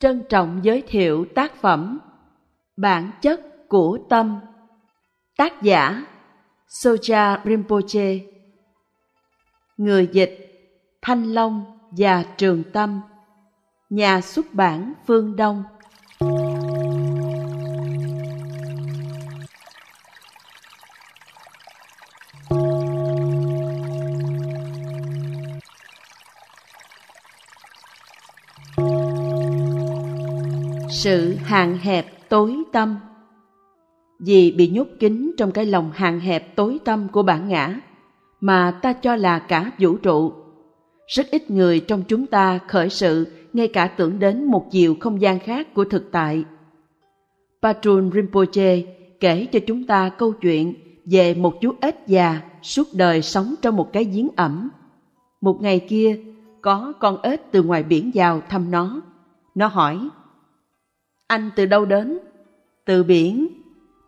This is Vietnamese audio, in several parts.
Trân trọng giới thiệu tác phẩm Bản chất của tâm. Tác giả Soja Rinpoche. Người dịch Thanh Long và Trường Tâm. Nhà xuất bản Phương Đông. Sự hạn hẹp tối tâm vì bị nhốt kín trong cái lòng hạn hẹp tối tâm của bản ngã mà ta cho là cả vũ trụ rất ít người trong chúng ta khởi sự ngay cả tưởng đến một chiều không gian khác của thực tại Patrun Rinpoche kể cho chúng ta câu chuyện về một chú ếch già suốt đời sống trong một cái giếng ẩm. Một ngày kia, có con ếch từ ngoài biển vào thăm nó. Nó hỏi, anh từ đâu đến? Từ biển.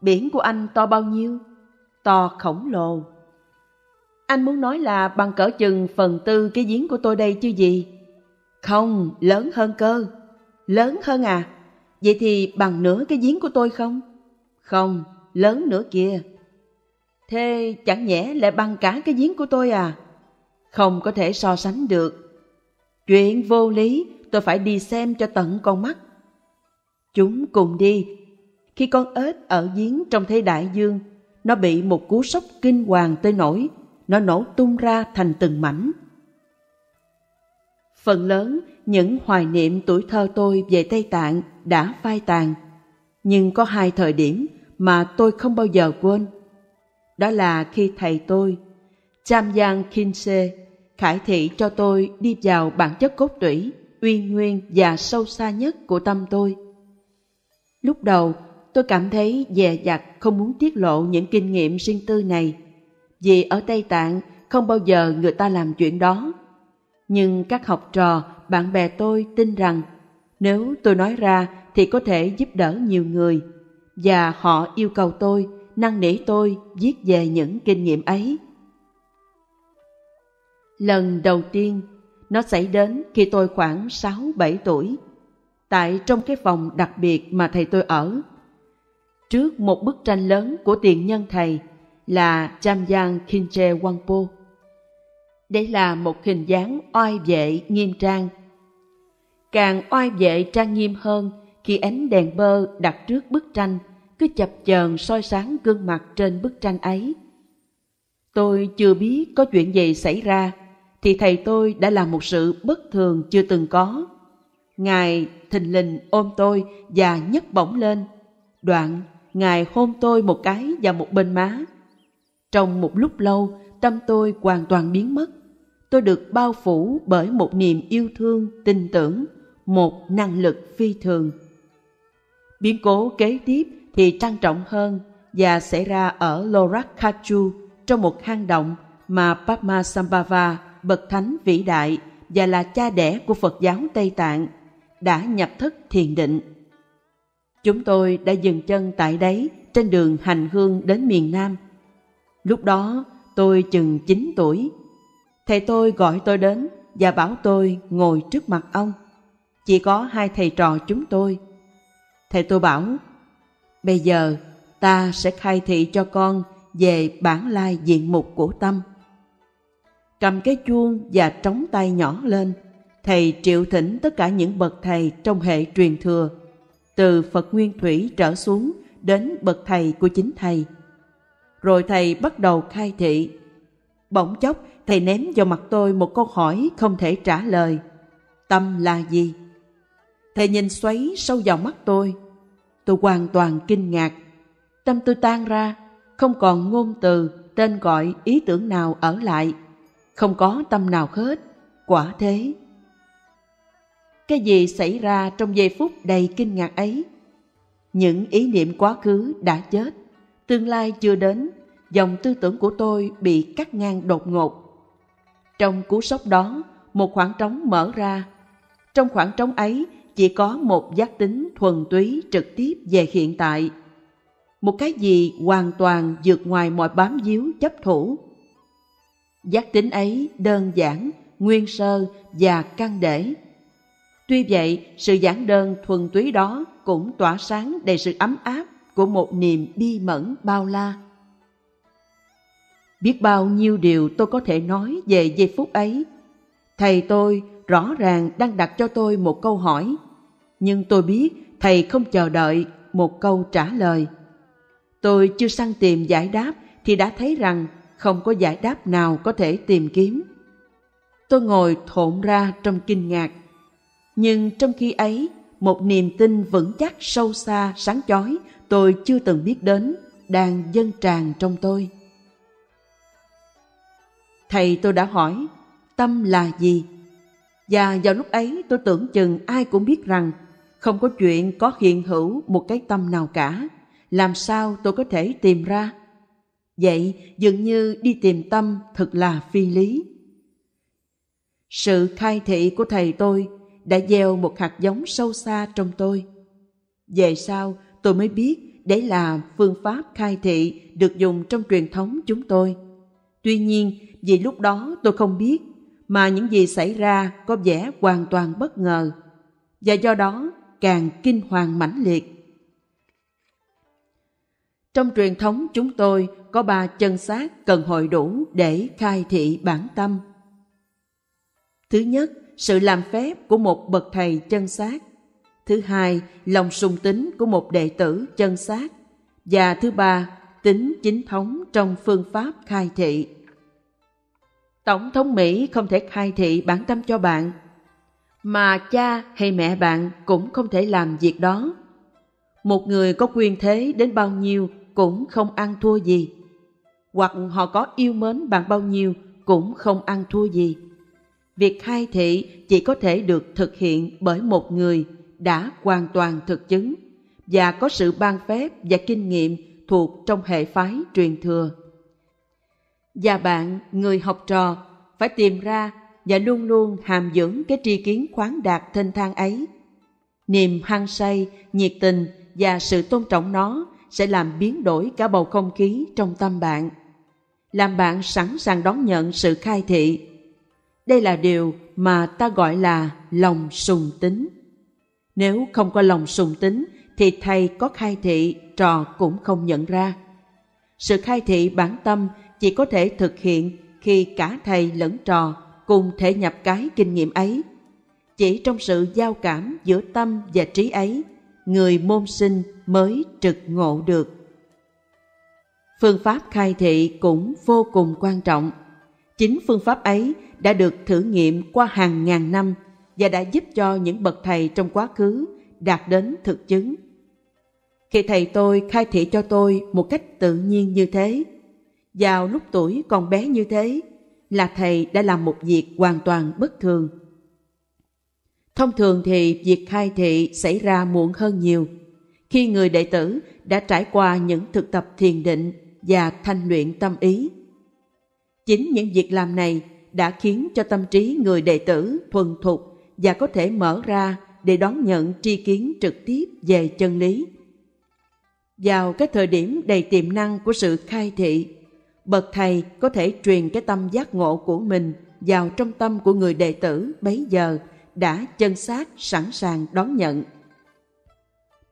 Biển của anh to bao nhiêu? To khổng lồ. Anh muốn nói là bằng cỡ chừng phần tư cái giếng của tôi đây chứ gì? Không, lớn hơn cơ. Lớn hơn à? Vậy thì bằng nửa cái giếng của tôi không? Không, lớn nữa kia. Thế chẳng nhẽ lại bằng cả cái giếng của tôi à? Không có thể so sánh được. Chuyện vô lý, tôi phải đi xem cho tận con mắt. Chúng cùng đi. Khi con ếch ở giếng trong thế đại dương, nó bị một cú sốc kinh hoàng tới nỗi nó nổ tung ra thành từng mảnh. Phần lớn những hoài niệm tuổi thơ tôi về Tây Tạng đã phai tàn, nhưng có hai thời điểm mà tôi không bao giờ quên. Đó là khi thầy tôi, Chamyang Kinse, khải thị cho tôi đi vào bản chất cốt tủy, uy nguyên và sâu xa nhất của tâm tôi – Lúc đầu, tôi cảm thấy dè dặt không muốn tiết lộ những kinh nghiệm riêng tư này, vì ở Tây Tạng không bao giờ người ta làm chuyện đó. Nhưng các học trò, bạn bè tôi tin rằng nếu tôi nói ra thì có thể giúp đỡ nhiều người, và họ yêu cầu tôi, năn nỉ tôi viết về những kinh nghiệm ấy. Lần đầu tiên, nó xảy đến khi tôi khoảng 6-7 tuổi tại trong cái phòng đặc biệt mà thầy tôi ở. Trước một bức tranh lớn của tiền nhân thầy là Chamyang Khinche Wangpo. Đây là một hình dáng oai vệ nghiêm trang. Càng oai vệ trang nghiêm hơn khi ánh đèn bơ đặt trước bức tranh cứ chập chờn soi sáng gương mặt trên bức tranh ấy. Tôi chưa biết có chuyện gì xảy ra thì thầy tôi đã làm một sự bất thường chưa từng có Ngài thình lình ôm tôi và nhấc bổng lên. Đoạn, Ngài hôn tôi một cái vào một bên má. Trong một lúc lâu, tâm tôi hoàn toàn biến mất. Tôi được bao phủ bởi một niềm yêu thương, tin tưởng, một năng lực phi thường. Biến cố kế tiếp thì trang trọng hơn và xảy ra ở Lorak Khachu trong một hang động mà Padmasambhava, bậc thánh vĩ đại và là cha đẻ của Phật giáo Tây Tạng, đã nhập thức thiền định. Chúng tôi đã dừng chân tại đấy trên đường hành hương đến miền Nam. Lúc đó tôi chừng 9 tuổi. Thầy tôi gọi tôi đến và bảo tôi ngồi trước mặt ông. Chỉ có hai thầy trò chúng tôi. Thầy tôi bảo, bây giờ ta sẽ khai thị cho con về bản lai diện mục của tâm. Cầm cái chuông và trống tay nhỏ lên, thầy triệu thỉnh tất cả những bậc thầy trong hệ truyền thừa, từ Phật Nguyên Thủy trở xuống đến bậc thầy của chính thầy. Rồi thầy bắt đầu khai thị. Bỗng chốc, thầy ném vào mặt tôi một câu hỏi không thể trả lời. Tâm là gì? Thầy nhìn xoáy sâu vào mắt tôi. Tôi hoàn toàn kinh ngạc. Tâm tôi tan ra, không còn ngôn từ, tên gọi, ý tưởng nào ở lại. Không có tâm nào hết. Quả thế, cái gì xảy ra trong giây phút đầy kinh ngạc ấy? Những ý niệm quá khứ đã chết, tương lai chưa đến, dòng tư tưởng của tôi bị cắt ngang đột ngột. Trong cú sốc đó, một khoảng trống mở ra. Trong khoảng trống ấy chỉ có một giác tính thuần túy trực tiếp về hiện tại. Một cái gì hoàn toàn vượt ngoài mọi bám víu chấp thủ. Giác tính ấy đơn giản, nguyên sơ và căn để Tuy vậy, sự giản đơn thuần túy đó cũng tỏa sáng đầy sự ấm áp của một niềm bi mẫn bao la. Biết bao nhiêu điều tôi có thể nói về giây phút ấy. Thầy tôi rõ ràng đang đặt cho tôi một câu hỏi, nhưng tôi biết thầy không chờ đợi một câu trả lời. Tôi chưa săn tìm giải đáp thì đã thấy rằng không có giải đáp nào có thể tìm kiếm. Tôi ngồi thộn ra trong kinh ngạc. Nhưng trong khi ấy, một niềm tin vững chắc sâu xa sáng chói tôi chưa từng biết đến đang dâng tràn trong tôi. Thầy tôi đã hỏi, tâm là gì? Và vào lúc ấy tôi tưởng chừng ai cũng biết rằng không có chuyện có hiện hữu một cái tâm nào cả. Làm sao tôi có thể tìm ra? Vậy dường như đi tìm tâm thật là phi lý. Sự khai thị của thầy tôi đã gieo một hạt giống sâu xa trong tôi. Về sau tôi mới biết đấy là phương pháp khai thị được dùng trong truyền thống chúng tôi. Tuy nhiên vì lúc đó tôi không biết mà những gì xảy ra có vẻ hoàn toàn bất ngờ và do đó càng kinh hoàng mãnh liệt. Trong truyền thống chúng tôi có ba chân xác cần hội đủ để khai thị bản tâm. Thứ nhất, sự làm phép của một bậc thầy chân xác. Thứ hai, lòng sùng tính của một đệ tử chân xác. Và thứ ba, tính chính thống trong phương pháp khai thị. Tổng thống Mỹ không thể khai thị bản tâm cho bạn, mà cha hay mẹ bạn cũng không thể làm việc đó. Một người có quyền thế đến bao nhiêu cũng không ăn thua gì. Hoặc họ có yêu mến bạn bao nhiêu cũng không ăn thua gì. Việc khai thị chỉ có thể được thực hiện bởi một người đã hoàn toàn thực chứng và có sự ban phép và kinh nghiệm thuộc trong hệ phái truyền thừa. Và bạn, người học trò, phải tìm ra và luôn luôn hàm dưỡng cái tri kiến khoáng đạt thênh thang ấy. Niềm hăng say, nhiệt tình và sự tôn trọng nó sẽ làm biến đổi cả bầu không khí trong tâm bạn. Làm bạn sẵn sàng đón nhận sự khai thị. Đây là điều mà ta gọi là lòng sùng tính. Nếu không có lòng sùng tính thì thầy có khai thị trò cũng không nhận ra. Sự khai thị bản tâm chỉ có thể thực hiện khi cả thầy lẫn trò cùng thể nhập cái kinh nghiệm ấy. Chỉ trong sự giao cảm giữa tâm và trí ấy, người môn sinh mới trực ngộ được. Phương pháp khai thị cũng vô cùng quan trọng. Chính phương pháp ấy đã được thử nghiệm qua hàng ngàn năm và đã giúp cho những bậc thầy trong quá khứ đạt đến thực chứng. Khi thầy tôi khai thị cho tôi một cách tự nhiên như thế, vào lúc tuổi còn bé như thế, là thầy đã làm một việc hoàn toàn bất thường. Thông thường thì việc khai thị xảy ra muộn hơn nhiều, khi người đệ tử đã trải qua những thực tập thiền định và thanh luyện tâm ý. Chính những việc làm này đã khiến cho tâm trí người đệ tử thuần thục và có thể mở ra để đón nhận tri kiến trực tiếp về chân lý. Vào cái thời điểm đầy tiềm năng của sự khai thị, bậc thầy có thể truyền cái tâm giác ngộ của mình vào trong tâm của người đệ tử bấy giờ đã chân xác sẵn sàng đón nhận.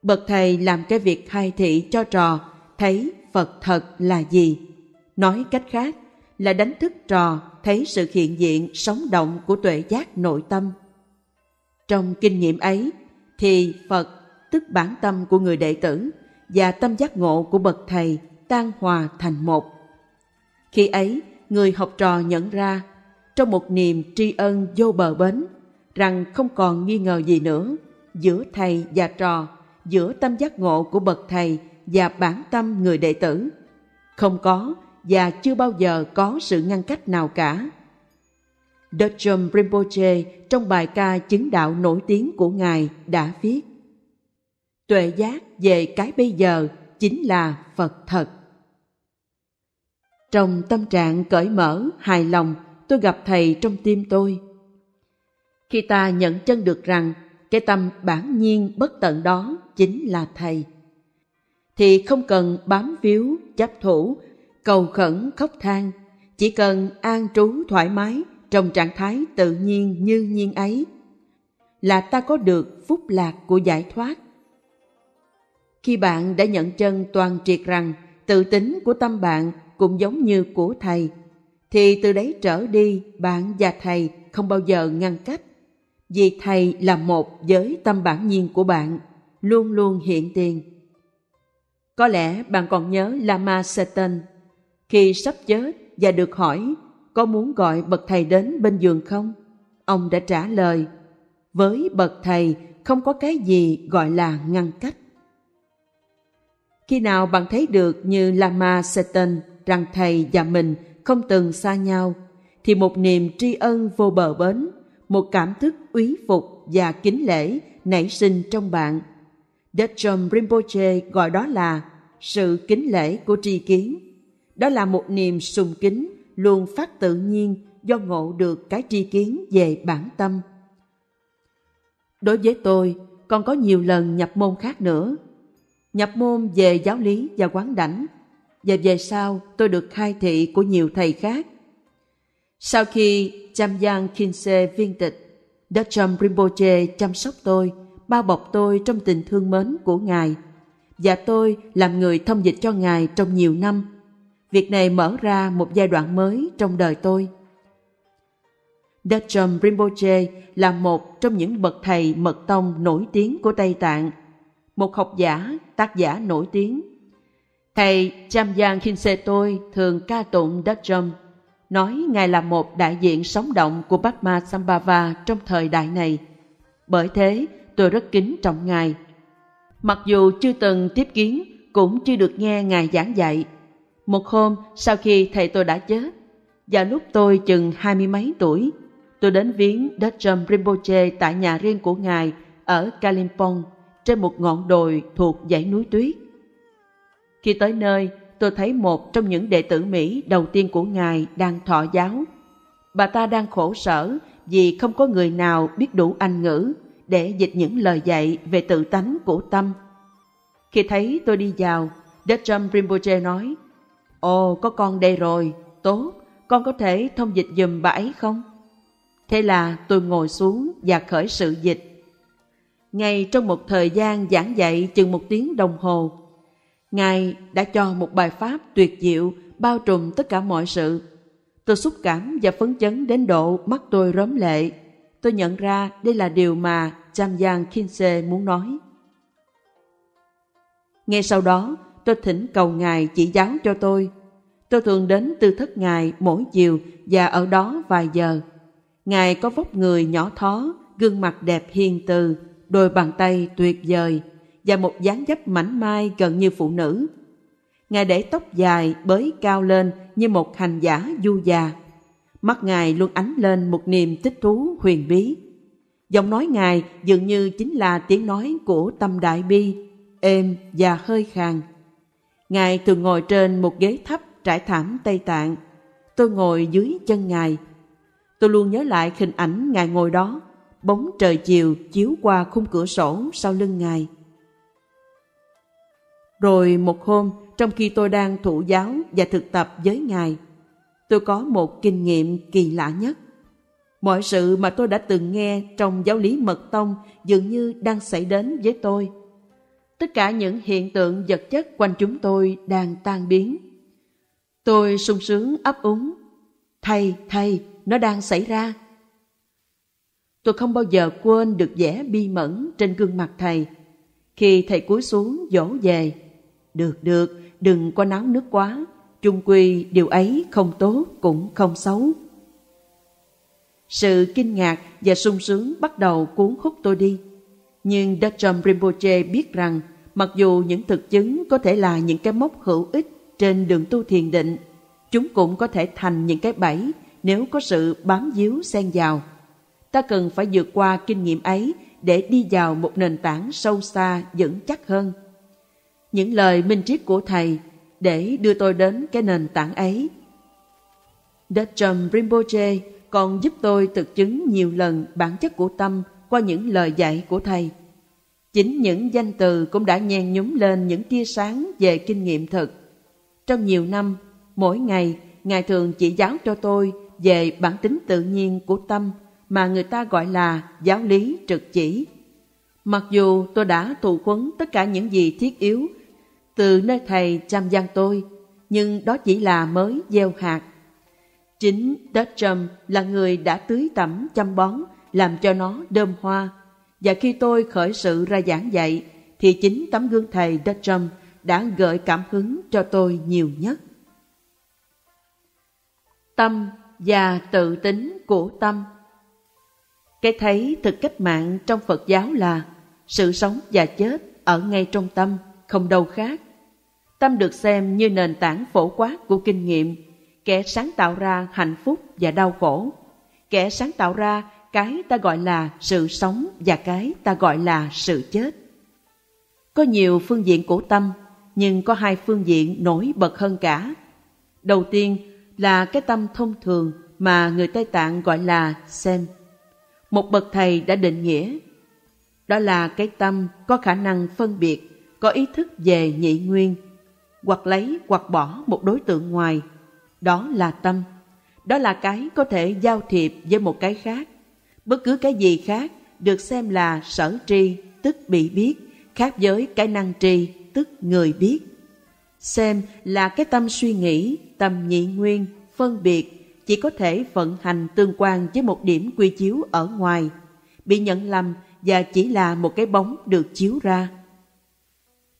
Bậc thầy làm cái việc khai thị cho trò thấy Phật thật là gì. Nói cách khác là đánh thức trò thấy sự hiện diện sống động của tuệ giác nội tâm. Trong kinh nghiệm ấy thì Phật tức bản tâm của người đệ tử và tâm giác ngộ của bậc thầy tan hòa thành một. Khi ấy, người học trò nhận ra trong một niềm tri ân vô bờ bến rằng không còn nghi ngờ gì nữa giữa thầy và trò, giữa tâm giác ngộ của bậc thầy và bản tâm người đệ tử. Không có và chưa bao giờ có sự ngăn cách nào cả. Dodgem Rinpoche trong bài ca chứng đạo nổi tiếng của Ngài đã viết Tuệ giác về cái bây giờ chính là Phật thật. Trong tâm trạng cởi mở, hài lòng, tôi gặp Thầy trong tim tôi. Khi ta nhận chân được rằng cái tâm bản nhiên bất tận đó chính là Thầy, thì không cần bám víu, chấp thủ, cầu khẩn, khóc than, chỉ cần an trú thoải mái trong trạng thái tự nhiên như nhiên ấy. là ta có được phúc lạc của giải thoát. Khi bạn đã nhận chân toàn triệt rằng tự tính của tâm bạn cũng giống như của thầy, thì từ đấy trở đi bạn và thầy không bao giờ ngăn cách. Vì thầy là một với tâm bản nhiên của bạn, luôn luôn hiện tiền. Có lẽ bạn còn nhớ Lama Satan khi sắp chết và được hỏi có muốn gọi bậc thầy đến bên giường không? Ông đã trả lời, với bậc thầy không có cái gì gọi là ngăn cách. Khi nào bạn thấy được như Lama Satan rằng thầy và mình không từng xa nhau, thì một niềm tri ân vô bờ bến, một cảm thức úy phục và kính lễ nảy sinh trong bạn. Dechom Rinpoche gọi đó là sự kính lễ của tri kiến. Đó là một niềm sùng kính luôn phát tự nhiên do ngộ được cái tri kiến về bản tâm. Đối với tôi, còn có nhiều lần nhập môn khác nữa. Nhập môn về giáo lý và quán đảnh, và về sau tôi được khai thị của nhiều thầy khác. Sau khi Chamyang Kinse viên tịch, Dacham Rinpoche chăm sóc tôi, bao bọc tôi trong tình thương mến của Ngài, và tôi làm người thông dịch cho Ngài trong nhiều năm. Việc này mở ra một giai đoạn mới trong đời tôi. Dacham Rinpoche là một trong những bậc thầy mật tông nổi tiếng của Tây Tạng, một học giả, tác giả nổi tiếng. Thầy Chamyang Khinse tôi thường ca tụng Dacham, nói Ngài là một đại diện sống động của Padma Sambhava trong thời đại này. Bởi thế, tôi rất kính trọng Ngài. Mặc dù chưa từng tiếp kiến, cũng chưa được nghe Ngài giảng dạy. Một hôm, sau khi thầy tôi đã chết, và lúc tôi chừng hai mươi mấy tuổi, tôi đến viếng Dajjam Rinpoche tại nhà riêng của Ngài ở Kalimpong, trên một ngọn đồi thuộc dãy núi tuyết. Khi tới nơi, tôi thấy một trong những đệ tử Mỹ đầu tiên của Ngài đang thọ giáo. Bà ta đang khổ sở vì không có người nào biết đủ Anh ngữ để dịch những lời dạy về tự tánh của tâm. Khi thấy tôi đi vào, Dajjam Rinpoche nói, Ồ, có con đây rồi, tốt, con có thể thông dịch dùm bà ấy không? Thế là tôi ngồi xuống và khởi sự dịch. Ngay trong một thời gian giảng dạy chừng một tiếng đồng hồ, Ngài đã cho một bài pháp tuyệt diệu bao trùm tất cả mọi sự. Tôi xúc cảm và phấn chấn đến độ mắt tôi rớm lệ. Tôi nhận ra đây là điều mà Cham Giang Kinse muốn nói. Ngay sau đó, tôi thỉnh cầu Ngài chỉ giáo cho tôi. Tôi thường đến tư thất Ngài mỗi chiều và ở đó vài giờ. Ngài có vóc người nhỏ thó, gương mặt đẹp hiền từ, đôi bàn tay tuyệt vời và một dáng dấp mảnh mai gần như phụ nữ. Ngài để tóc dài bới cao lên như một hành giả du già. Mắt Ngài luôn ánh lên một niềm thích thú huyền bí. Giọng nói Ngài dường như chính là tiếng nói của tâm đại bi, êm và hơi khàn. Ngài thường ngồi trên một ghế thấp trải thảm Tây Tạng. Tôi ngồi dưới chân Ngài. Tôi luôn nhớ lại hình ảnh Ngài ngồi đó, bóng trời chiều chiếu qua khung cửa sổ sau lưng Ngài. Rồi một hôm, trong khi tôi đang thụ giáo và thực tập với Ngài, tôi có một kinh nghiệm kỳ lạ nhất. Mọi sự mà tôi đã từng nghe trong giáo lý mật tông dường như đang xảy đến với tôi. Tất cả những hiện tượng vật chất quanh chúng tôi đang tan biến. Tôi sung sướng ấp úng. Thầy, thầy, nó đang xảy ra. Tôi không bao giờ quên được vẻ bi mẫn trên gương mặt thầy. Khi thầy cúi xuống dỗ về, được được, đừng có náo nước quá, chung quy điều ấy không tốt cũng không xấu. Sự kinh ngạc và sung sướng bắt đầu cuốn hút tôi đi. Nhưng Dacham Rinpoche biết rằng mặc dù những thực chứng có thể là những cái mốc hữu ích trên đường tu thiền định, chúng cũng có thể thành những cái bẫy nếu có sự bám víu xen vào. Ta cần phải vượt qua kinh nghiệm ấy để đi vào một nền tảng sâu xa vững chắc hơn những lời minh triết của Thầy để đưa tôi đến cái nền tảng ấy. Dacham Rinpoche còn giúp tôi thực chứng nhiều lần bản chất của tâm qua những lời dạy của Thầy. Chính những danh từ cũng đã nhen nhúng lên những tia sáng về kinh nghiệm thực. Trong nhiều năm, mỗi ngày, Ngài thường chỉ giáo cho tôi về bản tính tự nhiên của tâm mà người ta gọi là giáo lý trực chỉ. Mặc dù tôi đã thụ quấn tất cả những gì thiết yếu từ nơi thầy chăm gian tôi, nhưng đó chỉ là mới gieo hạt. Chính đất Dutcham là người đã tưới tẩm chăm bón, làm cho nó đơm hoa. Và khi tôi khởi sự ra giảng dạy, thì chính tấm gương thầy Dutcham đã gợi cảm hứng cho tôi nhiều nhất. Tâm và tự tính của tâm Cái thấy thực cách mạng trong Phật giáo là sự sống và chết ở ngay trong tâm, không đâu khác. Tâm được xem như nền tảng phổ quát của kinh nghiệm, kẻ sáng tạo ra hạnh phúc và đau khổ. Kẻ sáng tạo ra cái ta gọi là sự sống và cái ta gọi là sự chết. Có nhiều phương diện của tâm, nhưng có hai phương diện nổi bật hơn cả. Đầu tiên là cái tâm thông thường mà người Tây Tạng gọi là xem. Một bậc thầy đã định nghĩa. Đó là cái tâm có khả năng phân biệt, có ý thức về nhị nguyên, hoặc lấy hoặc bỏ một đối tượng ngoài. Đó là tâm. Đó là cái có thể giao thiệp với một cái khác. Bất cứ cái gì khác được xem là sở tri, tức bị biết, khác với cái năng tri, tức người biết. Xem là cái tâm suy nghĩ, tâm nhị nguyên, phân biệt, chỉ có thể vận hành tương quan với một điểm quy chiếu ở ngoài, bị nhận lầm và chỉ là một cái bóng được chiếu ra.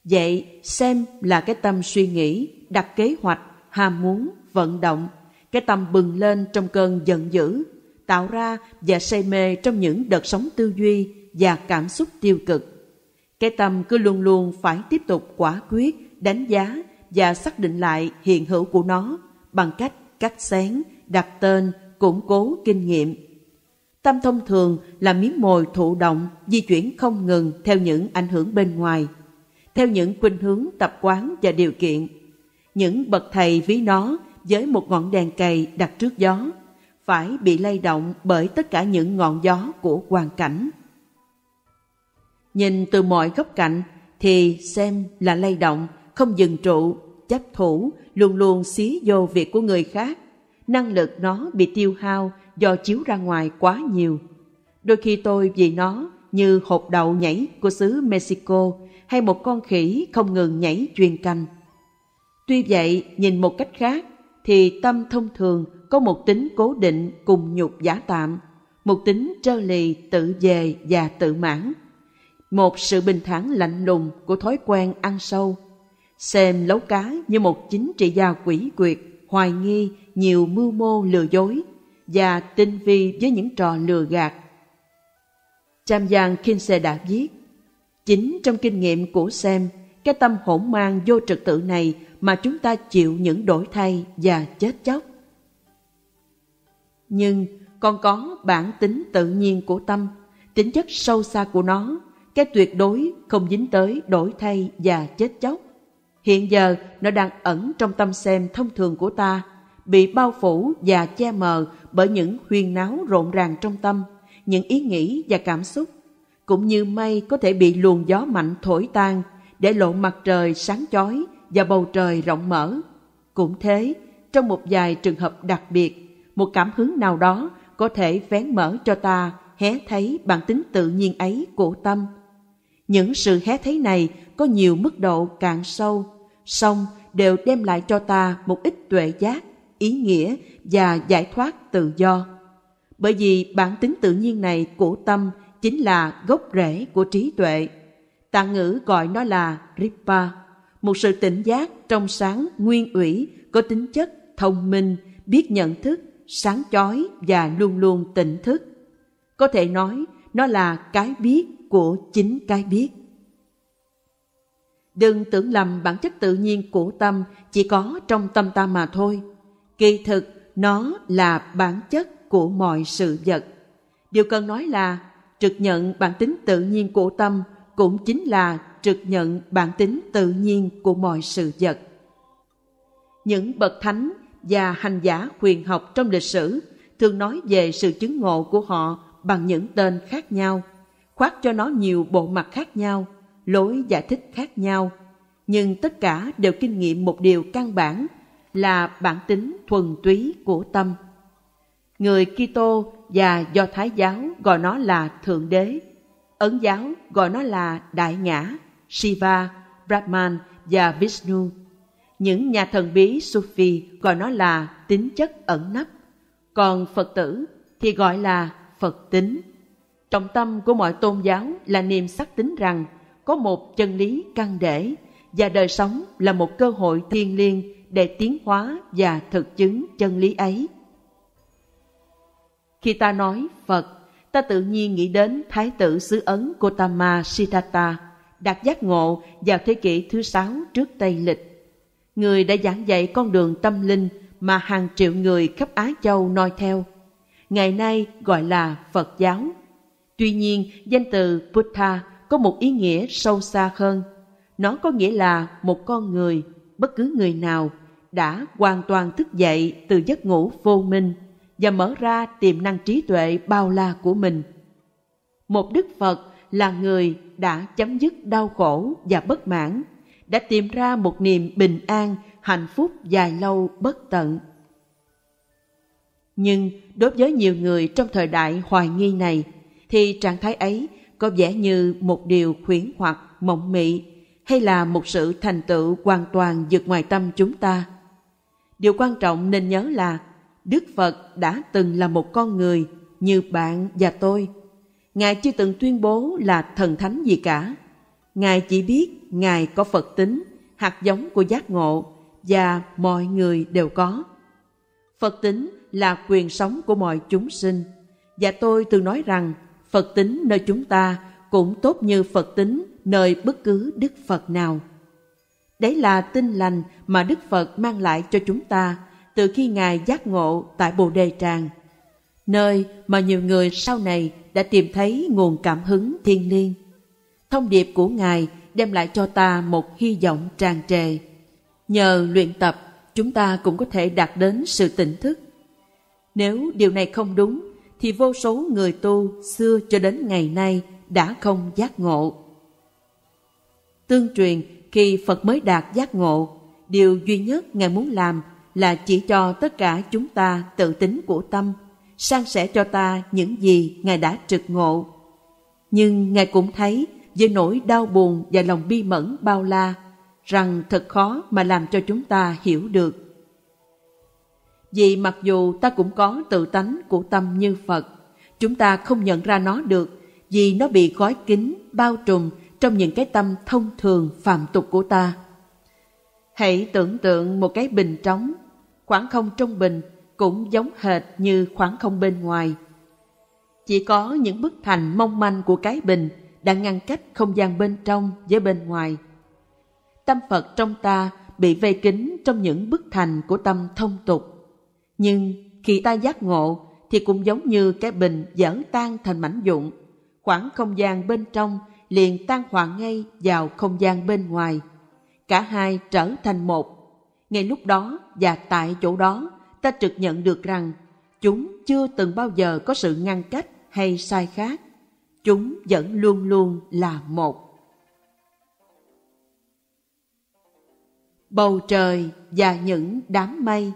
Vậy xem là cái tâm suy nghĩ, đặt kế hoạch, ham muốn, vận động, cái tâm bừng lên trong cơn giận dữ, tạo ra và say mê trong những đợt sóng tư duy và cảm xúc tiêu cực. Cái tâm cứ luôn luôn phải tiếp tục quả quyết, đánh giá và xác định lại hiện hữu của nó bằng cách cắt xén, đặt tên, củng cố kinh nghiệm. Tâm thông thường là miếng mồi thụ động, di chuyển không ngừng theo những ảnh hưởng bên ngoài, theo những khuynh hướng tập quán và điều kiện. Những bậc thầy ví nó với một ngọn đèn cày đặt trước gió, phải bị lay động bởi tất cả những ngọn gió của hoàn cảnh. Nhìn từ mọi góc cạnh thì xem là lay động, không dừng trụ, chấp thủ, luôn luôn xí vô việc của người khác. Năng lực nó bị tiêu hao do chiếu ra ngoài quá nhiều. Đôi khi tôi vì nó như hộp đậu nhảy của xứ Mexico hay một con khỉ không ngừng nhảy truyền canh. Tuy vậy, nhìn một cách khác, thì tâm thông thường có một tính cố định cùng nhục giả tạm, một tính trơ lì tự về và tự mãn, một sự bình thản lạnh lùng của thói quen ăn sâu, xem lấu cá như một chính trị gia quỷ quyệt, hoài nghi, nhiều mưu mô lừa dối và tinh vi với những trò lừa gạt. Cham Giang xe đã viết, chính trong kinh nghiệm của Sam, cái tâm hỗn mang vô trật tự này mà chúng ta chịu những đổi thay và chết chóc. Nhưng còn có bản tính tự nhiên của tâm, tính chất sâu xa của nó, cái tuyệt đối không dính tới đổi thay và chết chóc. Hiện giờ nó đang ẩn trong tâm xem thông thường của ta, bị bao phủ và che mờ bởi những huyên náo rộn ràng trong tâm, những ý nghĩ và cảm xúc, cũng như mây có thể bị luồng gió mạnh thổi tan để lộ mặt trời sáng chói và bầu trời rộng mở. Cũng thế, trong một vài trường hợp đặc biệt, một cảm hứng nào đó có thể vén mở cho ta hé thấy bản tính tự nhiên ấy của tâm. Những sự hé thấy này có nhiều mức độ cạn sâu, song đều đem lại cho ta một ít tuệ giác, ý nghĩa và giải thoát tự do. Bởi vì bản tính tự nhiên này của tâm chính là gốc rễ của trí tuệ. Tạng ngữ gọi nó là Ripa, một sự tỉnh giác trong sáng nguyên ủy có tính chất thông minh, biết nhận thức, sáng chói và luôn luôn tỉnh thức. Có thể nói nó là cái biết của chính cái biết. Đừng tưởng lầm bản chất tự nhiên của tâm chỉ có trong tâm ta mà thôi. Kỳ thực, nó là bản chất của mọi sự vật. Điều cần nói là trực nhận bản tính tự nhiên của tâm cũng chính là trực nhận bản tính tự nhiên của mọi sự vật. Những bậc thánh và hành giả huyền học trong lịch sử thường nói về sự chứng ngộ của họ bằng những tên khác nhau, khoác cho nó nhiều bộ mặt khác nhau, lối giải thích khác nhau, nhưng tất cả đều kinh nghiệm một điều căn bản là bản tính thuần túy của tâm. Người Kitô và Do Thái giáo gọi nó là Thượng Đế. Ấn giáo gọi nó là Đại Ngã, Shiva, Brahman và Vishnu. Những nhà thần bí Sufi gọi nó là tính chất ẩn nấp. Còn Phật tử thì gọi là Phật tính. Trọng tâm của mọi tôn giáo là niềm xác tín rằng có một chân lý căn để và đời sống là một cơ hội thiêng liêng để tiến hóa và thực chứng chân lý ấy. Khi ta nói Phật, ta tự nhiên nghĩ đến Thái tử xứ Ấn Gotama Siddhartha, đạt giác ngộ vào thế kỷ thứ sáu trước Tây Lịch. Người đã giảng dạy con đường tâm linh mà hàng triệu người khắp Á Châu noi theo. Ngày nay gọi là Phật giáo. Tuy nhiên, danh từ Buddha có một ý nghĩa sâu xa hơn. Nó có nghĩa là một con người, bất cứ người nào, đã hoàn toàn thức dậy từ giấc ngủ vô minh và mở ra tiềm năng trí tuệ bao la của mình. Một Đức Phật là người đã chấm dứt đau khổ và bất mãn, đã tìm ra một niềm bình an, hạnh phúc dài lâu bất tận. Nhưng đối với nhiều người trong thời đại hoài nghi này, thì trạng thái ấy có vẻ như một điều khuyến hoặc mộng mị hay là một sự thành tựu hoàn toàn vượt ngoài tâm chúng ta. Điều quan trọng nên nhớ là Đức Phật đã từng là một con người như bạn và tôi. Ngài chưa từng tuyên bố là thần thánh gì cả. Ngài chỉ biết Ngài có Phật tính, hạt giống của giác ngộ và mọi người đều có. Phật tính là quyền sống của mọi chúng sinh. Và tôi từng nói rằng Phật tính nơi chúng ta cũng tốt như Phật tính nơi bất cứ Đức Phật nào. Đấy là tinh lành mà Đức Phật mang lại cho chúng ta từ khi Ngài giác ngộ tại Bồ Đề Tràng, nơi mà nhiều người sau này đã tìm thấy nguồn cảm hứng thiên liêng. Thông điệp của Ngài đem lại cho ta một hy vọng tràn trề. Nhờ luyện tập, chúng ta cũng có thể đạt đến sự tỉnh thức. Nếu điều này không đúng, thì vô số người tu xưa cho đến ngày nay đã không giác ngộ. Tương truyền, khi Phật mới đạt giác ngộ, điều duy nhất Ngài muốn làm là chỉ cho tất cả chúng ta tự tính của tâm, san sẻ cho ta những gì Ngài đã trực ngộ. Nhưng Ngài cũng thấy với nỗi đau buồn và lòng bi mẫn bao la, rằng thật khó mà làm cho chúng ta hiểu được. Vì mặc dù ta cũng có tự tánh của tâm như Phật, chúng ta không nhận ra nó được vì nó bị gói kín, bao trùm trong những cái tâm thông thường phạm tục của ta. Hãy tưởng tượng một cái bình trống, khoảng không trong bình cũng giống hệt như khoảng không bên ngoài. Chỉ có những bức thành mong manh của cái bình đã ngăn cách không gian bên trong với bên ngoài. Tâm Phật trong ta bị vây kín trong những bức thành của tâm thông tục. Nhưng khi ta giác ngộ thì cũng giống như cái bình dở tan thành mảnh vụn, khoảng không gian bên trong liền tan hòa ngay vào không gian bên ngoài. Cả hai trở thành một. Ngay lúc đó và tại chỗ đó, ta trực nhận được rằng chúng chưa từng bao giờ có sự ngăn cách hay sai khác. Chúng vẫn luôn luôn là một. Bầu trời và những đám mây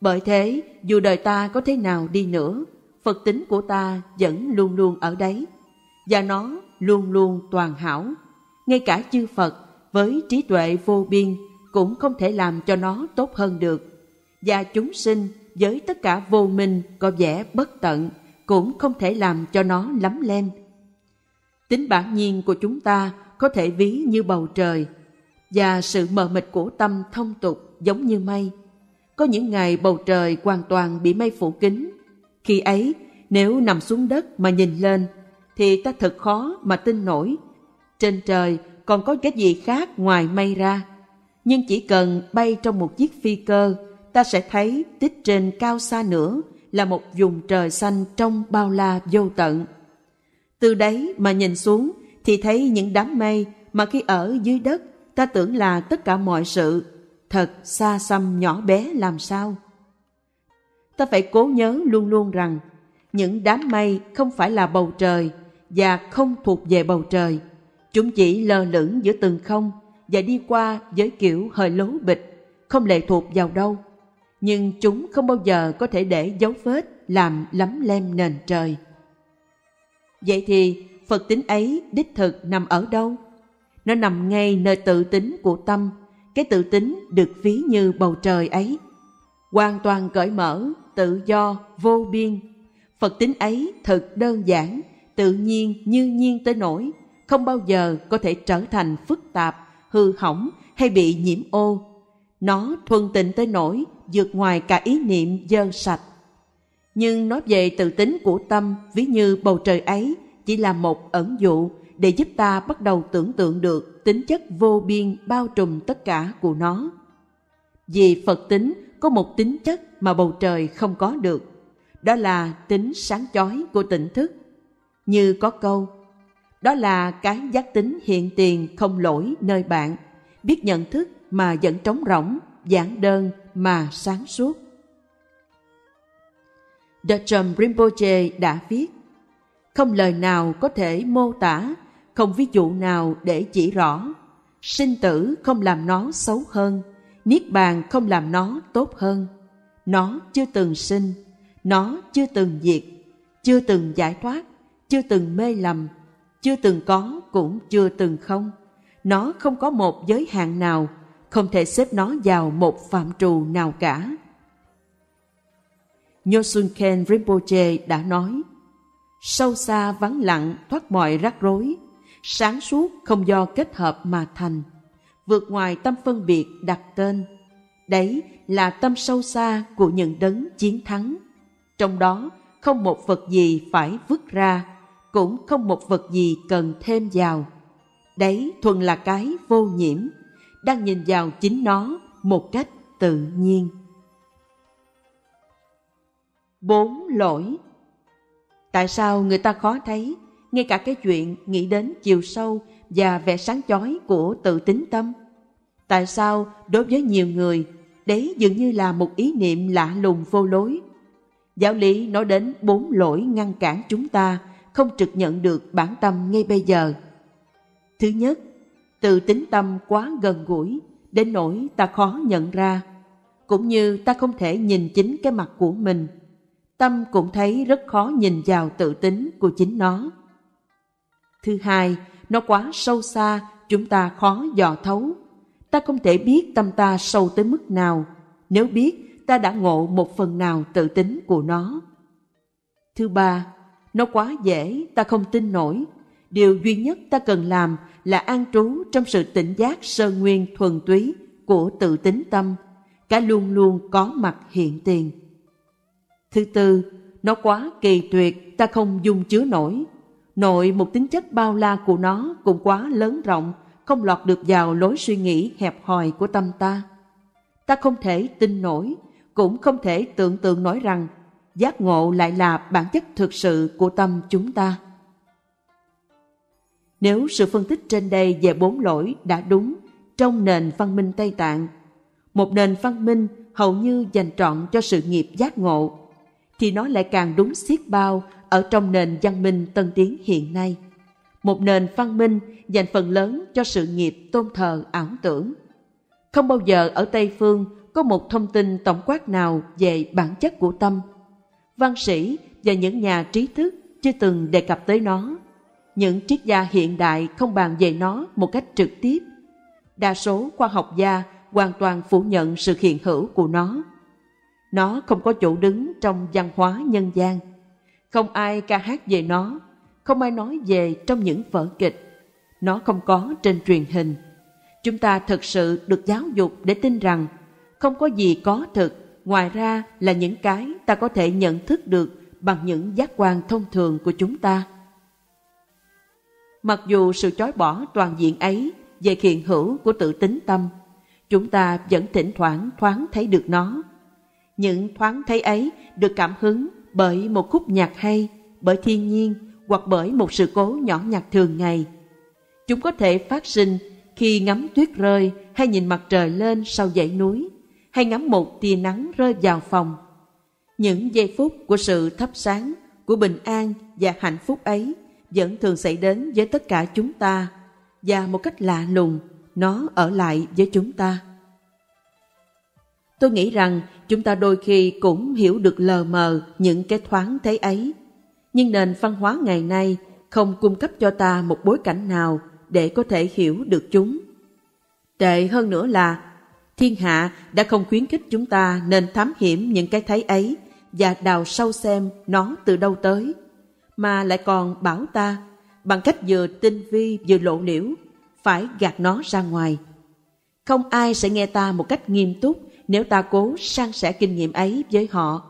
bởi thế, dù đời ta có thế nào đi nữa, Phật tính của ta vẫn luôn luôn ở đấy, và nó luôn luôn toàn hảo. Ngay cả chư Phật với trí tuệ vô biên cũng không thể làm cho nó tốt hơn được. Và chúng sinh với tất cả vô minh có vẻ bất tận cũng không thể làm cho nó lắm lem. Tính bản nhiên của chúng ta có thể ví như bầu trời, và sự mờ mịt của tâm thông tục giống như mây có những ngày bầu trời hoàn toàn bị mây phủ kín. Khi ấy, nếu nằm xuống đất mà nhìn lên, thì ta thật khó mà tin nổi. Trên trời còn có cái gì khác ngoài mây ra. Nhưng chỉ cần bay trong một chiếc phi cơ, ta sẽ thấy tích trên cao xa nữa là một vùng trời xanh trong bao la vô tận. Từ đấy mà nhìn xuống thì thấy những đám mây mà khi ở dưới đất ta tưởng là tất cả mọi sự thật xa xăm nhỏ bé làm sao. Ta phải cố nhớ luôn luôn rằng những đám mây không phải là bầu trời và không thuộc về bầu trời. Chúng chỉ lơ lửng giữa từng không và đi qua với kiểu hơi lố bịch, không lệ thuộc vào đâu nhưng chúng không bao giờ có thể để dấu vết làm lấm lem nền trời. Vậy thì Phật tính ấy đích thực nằm ở đâu? Nó nằm ngay nơi tự tính của tâm, cái tự tính được ví như bầu trời ấy. Hoàn toàn cởi mở, tự do, vô biên. Phật tính ấy thật đơn giản, tự nhiên như nhiên tới nỗi, không bao giờ có thể trở thành phức tạp, hư hỏng hay bị nhiễm ô. Nó thuần tịnh tới nỗi vượt ngoài cả ý niệm dơ sạch. Nhưng nói về tự tính của tâm ví như bầu trời ấy chỉ là một ẩn dụ để giúp ta bắt đầu tưởng tượng được tính chất vô biên bao trùm tất cả của nó. Vì Phật tính có một tính chất mà bầu trời không có được, đó là tính sáng chói của tỉnh thức. Như có câu, đó là cái giác tính hiện tiền không lỗi nơi bạn, biết nhận thức mà vẫn trống rỗng, giản đơn mà sáng suốt. Dacham Rinpoche đã viết không lời nào có thể mô tả, không ví dụ nào để chỉ rõ. Sinh tử không làm nó xấu hơn, niết bàn không làm nó tốt hơn. Nó chưa từng sinh, nó chưa từng diệt, chưa từng giải thoát, chưa từng mê lầm, chưa từng có cũng chưa từng không. Nó không có một giới hạn nào, không thể xếp nó vào một phạm trù nào cả. Nyosun Ken Rinpoche đã nói, sâu xa vắng lặng thoát mọi rắc rối, sáng suốt không do kết hợp mà thành, vượt ngoài tâm phân biệt đặt tên. Đấy là tâm sâu xa của những đấng chiến thắng. Trong đó không một vật gì phải vứt ra, cũng không một vật gì cần thêm vào. Đấy thuần là cái vô nhiễm, đang nhìn vào chính nó một cách tự nhiên. Bốn lỗi Tại sao người ta khó thấy, ngay cả cái chuyện nghĩ đến chiều sâu và vẻ sáng chói của tự tính tâm? Tại sao đối với nhiều người, đấy dường như là một ý niệm lạ lùng vô lối? Giáo lý nói đến bốn lỗi ngăn cản chúng ta không trực nhận được bản tâm ngay bây giờ. Thứ nhất, tự tính tâm quá gần gũi, đến nỗi ta khó nhận ra, cũng như ta không thể nhìn chính cái mặt của mình – tâm cũng thấy rất khó nhìn vào tự tính của chính nó. Thứ hai, nó quá sâu xa, chúng ta khó dò thấu. Ta không thể biết tâm ta sâu tới mức nào, nếu biết ta đã ngộ một phần nào tự tính của nó. Thứ ba, nó quá dễ, ta không tin nổi. Điều duy nhất ta cần làm là an trú trong sự tỉnh giác sơ nguyên thuần túy của tự tính tâm, cả luôn luôn có mặt hiện tiền. Thứ tư, nó quá kỳ tuyệt, ta không dung chứa nổi. Nội một tính chất bao la của nó cũng quá lớn rộng, không lọt được vào lối suy nghĩ hẹp hòi của tâm ta. Ta không thể tin nổi, cũng không thể tưởng tượng nổi rằng giác ngộ lại là bản chất thực sự của tâm chúng ta. Nếu sự phân tích trên đây về bốn lỗi đã đúng trong nền văn minh Tây Tạng, một nền văn minh hầu như dành trọn cho sự nghiệp giác ngộ, thì nó lại càng đúng xiết bao ở trong nền văn minh tân tiến hiện nay. Một nền văn minh dành phần lớn cho sự nghiệp tôn thờ ảo tưởng. Không bao giờ ở Tây Phương có một thông tin tổng quát nào về bản chất của tâm. Văn sĩ và những nhà trí thức chưa từng đề cập tới nó. Những triết gia hiện đại không bàn về nó một cách trực tiếp. Đa số khoa học gia hoàn toàn phủ nhận sự hiện hữu của nó nó không có chỗ đứng trong văn hóa nhân gian. Không ai ca hát về nó, không ai nói về trong những vở kịch. Nó không có trên truyền hình. Chúng ta thực sự được giáo dục để tin rằng không có gì có thực ngoài ra là những cái ta có thể nhận thức được bằng những giác quan thông thường của chúng ta. Mặc dù sự chối bỏ toàn diện ấy về hiện hữu của tự tính tâm, chúng ta vẫn thỉnh thoảng thoáng thấy được nó những thoáng thấy ấy được cảm hứng bởi một khúc nhạc hay, bởi thiên nhiên hoặc bởi một sự cố nhỏ nhặt thường ngày. Chúng có thể phát sinh khi ngắm tuyết rơi hay nhìn mặt trời lên sau dãy núi, hay ngắm một tia nắng rơi vào phòng. Những giây phút của sự thắp sáng, của bình an và hạnh phúc ấy vẫn thường xảy đến với tất cả chúng ta và một cách lạ lùng nó ở lại với chúng ta. Tôi nghĩ rằng chúng ta đôi khi cũng hiểu được lờ mờ những cái thoáng thế ấy. Nhưng nền văn hóa ngày nay không cung cấp cho ta một bối cảnh nào để có thể hiểu được chúng. Tệ hơn nữa là thiên hạ đã không khuyến khích chúng ta nên thám hiểm những cái thấy ấy và đào sâu xem nó từ đâu tới, mà lại còn bảo ta bằng cách vừa tinh vi vừa lộ liễu phải gạt nó ra ngoài. Không ai sẽ nghe ta một cách nghiêm túc nếu ta cố san sẻ kinh nghiệm ấy với họ.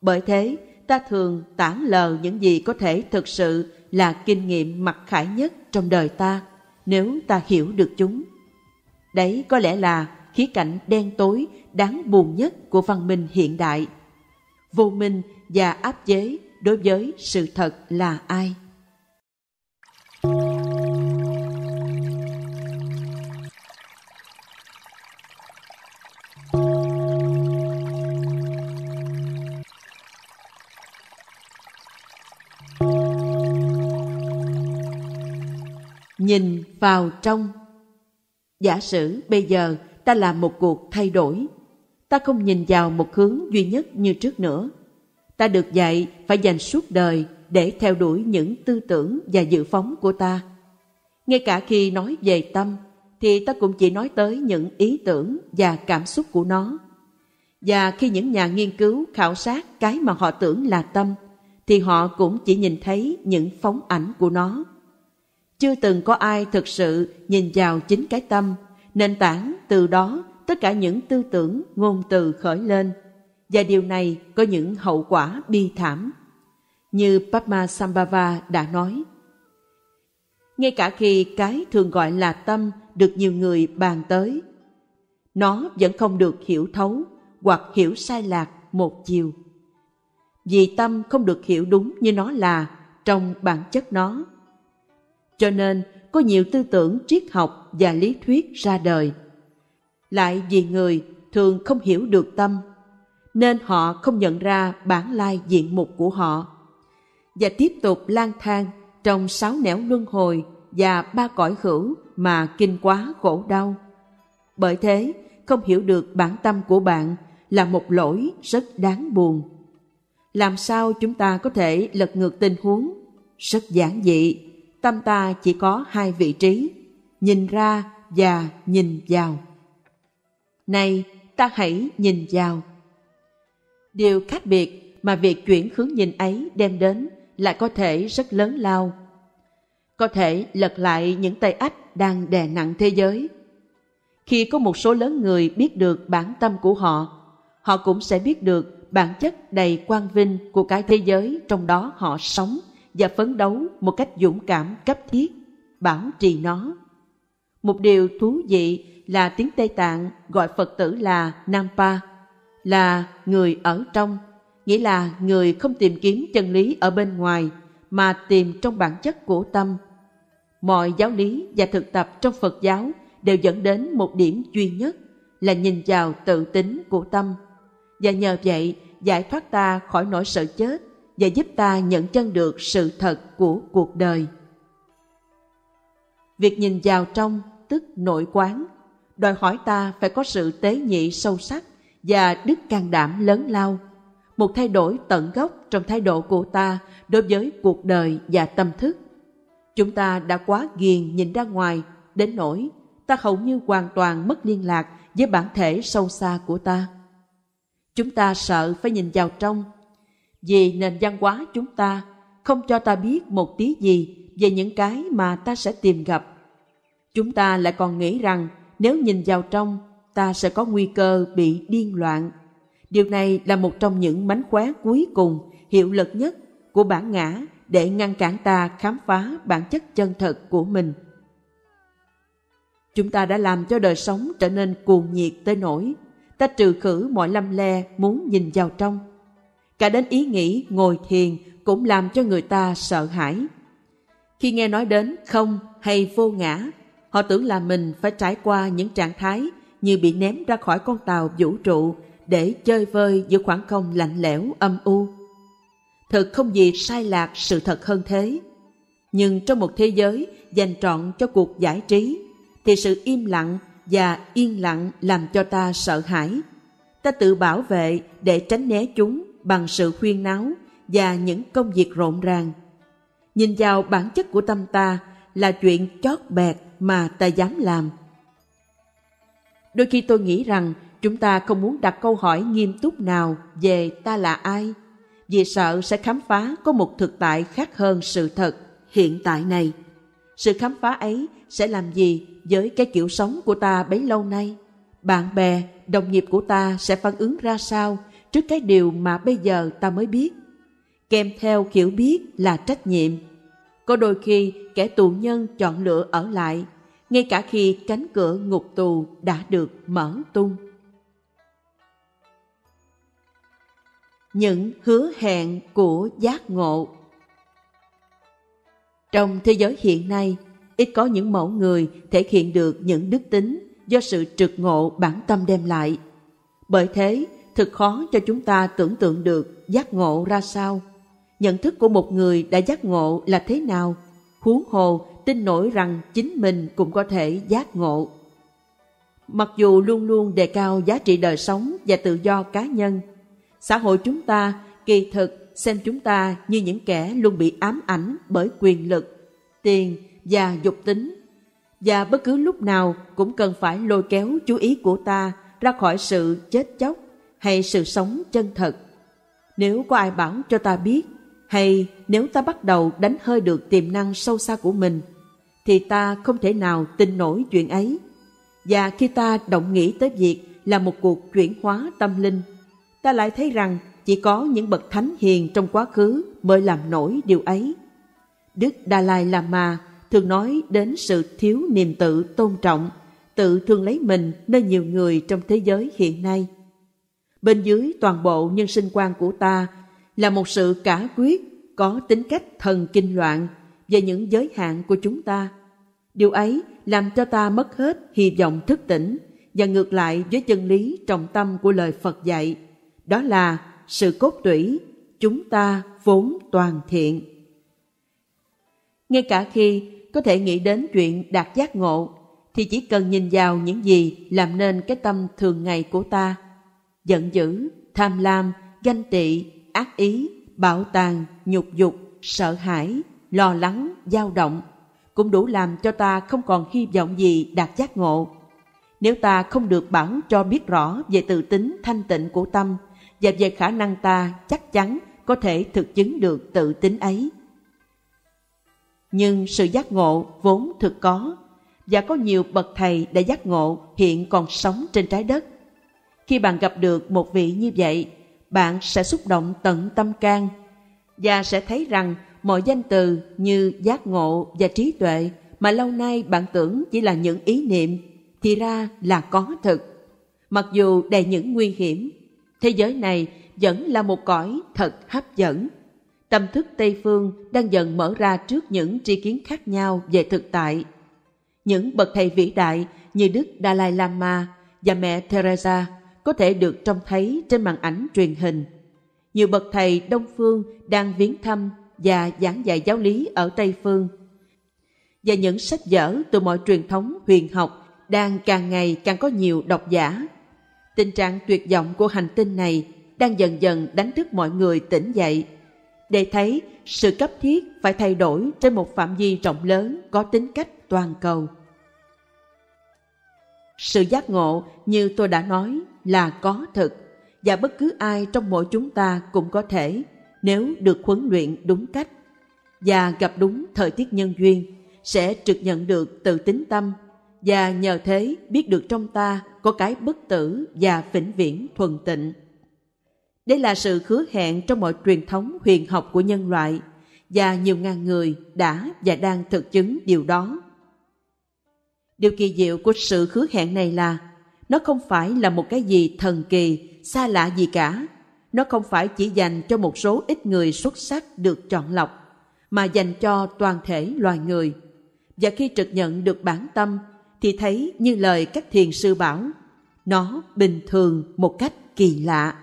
Bởi thế, ta thường tản lờ những gì có thể thực sự là kinh nghiệm mặc khải nhất trong đời ta, nếu ta hiểu được chúng. Đấy có lẽ là khía cạnh đen tối đáng buồn nhất của văn minh hiện đại. Vô minh và áp chế đối với sự thật là ai? Nhìn vào trong Giả sử bây giờ ta làm một cuộc thay đổi, Ta không nhìn vào một hướng duy nhất như trước nữa Ta được dạy phải dành suốt đời để theo đuổi những tư tưởng và dự phóng của ta. Ngay cả khi nói về tâm, thì ta cũng chỉ nói tới những ý tưởng và cảm xúc của nó. Và khi những nhà nghiên cứu khảo sát cái mà họ tưởng là tâm, thì họ cũng chỉ nhìn thấy những phóng ảnh của nó. Chưa từng có ai thực sự nhìn vào chính cái tâm, nền tảng từ đó tất cả những tư tưởng, ngôn từ khởi lên. Và điều này có những hậu quả bi thảm như Padma Sambhava đã nói. Ngay cả khi cái thường gọi là tâm được nhiều người bàn tới, nó vẫn không được hiểu thấu hoặc hiểu sai lạc một chiều. Vì tâm không được hiểu đúng như nó là trong bản chất nó. Cho nên có nhiều tư tưởng triết học và lý thuyết ra đời. Lại vì người thường không hiểu được tâm, nên họ không nhận ra bản lai diện mục của họ và tiếp tục lang thang trong sáu nẻo luân hồi và ba cõi hữu mà kinh quá khổ đau. Bởi thế, không hiểu được bản tâm của bạn là một lỗi rất đáng buồn. Làm sao chúng ta có thể lật ngược tình huống? Rất giản dị, tâm ta chỉ có hai vị trí, nhìn ra và nhìn vào. Này, ta hãy nhìn vào. Điều khác biệt mà việc chuyển hướng nhìn ấy đem đến lại có thể rất lớn lao. Có thể lật lại những tay ách đang đè nặng thế giới. Khi có một số lớn người biết được bản tâm của họ, họ cũng sẽ biết được bản chất đầy quang vinh của cái thế giới trong đó họ sống và phấn đấu một cách dũng cảm cấp thiết, bảo trì nó. Một điều thú vị là tiếng Tây Tạng gọi Phật tử là Nampa, là người ở trong, nghĩa là người không tìm kiếm chân lý ở bên ngoài, mà tìm trong bản chất của tâm. Mọi giáo lý và thực tập trong Phật giáo đều dẫn đến một điểm duy nhất là nhìn vào tự tính của tâm và nhờ vậy, giải thoát ta khỏi nỗi sợ chết và giúp ta nhận chân được sự thật của cuộc đời. Việc nhìn vào trong tức nội quán, đòi hỏi ta phải có sự tế nhị sâu sắc và đức can đảm lớn lao một thay đổi tận gốc trong thái độ của ta đối với cuộc đời và tâm thức. Chúng ta đã quá ghiền nhìn ra ngoài, đến nỗi ta hầu như hoàn toàn mất liên lạc với bản thể sâu xa của ta. Chúng ta sợ phải nhìn vào trong, vì nền văn hóa chúng ta không cho ta biết một tí gì về những cái mà ta sẽ tìm gặp. Chúng ta lại còn nghĩ rằng nếu nhìn vào trong, ta sẽ có nguy cơ bị điên loạn Điều này là một trong những mánh khóe cuối cùng, hiệu lực nhất của bản ngã để ngăn cản ta khám phá bản chất chân thật của mình. Chúng ta đã làm cho đời sống trở nên cuồng nhiệt tới nỗi ta trừ khử mọi lâm le muốn nhìn vào trong. Cả đến ý nghĩ ngồi thiền cũng làm cho người ta sợ hãi. Khi nghe nói đến không hay vô ngã, họ tưởng là mình phải trải qua những trạng thái như bị ném ra khỏi con tàu vũ trụ để chơi vơi giữa khoảng không lạnh lẽo âm u. Thực không gì sai lạc sự thật hơn thế. Nhưng trong một thế giới dành trọn cho cuộc giải trí, thì sự im lặng và yên lặng làm cho ta sợ hãi. ta tự bảo vệ để tránh né chúng bằng sự khuyên náo và những công việc rộn ràng. Nhìn vào bản chất của tâm ta là chuyện chót bẹt mà ta dám làm. Đôi khi tôi nghĩ rằng chúng ta không muốn đặt câu hỏi nghiêm túc nào về ta là ai, vì sợ sẽ khám phá có một thực tại khác hơn sự thật hiện tại này. Sự khám phá ấy sẽ làm gì với cái kiểu sống của ta bấy lâu nay? Bạn bè, đồng nghiệp của ta sẽ phản ứng ra sao trước cái điều mà bây giờ ta mới biết? Kèm theo kiểu biết là trách nhiệm. Có đôi khi kẻ tù nhân chọn lựa ở lại, ngay cả khi cánh cửa ngục tù đã được mở tung. Những hứa hẹn của giác ngộ Trong thế giới hiện nay, ít có những mẫu người thể hiện được những đức tính do sự trực ngộ bản tâm đem lại. Bởi thế, thật khó cho chúng ta tưởng tượng được giác ngộ ra sao. Nhận thức của một người đã giác ngộ là thế nào? Huống hồ tin nổi rằng chính mình cũng có thể giác ngộ. Mặc dù luôn luôn đề cao giá trị đời sống và tự do cá nhân, xã hội chúng ta kỳ thực xem chúng ta như những kẻ luôn bị ám ảnh bởi quyền lực, tiền và dục tính và bất cứ lúc nào cũng cần phải lôi kéo chú ý của ta ra khỏi sự chết chóc hay sự sống chân thật. Nếu có ai bảo cho ta biết hay nếu ta bắt đầu đánh hơi được tiềm năng sâu xa của mình thì ta không thể nào tin nổi chuyện ấy. Và khi ta động nghĩ tới việc là một cuộc chuyển hóa tâm linh, ta lại thấy rằng chỉ có những bậc thánh hiền trong quá khứ mới làm nổi điều ấy. Đức Dalai Lama thường nói đến sự thiếu niềm tự tôn trọng, tự thương lấy mình nơi nhiều người trong thế giới hiện nay. Bên dưới toàn bộ nhân sinh quan của ta là một sự cả quyết, có tính cách thần kinh loạn về những giới hạn của chúng ta. Điều ấy làm cho ta mất hết hy vọng thức tỉnh và ngược lại với chân lý trọng tâm của lời Phật dạy. Đó là sự cốt tủy, chúng ta vốn toàn thiện. Ngay cả khi có thể nghĩ đến chuyện đạt giác ngộ thì chỉ cần nhìn vào những gì làm nên cái tâm thường ngày của ta giận dữ tham lam ganh tị ác ý bạo tàn nhục dục sợ hãi lo lắng dao động cũng đủ làm cho ta không còn hy vọng gì đạt giác ngộ nếu ta không được bản cho biết rõ về tự tính thanh tịnh của tâm và về khả năng ta chắc chắn có thể thực chứng được tự tính ấy nhưng sự giác ngộ vốn thực có và có nhiều bậc thầy đã giác ngộ hiện còn sống trên trái đất. Khi bạn gặp được một vị như vậy, bạn sẽ xúc động tận tâm can và sẽ thấy rằng mọi danh từ như giác ngộ và trí tuệ mà lâu nay bạn tưởng chỉ là những ý niệm thì ra là có thực. Mặc dù đầy những nguy hiểm, thế giới này vẫn là một cõi thật hấp dẫn tâm thức Tây Phương đang dần mở ra trước những tri kiến khác nhau về thực tại. Những bậc thầy vĩ đại như Đức Dalai Lama và mẹ Teresa có thể được trông thấy trên màn ảnh truyền hình. Nhiều bậc thầy Đông Phương đang viếng thăm và giảng dạy giáo lý ở Tây Phương. Và những sách vở từ mọi truyền thống, huyền học đang càng ngày càng có nhiều độc giả. Tình trạng tuyệt vọng của hành tinh này đang dần dần đánh thức mọi người tỉnh dậy để thấy sự cấp thiết phải thay đổi trên một phạm vi rộng lớn có tính cách toàn cầu. Sự giác ngộ, như tôi đã nói, là có thực, và bất cứ ai trong mỗi chúng ta cũng có thể nếu được huấn luyện đúng cách và gặp đúng thời tiết nhân duyên sẽ trực nhận được tự tính tâm và nhờ thế biết được trong ta có cái bất tử và vĩnh viễn thuần tịnh. Đây là sự hứa hẹn trong mọi truyền thống huyền học của nhân loại và nhiều ngàn người đã và đang thực chứng điều đó. Điều kỳ diệu của sự hứa hẹn này là nó không phải là một cái gì thần kỳ, xa lạ gì cả. Nó không phải chỉ dành cho một số ít người xuất sắc được chọn lọc, mà dành cho toàn thể loài người. Và khi trực nhận được bản tâm, thì thấy như lời các thiền sư bảo, nó bình thường một cách kỳ lạ.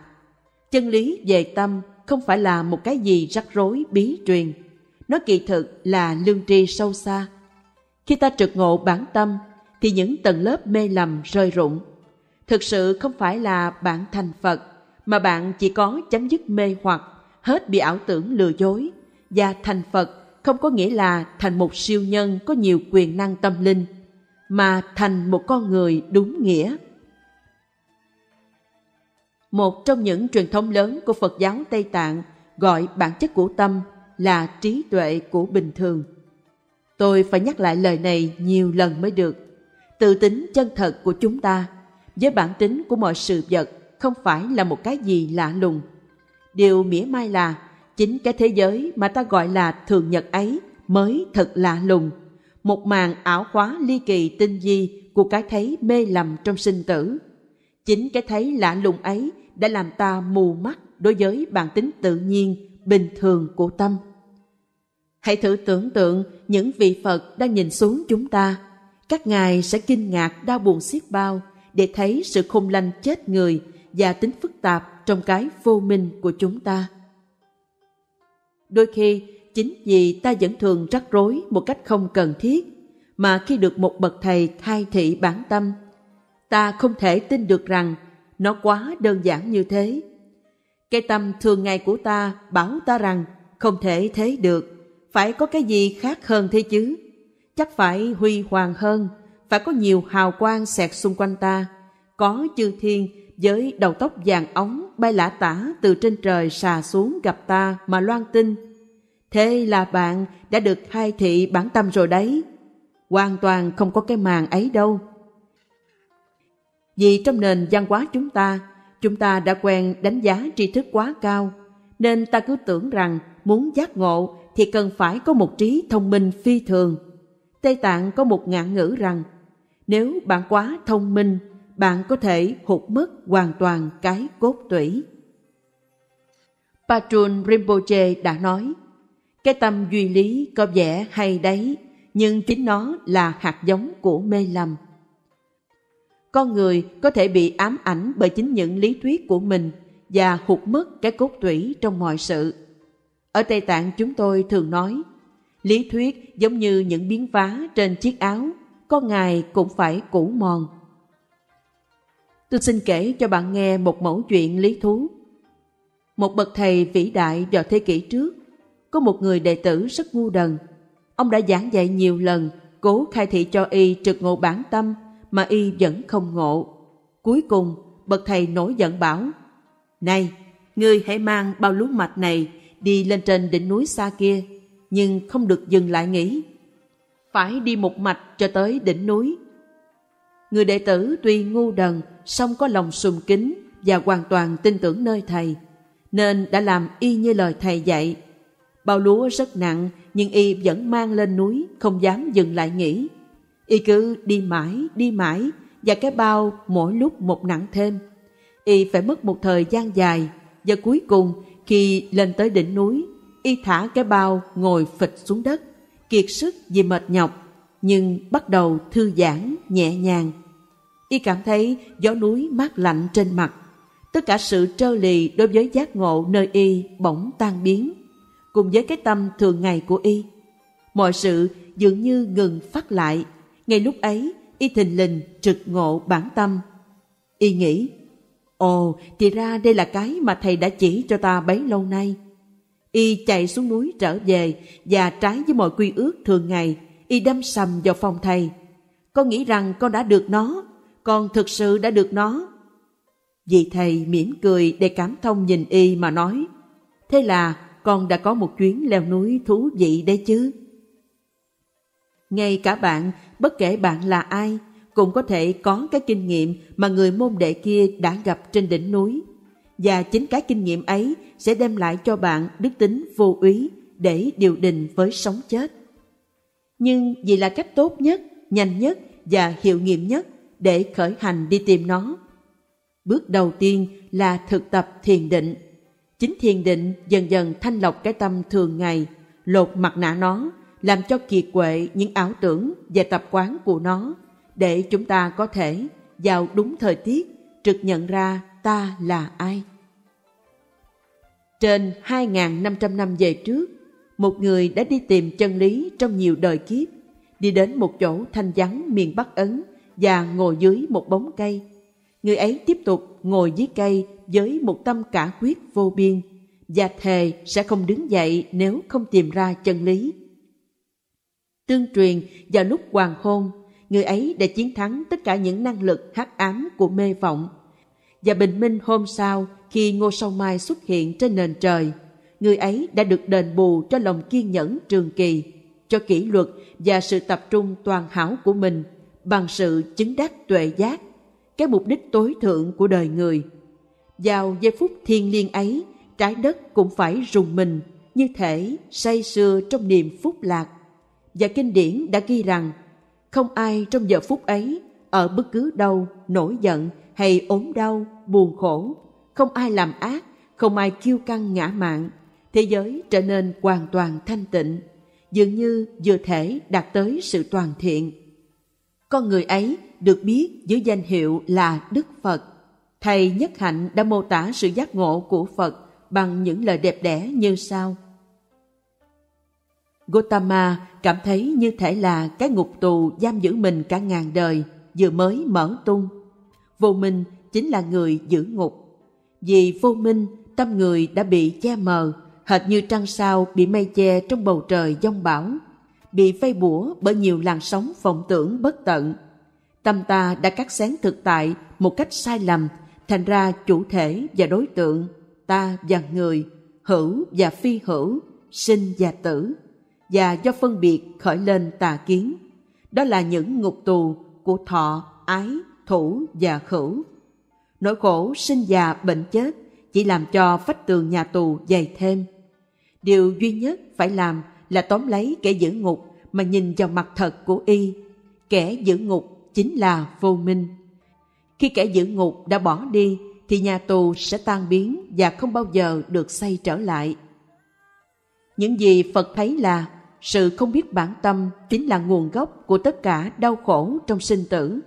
Chân lý về tâm không phải là một cái gì rắc rối bí truyền. Nó kỳ thực là lương tri sâu xa. Khi ta trực ngộ bản tâm, thì những tầng lớp mê lầm rơi rụng. thực sự không phải là bạn thành Phật, mà bạn chỉ có chấm dứt mê hoặc, hết bị ảo tưởng lừa dối. Và thành Phật không có nghĩa là thành một siêu nhân có nhiều quyền năng tâm linh, mà thành một con người đúng nghĩa. Một trong những truyền thống lớn của Phật giáo Tây Tạng gọi bản chất của tâm là trí tuệ của bình thường. Tôi phải nhắc lại lời này nhiều lần mới được. Tự tính chân thật của chúng ta với bản tính của mọi sự vật không phải là một cái gì lạ lùng. Điều mỉa mai là chính cái thế giới mà ta gọi là thường nhật ấy mới thật lạ lùng. Một màn ảo hóa ly kỳ tinh di của cái thấy mê lầm trong sinh tử. Chính cái thấy lạ lùng ấy đã làm ta mù mắt đối với bản tính tự nhiên, bình thường của tâm. Hãy thử tưởng tượng những vị Phật đang nhìn xuống chúng ta. Các ngài sẽ kinh ngạc đau buồn xiết bao để thấy sự khôn lanh chết người và tính phức tạp trong cái vô minh của chúng ta. Đôi khi, chính vì ta vẫn thường rắc rối một cách không cần thiết, mà khi được một bậc thầy khai thị bản tâm, ta không thể tin được rằng nó quá đơn giản như thế. Cái tâm thường ngày của ta bảo ta rằng không thể thế được, phải có cái gì khác hơn thế chứ. Chắc phải huy hoàng hơn, phải có nhiều hào quang xẹt xung quanh ta, có chư thiên với đầu tóc vàng ống bay lả tả từ trên trời xà xuống gặp ta mà loan tin. Thế là bạn đã được khai thị bản tâm rồi đấy. Hoàn toàn không có cái màn ấy đâu. Vì trong nền văn hóa chúng ta, chúng ta đã quen đánh giá tri thức quá cao, nên ta cứ tưởng rằng muốn giác ngộ thì cần phải có một trí thông minh phi thường. Tây Tạng có một ngạn ngữ rằng, nếu bạn quá thông minh, bạn có thể hụt mất hoàn toàn cái cốt tủy. Patrun Rinpoche đã nói, cái tâm duy lý có vẻ hay đấy, nhưng chính nó là hạt giống của mê lầm. Con người có thể bị ám ảnh bởi chính những lý thuyết của mình và hụt mất cái cốt tủy trong mọi sự. Ở Tây Tạng chúng tôi thường nói, lý thuyết giống như những biến vá trên chiếc áo, có ngày cũng phải cũ mòn. Tôi xin kể cho bạn nghe một mẫu chuyện lý thú. Một bậc thầy vĩ đại vào thế kỷ trước, có một người đệ tử rất ngu đần. Ông đã giảng dạy nhiều lần, cố khai thị cho y trực ngộ bản tâm mà y vẫn không ngộ. Cuối cùng, bậc thầy nổi giận bảo, Này, ngươi hãy mang bao lúa mạch này đi lên trên đỉnh núi xa kia, nhưng không được dừng lại nghỉ. Phải đi một mạch cho tới đỉnh núi. Người đệ tử tuy ngu đần, song có lòng sùng kính và hoàn toàn tin tưởng nơi thầy, nên đã làm y như lời thầy dạy. Bao lúa rất nặng, nhưng y vẫn mang lên núi, không dám dừng lại nghỉ. Y cứ đi mãi, đi mãi, và cái bao mỗi lúc một nặng thêm. Y phải mất một thời gian dài, và cuối cùng khi lên tới đỉnh núi, y thả cái bao ngồi phịch xuống đất, kiệt sức vì mệt nhọc, nhưng bắt đầu thư giãn, nhẹ nhàng. Y cảm thấy gió núi mát lạnh trên mặt. Tất cả sự trơ lì đối với giác ngộ nơi y bỗng tan biến, cùng với cái tâm thường ngày của y. Mọi sự dường như ngừng phát lại. Ngay lúc ấy, y thình lình trực ngộ bản tâm. Y nghĩ, Ồ, thì ra đây là cái mà thầy đã chỉ cho ta bấy lâu nay. Y chạy xuống núi trở về và trái với mọi quy ước thường ngày, y đâm sầm vào phòng thầy. Con nghĩ rằng con đã được nó, con thực sự đã được nó. Vị thầy mỉm cười để cảm thông nhìn y mà nói, thế là con đã có một chuyến leo núi thú vị đấy chứ. Ngay cả bạn, bất kể bạn là ai, cũng có thể có cái kinh nghiệm mà người môn đệ kia đã gặp trên đỉnh núi. Và chính cái kinh nghiệm ấy sẽ đem lại cho bạn đức tính vô úy để điều đình với sống chết. Nhưng vì là cách tốt nhất, nhanh nhất và hiệu nghiệm nhất để khởi hành đi tìm nó. Bước đầu tiên là thực tập thiền định. Chính thiền định dần dần thanh lọc cái tâm thường ngày, lột mặt nạ nó, làm cho kiệt quệ những ảo tưởng và tập quán của nó để chúng ta có thể vào đúng thời tiết trực nhận ra ta là ai. Trên 2.500 năm về trước, một người đã đi tìm chân lý trong nhiều đời kiếp, đi đến một chỗ thanh vắng miền Bắc Ấn và ngồi dưới một bóng cây. người ấy tiếp tục ngồi dưới cây với một tâm cả quyết vô biên và thề sẽ không đứng dậy nếu không tìm ra chân lý. Tương truyền vào lúc hoàng hôn, người ấy đã chiến thắng tất cả những năng lực hắc ám của mê vọng. Và bình minh hôm sau, khi Ngô Sâu Mai xuất hiện trên nền trời, người ấy đã được đền bù cho lòng kiên nhẫn trường kỳ, cho kỷ luật và sự tập trung toàn hảo của mình bằng sự chứng đắc tuệ giác, cái mục đích tối thượng của đời người. Vào giây phút thiên liêng ấy, trái đất cũng phải rùng mình, như thể say sưa trong niềm phúc lạc. Và kinh điển đã ghi rằng, không ai trong giờ phút ấy, ở bất cứ đâu, nổi giận hay ốm đau, buồn khổ, không ai làm ác, không ai kiêu căng ngã mạn, thế giới trở nên hoàn toàn thanh tịnh, dường như vừa thể đạt tới sự toàn thiện. Con người ấy được biết dưới danh hiệu là Đức Phật. Thầy Nhất Hạnh đã mô tả sự giác ngộ của Phật bằng những lời đẹp đẽ như sau. Gotama cảm thấy như thể là cái ngục tù giam giữ mình cả ngàn đời vừa mới mở tung. Vô minh chính là người giữ ngục. Vì vô minh, tâm người đã bị che mờ, hệt như trăng sao bị mây che trong bầu trời giông bão, bị vây bủa bởi nhiều làn sóng vọng tưởng bất tận. Tâm ta đã cắt xén thực tại một cách sai lầm, thành ra chủ thể và đối tượng ta và người, hữu và phi hữu, sinh và tử, và do phân biệt khởi lên tà kiến. Đó là những ngục tù của thọ, ái, thủ và khẩu. Nỗi khổ sinh già bệnh chết chỉ làm cho vách tường nhà tù dày thêm. Điều duy nhất phải làm là tóm lấy kẻ giữ ngục mà nhìn vào mặt thật của y. Kẻ giữ ngục chính là vô minh. Khi kẻ giữ ngục đã bỏ đi, thì nhà tù sẽ tan biến và không bao giờ được xây trở lại. Những gì Phật thấy là sự không biết bản tâm chính là nguồn gốc của tất cả đau khổ trong sinh tử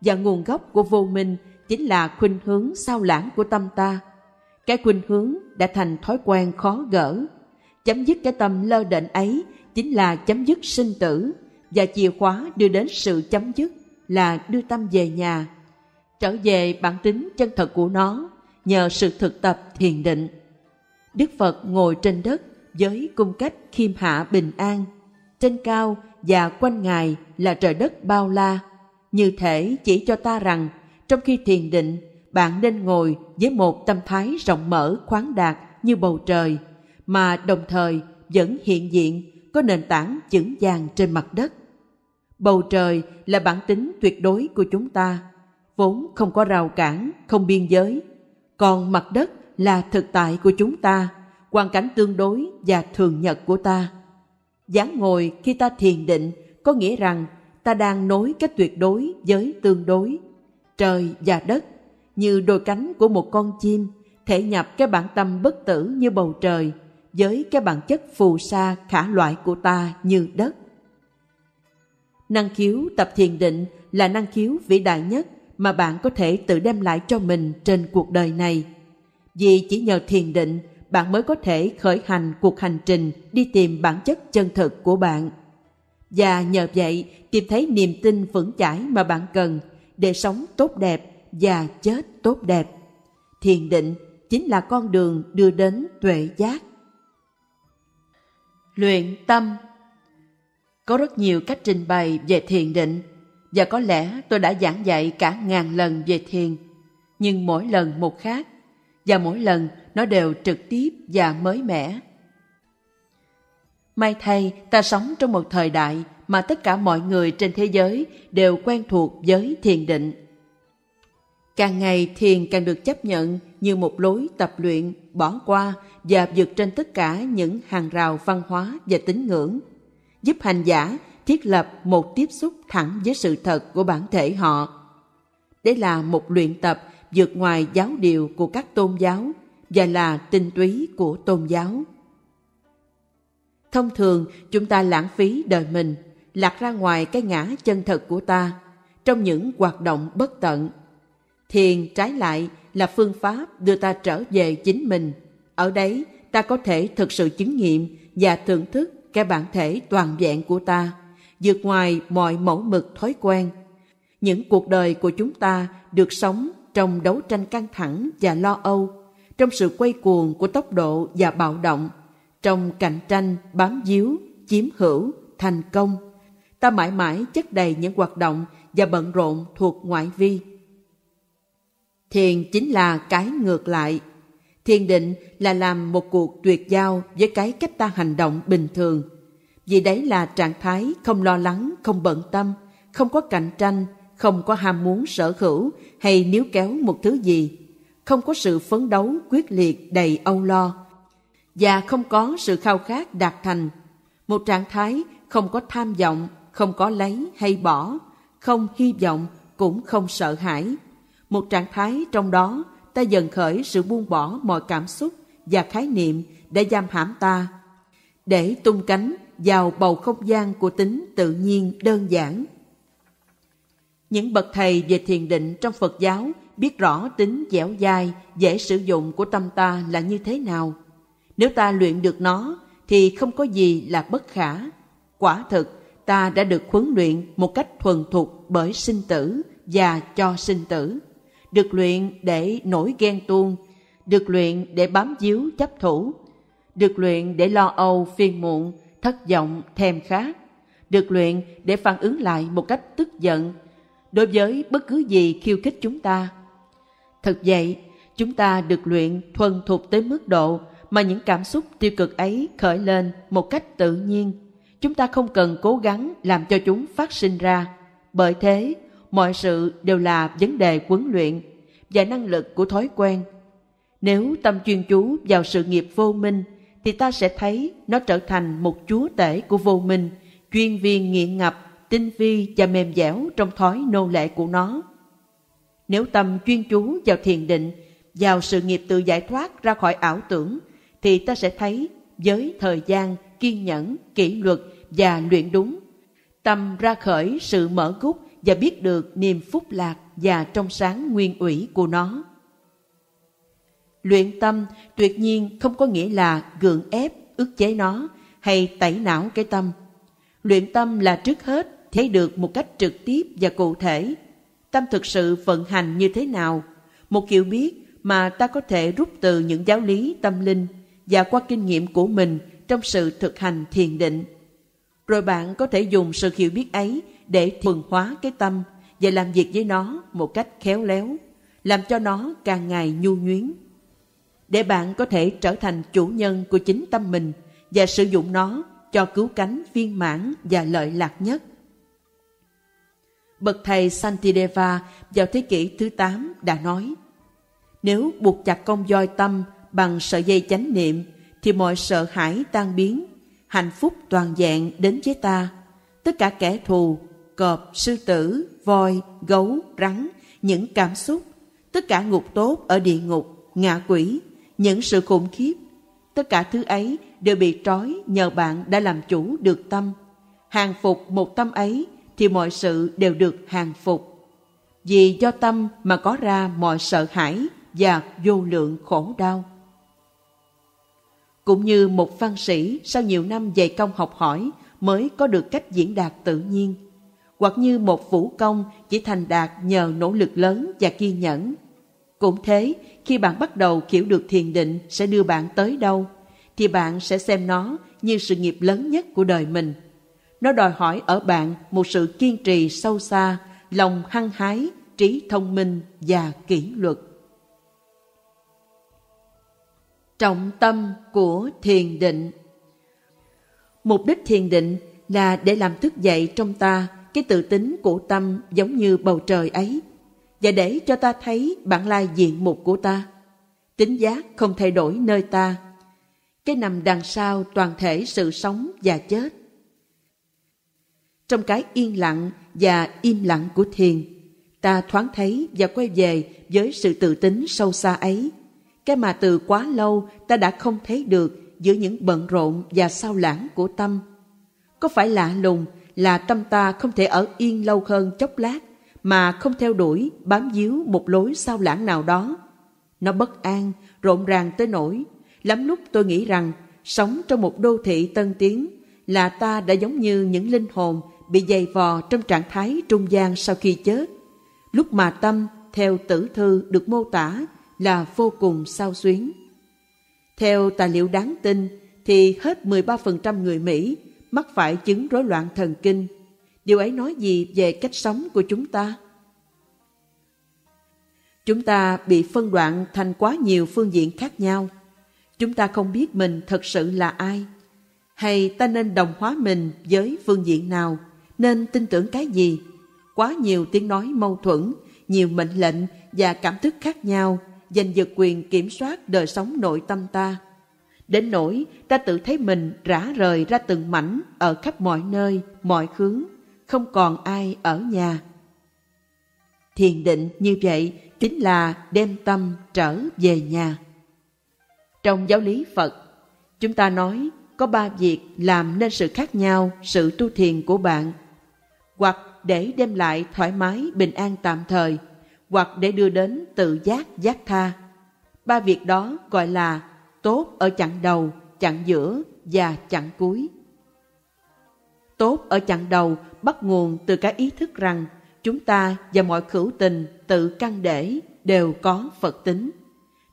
và nguồn gốc của vô minh chính là khuynh hướng sao lãng của tâm ta. Cái khuynh hướng đã thành thói quen khó gỡ. Chấm dứt cái tâm lơ đệnh ấy chính là chấm dứt sinh tử. Và chìa khóa đưa đến sự chấm dứt là đưa tâm về nhà. Trở về bản tính chân thật của nó nhờ sự thực tập thiền định. Đức Phật ngồi trên đất với cung cách khiêm hạ bình an, trên cao và quanh Ngài là trời đất bao la, như thể chỉ cho ta rằng trong khi thiền định, bạn nên ngồi với một tâm thái rộng mở khoáng đạt như bầu trời, mà đồng thời vẫn hiện diện có nền tảng vững vàng trên mặt đất. Bầu trời là bản tính tuyệt đối của chúng ta, vốn không có rào cản, không biên giới. Còn mặt đất là thực tại của chúng ta, hoàn cảnh tương đối và thường nhật của ta. dáng ngồi khi ta thiền định có nghĩa rằng ta đang nối cái tuyệt đối với tương đối, trời và đất, như đôi cánh của một con chim, thể nhập cái bản tâm bất tử như bầu trời, với cái bản chất phù sa khả loại của ta như đất. Năng khiếu tập thiền định là năng khiếu vĩ đại nhất mà bạn có thể tự đem lại cho mình trên cuộc đời này. Vì chỉ nhờ thiền định, bạn mới có thể khởi hành cuộc hành trình đi tìm bản chất chân thực của bạn. Và nhờ vậy tìm thấy niềm tin vững chãi mà bạn cần để sống tốt đẹp và chết tốt đẹp. Thiền định chính là con đường đưa đến tuệ giác. Luyện tâm Có rất nhiều cách trình bày về thiền định và có lẽ tôi đã giảng dạy cả ngàn lần về thiền, nhưng mỗi lần một khác, và mỗi lần nó đều trực tiếp và mới mẻ. May thay, ta sống trong một thời đại mà tất cả mọi người trên thế giới đều quen thuộc với thiền định. Càng ngày thiền càng được chấp nhận như một lối tập luyện, bỏ qua và vượt trên tất cả những hàng rào văn hóa và tín ngưỡng, giúp hành giả thiết lập một tiếp xúc thẳng với sự thật của bản thể họ. Đây là một luyện tập vượt ngoài giáo điều của các tôn giáo và là tinh túy của tôn giáo. Thông thường, chúng ta lãng phí đời mình, lạc ra ngoài cái ngã chân thật của ta trong những hoạt động bất tận. Thiền trái lại là phương pháp đưa ta trở về chính mình. Ở đấy, ta có thể thực sự chứng nghiệm và thưởng thức cái bản thể toàn vẹn của ta vượt ngoài mọi mẫu mực thói quen. Những cuộc đời của chúng ta được sống trong đấu tranh căng thẳng và lo âu, trong sự quay cuồng của tốc độ và bạo động, trong cạnh tranh, bám díu, chiếm hữu, thành công. Ta mãi mãi chất đầy những hoạt động và bận rộn thuộc ngoại vi. Thiền chính là cái ngược lại. Thiền định là làm một cuộc tuyệt giao với cái cách ta hành động bình thường. Vì đấy là trạng thái không lo lắng, không bận tâm, không có cạnh tranh, không có ham muốn sở hữu hay níu kéo một thứ gì, không có sự phấn đấu quyết liệt đầy âu lo, và không có sự khao khát đạt thành. Một trạng thái không có tham vọng, không có lấy hay bỏ, không hy vọng cũng không sợ hãi. Một trạng thái trong đó ta dần khởi sự buông bỏ mọi cảm xúc và khái niệm để giam hãm ta, để tung cánh vào bầu không gian của tính tự nhiên đơn giản. Những bậc thầy về thiền định trong Phật giáo biết rõ tính dẻo dai, dễ sử dụng của tâm ta là như thế nào. Nếu ta luyện được nó, thì không có gì là bất khả. Quả thực, ta đã được huấn luyện một cách thuần thục bởi sinh tử và cho sinh tử. Được luyện để nổi ghen tuông, được luyện để bám díu chấp thủ, được luyện để lo âu phiền muộn, thất vọng thèm khát, được luyện để phản ứng lại một cách tức giận đối với bất cứ gì khiêu khích chúng ta. Thực vậy, chúng ta được luyện thuần thục tới mức độ mà những cảm xúc tiêu cực ấy khởi lên một cách tự nhiên. Chúng ta không cần cố gắng làm cho chúng phát sinh ra. Bởi thế, mọi sự đều là vấn đề huấn luyện và năng lực của thói quen. Nếu tâm chuyên chú vào sự nghiệp vô minh, thì ta sẽ thấy nó trở thành một chúa tể của vô minh, chuyên viên nghiện ngập tinh vi và mềm dẻo trong thói nô lệ của nó. Nếu tâm chuyên chú vào thiền định, vào sự nghiệp tự giải thoát ra khỏi ảo tưởng, thì ta sẽ thấy với thời gian, kiên nhẫn, kỷ luật và luyện đúng, tâm ra khởi sự mở gút và biết được niềm phúc lạc và trong sáng nguyên ủy của nó. Luyện tâm tuyệt nhiên không có nghĩa là gượng ép, ức chế nó hay tẩy não cái tâm. Luyện tâm là trước hết thấy được một cách trực tiếp và cụ thể tâm thực sự vận hành như thế nào một kiểu biết mà ta có thể rút từ những giáo lý tâm linh và qua kinh nghiệm của mình trong sự thực hành thiền định rồi bạn có thể dùng sự hiểu biết ấy để thuần hóa cái tâm và làm việc với nó một cách khéo léo làm cho nó càng ngày nhu nhuyến để bạn có thể trở thành chủ nhân của chính tâm mình và sử dụng nó cho cứu cánh viên mãn và lợi lạc nhất Bậc thầy Santideva vào thế kỷ thứ 8 đã nói Nếu buộc chặt con voi tâm bằng sợi dây chánh niệm thì mọi sợ hãi tan biến, hạnh phúc toàn dạng đến với ta. Tất cả kẻ thù, cọp, sư tử, voi, gấu, rắn, những cảm xúc, tất cả ngục tốt ở địa ngục, ngạ quỷ, những sự khủng khiếp, tất cả thứ ấy đều bị trói nhờ bạn đã làm chủ được tâm. Hàng phục một tâm ấy thì mọi sự đều được hàng phục. Vì do tâm mà có ra mọi sợ hãi và vô lượng khổ đau. Cũng như một văn sĩ sau nhiều năm dày công học hỏi mới có được cách diễn đạt tự nhiên, hoặc như một vũ công chỉ thành đạt nhờ nỗ lực lớn và kiên nhẫn. Cũng thế, khi bạn bắt đầu hiểu được thiền định sẽ đưa bạn tới đâu, thì bạn sẽ xem nó như sự nghiệp lớn nhất của đời mình – nó đòi hỏi ở bạn một sự kiên trì sâu xa, lòng hăng hái, trí thông minh và kỷ luật. Trọng tâm của thiền định Mục đích thiền định là để làm thức dậy trong ta cái tự tính của tâm giống như bầu trời ấy và để cho ta thấy bản lai diện mục của ta. Tính giác không thay đổi nơi ta. Cái nằm đằng sau toàn thể sự sống và chết trong cái yên lặng và im lặng của thiền, ta thoáng thấy và quay về với sự tự tính sâu xa ấy. Cái mà từ quá lâu ta đã không thấy được giữa những bận rộn và sao lãng của tâm. Có phải lạ lùng là tâm ta không thể ở yên lâu hơn chốc lát mà không theo đuổi bám díu một lối sao lãng nào đó. Nó bất an, rộn ràng tới nỗi. Lắm lúc tôi nghĩ rằng sống trong một đô thị tân tiến là ta đã giống như những linh hồn bị dày vò trong trạng thái trung gian sau khi chết. Lúc mà tâm theo tử thư được mô tả là vô cùng sao xuyến. Theo tài liệu đáng tin thì hết 13% người Mỹ mắc phải chứng rối loạn thần kinh. Điều ấy nói gì về cách sống của chúng ta? Chúng ta bị phân đoạn thành quá nhiều phương diện khác nhau. Chúng ta không biết mình thật sự là ai. Hay ta nên đồng hóa mình với phương diện nào? Nên tin tưởng cái gì? Quá nhiều tiếng nói mâu thuẫn, nhiều mệnh lệnh và cảm thức khác nhau giành giật quyền kiểm soát đời sống nội tâm ta. Đến nỗi ta tự thấy mình rã rời ra từng mảnh ở khắp mọi nơi, mọi hướng, không còn ai ở nhà. Thiền định như vậy chính là đem tâm trở về nhà. Trong giáo lý Phật, chúng ta nói có ba việc làm nên sự khác nhau sự tu thiền của bạn. Hoặc để đem lại thoải mái, bình an tạm thời, hoặc để đưa đến tự giác, giác tha. Ba việc đó gọi là tốt ở chặng đầu, chặng giữa và chặng cuối. Tốt ở chặng đầu bắt nguồn từ cái ý thức rằng chúng ta và mọi khẩu tình tự căn để đều có Phật tính.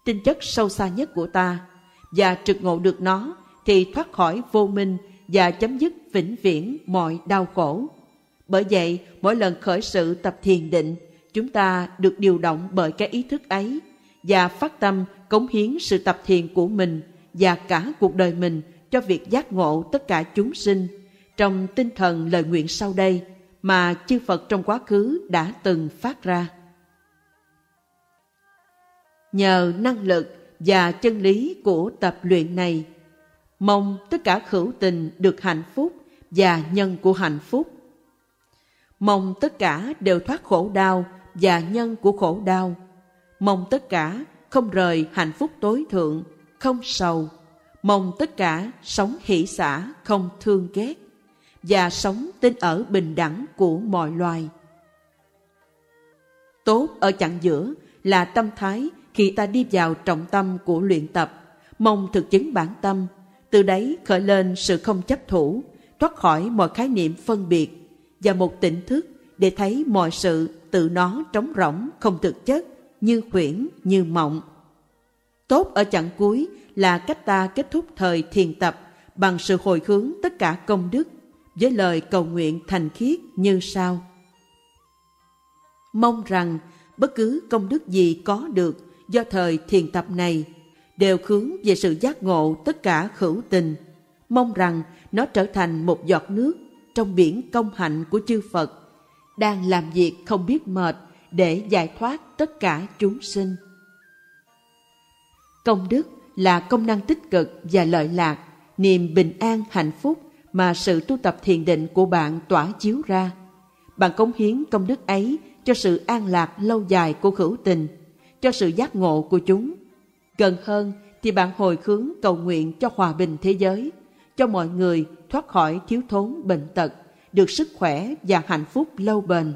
Tinh chất sâu xa nhất của ta và trực ngộ được nó thì thoát khỏi vô minh và chấm dứt vĩnh viễn mọi đau khổ. Bởi vậy, mỗi lần khởi sự tập thiền định, chúng ta được điều động bởi cái ý thức ấy và phát tâm cống hiến sự tập thiền của mình và cả cuộc đời mình cho việc giác ngộ tất cả chúng sinh trong tinh thần lời nguyện sau đây mà chư Phật trong quá khứ đã từng phát ra. Nhờ năng lực và chân lý của tập luyện này, mong tất cả khẩu tình được hạnh phúc và nhân của hạnh phúc. Mong tất cả đều thoát khổ đau và nhân của khổ đau. Mong tất cả không rời hạnh phúc tối thượng, không sầu. Mong tất cả sống hỷ xả, không thương ghét và sống tin ở bình đẳng của mọi loài. Tốt ở chặng giữa là tâm thái khi ta đi vào trọng tâm của luyện tập, mong thực chứng bản tâm, từ đấy khởi lên sự không chấp thủ, thoát khỏi mọi khái niệm phân biệt và một tỉnh thức để thấy mọi sự tự nó trống rỗng, không thực chất, như huyễn, như mộng. Tốt ở chặng cuối là cách ta kết thúc thời thiền tập bằng sự hồi hướng tất cả công đức với lời cầu nguyện thành khiết như sau. Mong rằng bất cứ công đức gì có được do thời thiền tập này đều hướng về sự giác ngộ tất cả khẩu tình. Mong rằng nó trở thành một giọt nước trong biển công hạnh của chư Phật, đang làm việc không biết mệt để giải thoát tất cả chúng sinh. Công đức là công năng tích cực và lợi lạc, niềm bình an hạnh phúc mà sự tu tập thiền định của bạn tỏa chiếu ra. Bạn cống hiến công đức ấy cho sự an lạc lâu dài của hữu tình, cho sự giác ngộ của chúng. Gần hơn thì bạn hồi hướng cầu nguyện cho hòa bình thế giới, cho mọi người thoát khỏi thiếu thốn bệnh tật, được sức khỏe và hạnh phúc lâu bền.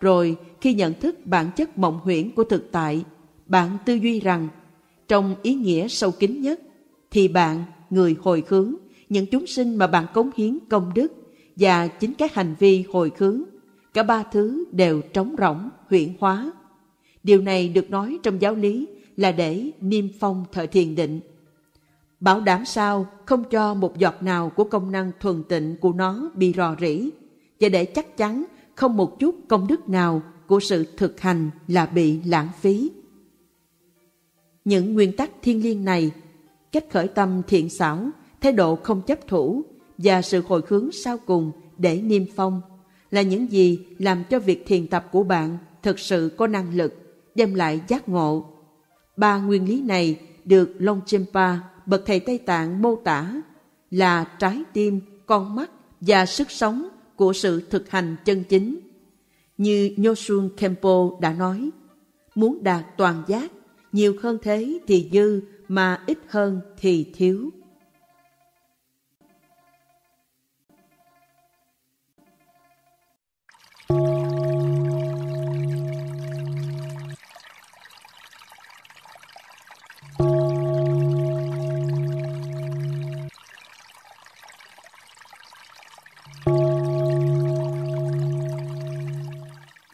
Rồi khi nhận thức bản chất mộng huyễn của thực tại, bạn tư duy rằng trong ý nghĩa sâu kín nhất thì bạn, người hồi hướng, những chúng sinh mà bạn cống hiến công đức và chính các hành vi hồi hướng, cả ba thứ đều trống rỗng, huyễn hóa. Điều này được nói trong giáo lý là để niêm phong thời thiền định. Bảo đảm sao không cho một giọt nào của công năng thuần tịnh của nó bị rò rỉ và để chắc chắn không một chút công đức nào của sự thực hành là bị lãng phí. Những nguyên tắc thiên liêng này, cách khởi tâm thiện xảo, thái độ không chấp thủ và sự hồi hướng sau cùng để niêm phong là những gì làm cho việc thiền tập của bạn thực sự có năng lực, đem lại giác ngộ. Ba nguyên lý này được Longchenpa, bậc thầy Tây Tạng mô tả là trái tim, con mắt và sức sống của sự thực hành chân chính. Như Nyosun Kempo đã nói, muốn đạt toàn giác, nhiều hơn thế thì dư mà ít hơn thì thiếu.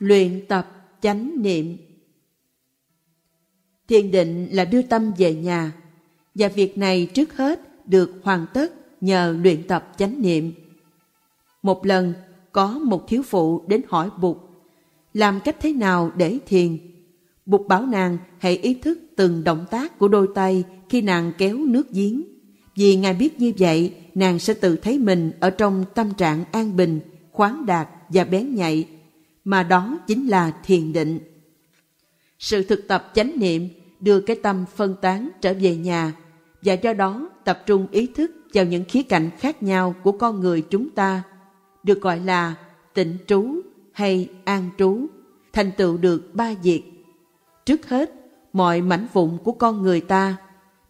Luyện tập chánh niệm. Thiền định là đưa tâm về nhà, và việc này trước hết được hoàn tất nhờ luyện tập chánh niệm. Một lần, có một thiếu phụ đến hỏi bụt, làm cách thế nào để thiền? Bụt bảo nàng hãy ý thức từng động tác của đôi tay khi nàng kéo nước giếng. Vì ngài biết như vậy, nàng sẽ tự thấy mình ở trong tâm trạng an bình, khoáng đạt và bén nhạy mà đó chính là thiền định. Sự thực tập chánh niệm đưa cái tâm phân tán trở về nhà, và do đó tập trung ý thức vào những khía cạnh khác nhau của con người chúng ta, được gọi là tịnh trú hay an trú, thành tựu được ba việc. Trước hết, mọi mảnh vụn của con người ta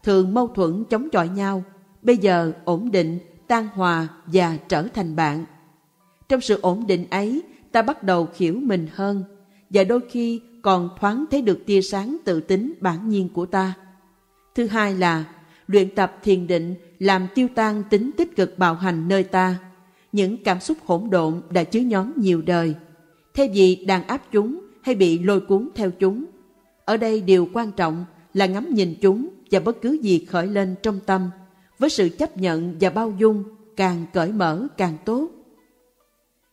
thường mâu thuẫn chống chọi nhau, bây giờ ổn định, tan hòa và trở thành bạn. Trong sự ổn định ấy ta bắt đầu hiểu mình hơn, và đôi khi còn thoáng thấy được tia sáng tự tính bản nhiên của ta. Thứ hai là, luyện tập thiền định làm tiêu tan tính tích cực bạo hành nơi ta. Những cảm xúc hỗn độn đã chứa nhóm nhiều đời. Thay vì đàn áp chúng hay bị lôi cuốn theo chúng, ở đây điều quan trọng là ngắm nhìn chúng và bất cứ gì khởi lên trong tâm, với sự chấp nhận và bao dung càng cởi mở càng tốt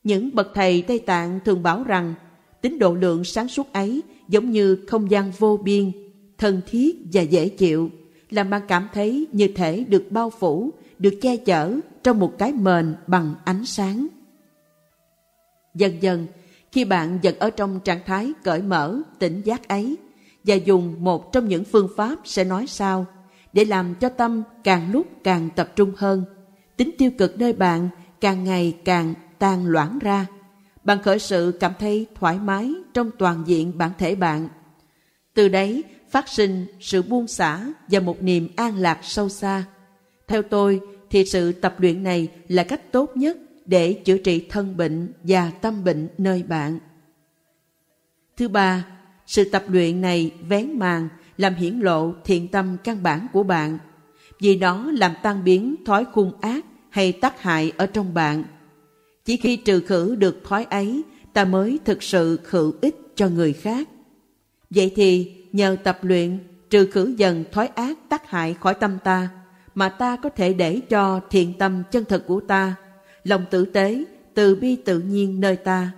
những bậc thầy tây tạng thường bảo rằng, tính độ lượng sáng suốt ấy giống như không gian vô biên, thân thiết và dễ chịu, làm bạn cảm thấy như thể được bao phủ, được che chở trong một cái mền bằng ánh sáng. Dần dần, khi bạn dần ở trong trạng thái cởi mở, tỉnh giác ấy, và dùng một trong những phương pháp sẽ nói sau, để làm cho tâm càng lúc càng tập trung hơn, tính tiêu cực nơi bạn càng ngày càng tan loãng ra. Bạn khởi sự cảm thấy thoải mái trong toàn diện bản thể bạn. Từ đấy phát sinh sự buông xả và một niềm an lạc sâu xa. Theo tôi thì sự tập luyện này là cách tốt nhất để chữa trị thân bệnh và tâm bệnh nơi bạn. Thứ ba, sự tập luyện này vén màn làm hiển lộ thiện tâm căn bản của bạn. Vì nó làm tan biến thói khung ác hay tác hại ở trong bạn chỉ khi trừ khử được thói ấy, ta mới thực sự khử ích cho người khác. Vậy thì, nhờ tập luyện, trừ khử dần thói ác tác hại khỏi tâm ta, mà ta có thể để cho thiện tâm chân thật của ta, lòng tử tế, từ bi tự nhiên nơi ta,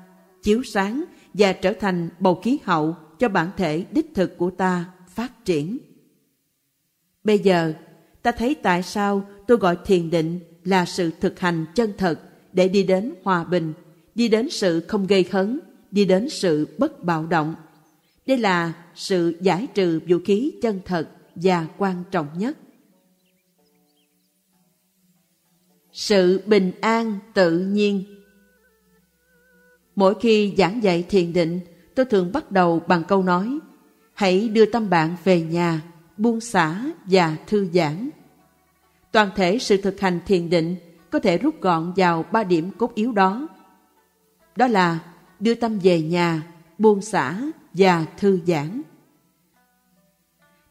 chiếu sáng và trở thành bầu khí hậu cho bản thể đích thực của ta phát triển. Bây giờ, ta thấy tại sao tôi gọi thiền định là sự thực hành chân thật để đi đến hòa bình, đi đến sự không gây hấn đi đến sự bất bạo động. Đây là sự giải trừ vũ khí chân thật và quan trọng nhất. Sự bình an tự nhiên. Mỗi khi giảng dạy thiền định, tôi thường bắt đầu bằng câu nói, hãy đưa tâm bạn về nhà, buông xả và thư giãn. Toàn thể sự thực hành thiền định có thể rút gọn vào ba điểm cốt yếu đó. Đó là đưa tâm về nhà, buông xả và thư giãn.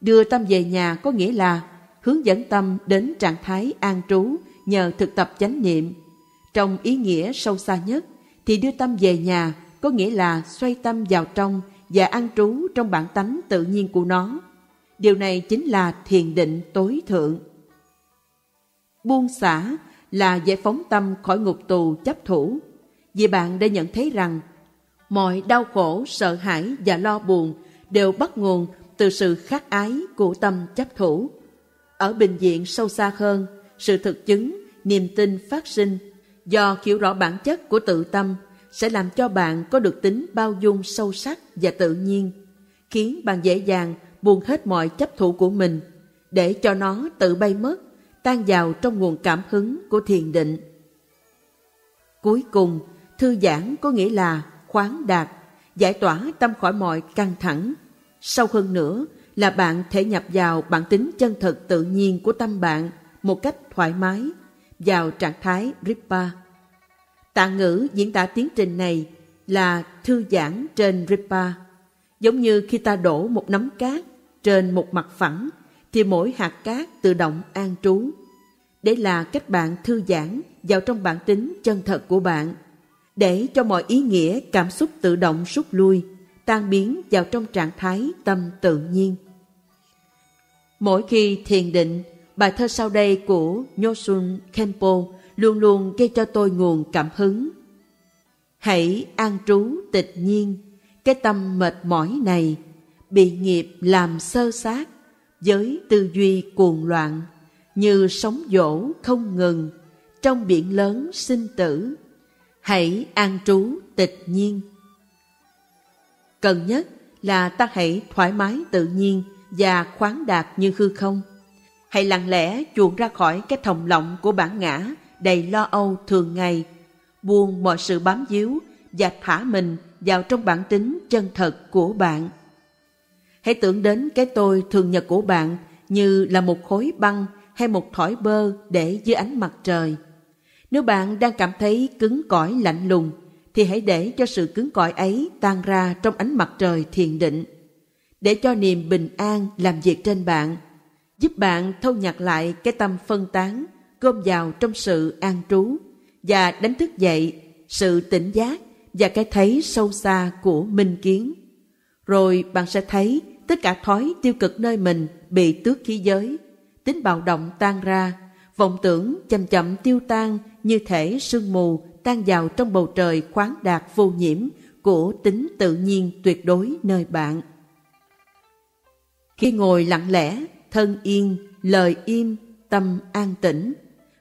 Đưa tâm về nhà có nghĩa là hướng dẫn tâm đến trạng thái an trú nhờ thực tập chánh niệm. Trong ý nghĩa sâu xa nhất, thì đưa tâm về nhà có nghĩa là xoay tâm vào trong và an trú trong bản tánh tự nhiên của nó. Điều này chính là thiền định tối thượng. Buông xả là giải phóng tâm khỏi ngục tù chấp thủ. Vì bạn đã nhận thấy rằng, mọi đau khổ, sợ hãi và lo buồn đều bắt nguồn từ sự khắc ái của tâm chấp thủ. Ở bình diện sâu xa hơn, sự thực chứng, niềm tin phát sinh do hiểu rõ bản chất của tự tâm sẽ làm cho bạn có được tính bao dung sâu sắc và tự nhiên, khiến bạn dễ dàng buông hết mọi chấp thủ của mình để cho nó tự bay mất tan vào trong nguồn cảm hứng của thiền định cuối cùng, thư giãn có nghĩa là khoáng đạt, giải tỏa tâm khỏi mọi căng thẳng sâu hơn nữa là bạn thể nhập vào bản tính chân thật tự nhiên của tâm bạn một cách thoải mái, vào trạng thái Ripa. Tạng ngữ diễn tả tiến trình này là thư giãn trên Ripa. Giống như khi ta đổ một nắm cát trên một mặt phẳng thì mỗi hạt cát tự động an trú. Để là cách bạn thư giãn vào trong bản tính chân thật của bạn. Để cho mọi ý nghĩa cảm xúc tự động rút lui, tan biến vào trong trạng thái tâm tự nhiên. Mỗi khi thiền định, bài thơ sau đây của Nyosun Kempo luôn luôn gây cho tôi nguồn cảm hứng. Hãy an trú tịch nhiên, cái tâm mệt mỏi này, bị nghiệp làm sơ sát, với tư duy cuồng loạn, như sóng dỗ không ngừng, trong biển lớn sinh tử. Hãy an trú tịch nhiên. Cần nhất là ta hãy thoải mái tự nhiên và khoáng đạt như hư không. Hãy lặng lẽ chuồn ra khỏi cái thòng lọng của bản ngã đầy lo âu thường ngày, buông mọi sự bám víu và thả mình vào trong bản tính chân thật của bạn. Hãy tưởng đến cái tôi thường nhật của bạn như là một khối băng hay một thỏi bơ để dưới ánh mặt trời. Nếu bạn đang cảm thấy cứng cỏi lạnh lùng, thì hãy để cho sự cứng cỏi ấy tan ra trong ánh mặt trời thiền định. Để cho niềm bình an làm việc trên bạn, giúp bạn thâu nhặt lại cái tâm phân tán, gom vào trong sự an trú và đánh thức dậy sự tỉnh giác và cái thấy sâu xa của minh kiến. Rồi bạn sẽ thấy tất cả thói tiêu cực nơi mình bị tước khí giới, tính bạo động tan ra, vọng tưởng chậm chậm tiêu tan như thể sương mù tan vào trong bầu trời khoáng đạt vô nhiễm của tính tự nhiên tuyệt đối nơi bạn. Khi ngồi lặng lẽ, thân yên, lời im, tâm an tĩnh,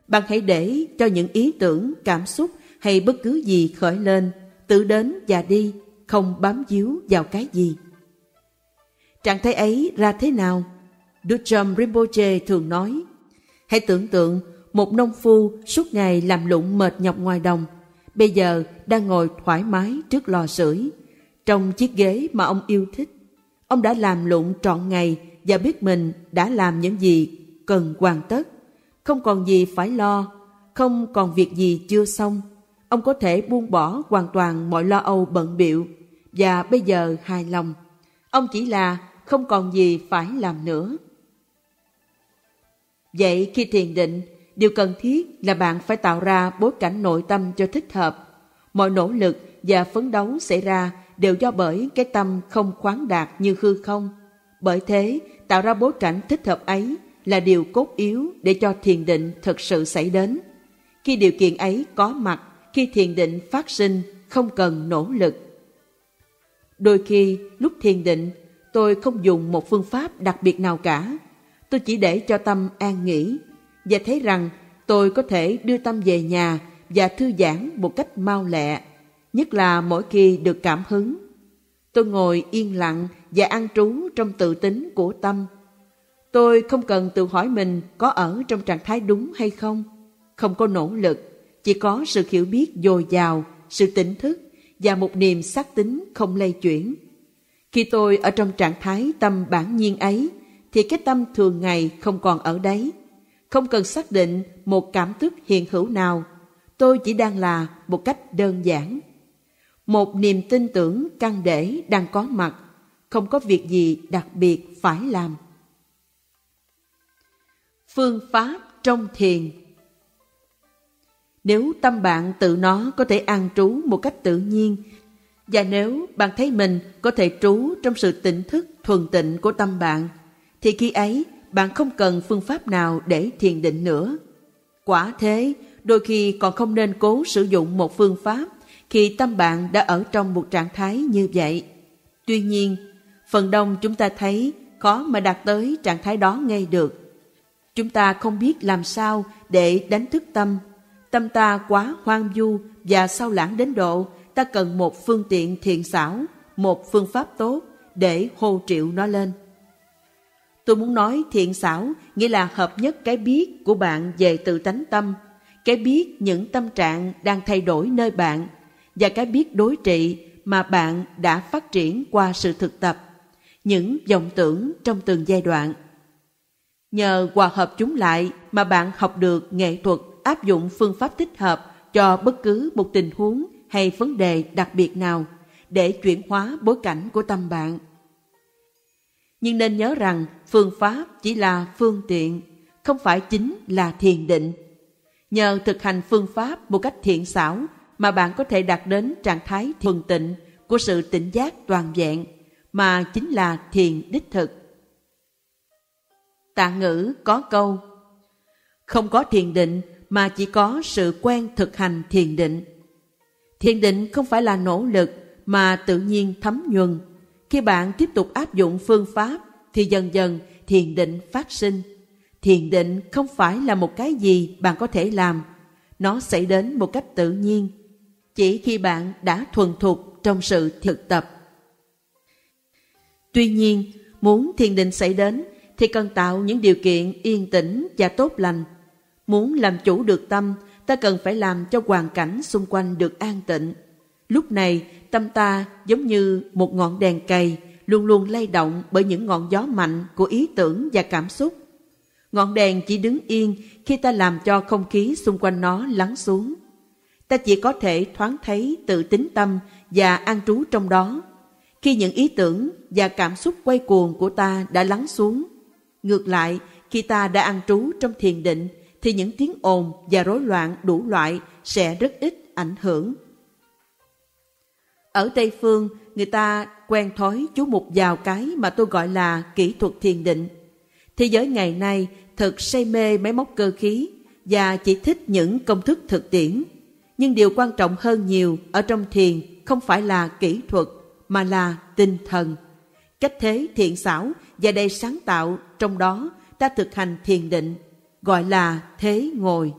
bạn hãy để cho những ý tưởng, cảm xúc hay bất cứ gì khởi lên, tự đến và đi, không bám víu vào cái gì. Trạng thái ấy ra thế nào? Dujam Rinpoche thường nói, hãy tưởng tượng một nông phu suốt ngày làm lụng mệt nhọc ngoài đồng, bây giờ đang ngồi thoải mái trước lò sưởi, trong chiếc ghế mà ông yêu thích. Ông đã làm lụng trọn ngày và biết mình đã làm những gì cần hoàn tất, không còn gì phải lo, không còn việc gì chưa xong. Ông có thể buông bỏ hoàn toàn mọi lo âu bận biệu và bây giờ hài lòng. Ông chỉ là không còn gì phải làm nữa. Vậy khi thiền định, điều cần thiết là bạn phải tạo ra bối cảnh nội tâm cho thích hợp. Mọi nỗ lực và phấn đấu xảy ra đều do bởi cái tâm không khoáng đạt như hư không. Bởi thế, tạo ra bối cảnh thích hợp ấy là điều cốt yếu để cho thiền định thực sự xảy đến. Khi điều kiện ấy có mặt, khi thiền định phát sinh, không cần nỗ lực. Đôi khi, lúc thiền định, tôi không dùng một phương pháp đặc biệt nào cả. Tôi chỉ để cho tâm an nghỉ và thấy rằng tôi có thể đưa tâm về nhà và thư giãn một cách mau lẹ, nhất là mỗi khi được cảm hứng. Tôi ngồi yên lặng và an trú trong tự tính của tâm. Tôi không cần tự hỏi mình có ở trong trạng thái đúng hay không. Không có nỗ lực, chỉ có sự hiểu biết dồi dào, sự tỉnh thức và một niềm xác tính không lay chuyển. Khi tôi ở trong trạng thái tâm bản nhiên ấy, thì cái tâm thường ngày không còn ở đấy. Không cần xác định một cảm thức hiện hữu nào, tôi chỉ đang là một cách đơn giản. Một niềm tin tưởng căn để đang có mặt, không có việc gì đặc biệt phải làm. Phương pháp trong thiền Nếu tâm bạn tự nó có thể an trú một cách tự nhiên và nếu bạn thấy mình có thể trú trong sự tỉnh thức thuần tịnh của tâm bạn, thì khi ấy bạn không cần phương pháp nào để thiền định nữa. Quả thế, đôi khi còn không nên cố sử dụng một phương pháp khi tâm bạn đã ở trong một trạng thái như vậy. Tuy nhiên, phần đông chúng ta thấy khó mà đạt tới trạng thái đó ngay được. Chúng ta không biết làm sao để đánh thức tâm. Tâm ta quá hoang du và sao lãng đến độ ta cần một phương tiện thiện xảo, một phương pháp tốt để hô triệu nó lên. Tôi muốn nói thiện xảo nghĩa là hợp nhất cái biết của bạn về tự tánh tâm, cái biết những tâm trạng đang thay đổi nơi bạn và cái biết đối trị mà bạn đã phát triển qua sự thực tập, những dòng tưởng trong từng giai đoạn. Nhờ hòa hợp chúng lại mà bạn học được nghệ thuật áp dụng phương pháp thích hợp cho bất cứ một tình huống hay vấn đề đặc biệt nào để chuyển hóa bối cảnh của tâm bạn. Nhưng nên nhớ rằng phương pháp chỉ là phương tiện, không phải chính là thiền định. Nhờ thực hành phương pháp một cách thiện xảo mà bạn có thể đạt đến trạng thái thuần tịnh của sự tỉnh giác toàn vẹn mà chính là thiền đích thực. Tạ ngữ có câu Không có thiền định mà chỉ có sự quen thực hành thiền định. Thiền định không phải là nỗ lực mà tự nhiên thấm nhuần. Khi bạn tiếp tục áp dụng phương pháp thì dần dần thiền định phát sinh. Thiền định không phải là một cái gì bạn có thể làm. Nó xảy đến một cách tự nhiên. Chỉ khi bạn đã thuần thục trong sự thực tập. Tuy nhiên, muốn thiền định xảy đến thì cần tạo những điều kiện yên tĩnh và tốt lành. Muốn làm chủ được tâm, ta cần phải làm cho hoàn cảnh xung quanh được an tịnh. Lúc này, tâm ta giống như một ngọn đèn cầy, luôn luôn lay động bởi những ngọn gió mạnh của ý tưởng và cảm xúc. Ngọn đèn chỉ đứng yên khi ta làm cho không khí xung quanh nó lắng xuống. Ta chỉ có thể thoáng thấy tự tính tâm và an trú trong đó. Khi những ý tưởng và cảm xúc quay cuồng của ta đã lắng xuống, ngược lại, khi ta đã an trú trong thiền định, thì những tiếng ồn và rối loạn đủ loại sẽ rất ít ảnh hưởng. Ở Tây Phương, người ta quen thói chú mục vào cái mà tôi gọi là kỹ thuật thiền định. Thế giới ngày nay thật say mê máy móc cơ khí và chỉ thích những công thức thực tiễn. Nhưng điều quan trọng hơn nhiều ở trong thiền không phải là kỹ thuật mà là tinh thần. Cách thế thiện xảo và đầy sáng tạo trong đó ta thực hành thiền định gọi là thế ngồi.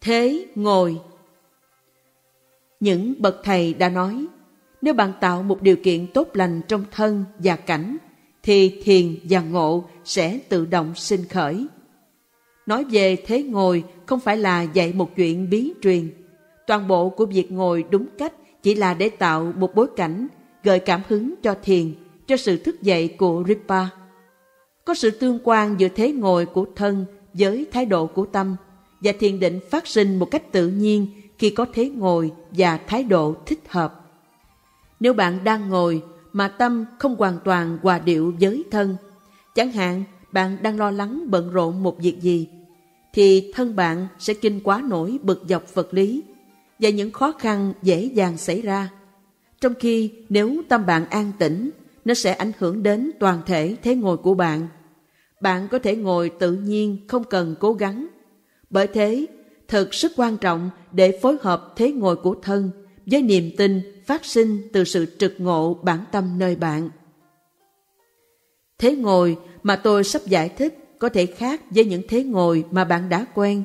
Thế ngồi Những bậc thầy đã nói nếu bạn tạo một điều kiện tốt lành trong thân và cảnh thì thiền và ngộ sẽ tự động sinh khởi. Nói về thế ngồi không phải là dạy một chuyện bí truyền Toàn bộ của việc ngồi đúng cách chỉ là để tạo một bối cảnh, gợi cảm hứng cho thiền, cho sự thức dậy của Ripa. Có sự tương quan giữa thế ngồi của thân với thái độ của tâm, và thiền định phát sinh một cách tự nhiên khi có thế ngồi và thái độ thích hợp. Nếu bạn đang ngồi mà tâm không hoàn toàn hòa điệu với thân, chẳng hạn bạn đang lo lắng bận rộn một việc gì, thì thân bạn sẽ kinh quá nổi bực dọc vật lý và những khó khăn dễ dàng xảy ra. Trong khi nếu tâm bạn an tĩnh, nó sẽ ảnh hưởng đến toàn thể thế ngồi của bạn. Bạn có thể ngồi tự nhiên không cần cố gắng. Bởi thế, thật sức quan trọng để phối hợp thế ngồi của thân với niềm tin phát sinh từ sự trực ngộ bản tâm nơi bạn. Thế ngồi mà tôi sắp giải thích có thể khác với những thế ngồi mà bạn đã quen.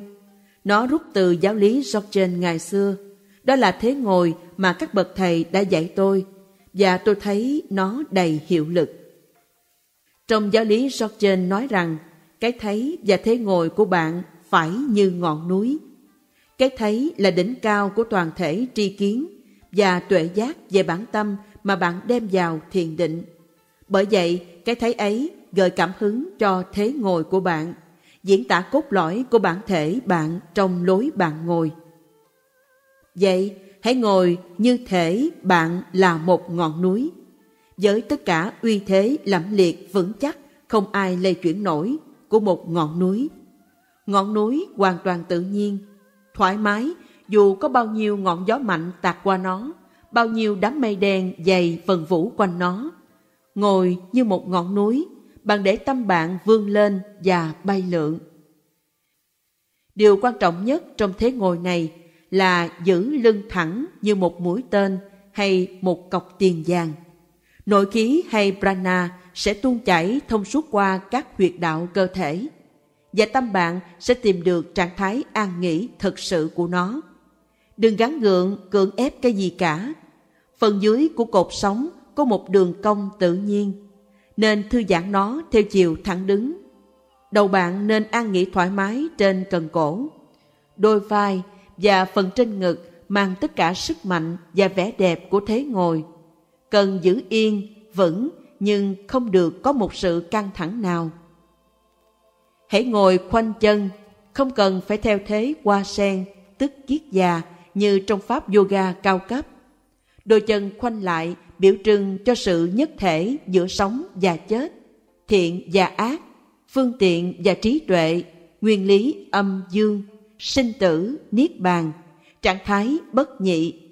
Nó rút từ giáo lý Georgian ngày xưa đó là thế ngồi mà các bậc thầy đã dạy tôi và tôi thấy nó đầy hiệu lực. Trong giáo lý Georgian nói rằng cái thấy và thế ngồi của bạn phải như ngọn núi. Cái thấy là đỉnh cao của toàn thể tri kiến và tuệ giác về bản tâm mà bạn đem vào thiền định. Bởi vậy, cái thấy ấy gợi cảm hứng cho thế ngồi của bạn, diễn tả cốt lõi của bản thể bạn trong lối bạn ngồi. Vậy, hãy ngồi như thể bạn là một ngọn núi. Với tất cả uy thế lẫm liệt vững chắc, không ai lay chuyển nổi của một ngọn núi. Ngọn núi hoàn toàn tự nhiên, thoải mái dù có bao nhiêu ngọn gió mạnh tạt qua nó, bao nhiêu đám mây đen dày vần vũ quanh nó. Ngồi như một ngọn núi, bạn để tâm bạn vươn lên và bay lượn. Điều quan trọng nhất trong thế ngồi này là giữ lưng thẳng như một mũi tên hay một cọc tiền vàng. Nội khí hay prana sẽ tuôn chảy thông suốt qua các huyệt đạo cơ thể và tâm bạn sẽ tìm được trạng thái an nghỉ thực sự của nó. Đừng gắn gượng cưỡng ép cái gì cả. Phần dưới của cột sống có một đường cong tự nhiên, nên thư giãn nó theo chiều thẳng đứng. Đầu bạn nên an nghỉ thoải mái trên cần cổ. Đôi vai và phần trên ngực mang tất cả sức mạnh và vẻ đẹp của thế ngồi. Cần giữ yên, vững nhưng không được có một sự căng thẳng nào. Hãy ngồi khoanh chân, không cần phải theo thế qua sen, tức kiết già như trong pháp yoga cao cấp. Đôi chân khoanh lại biểu trưng cho sự nhất thể giữa sống và chết, thiện và ác, phương tiện và trí tuệ, nguyên lý âm dương sinh tử, niết bàn, trạng thái bất nhị.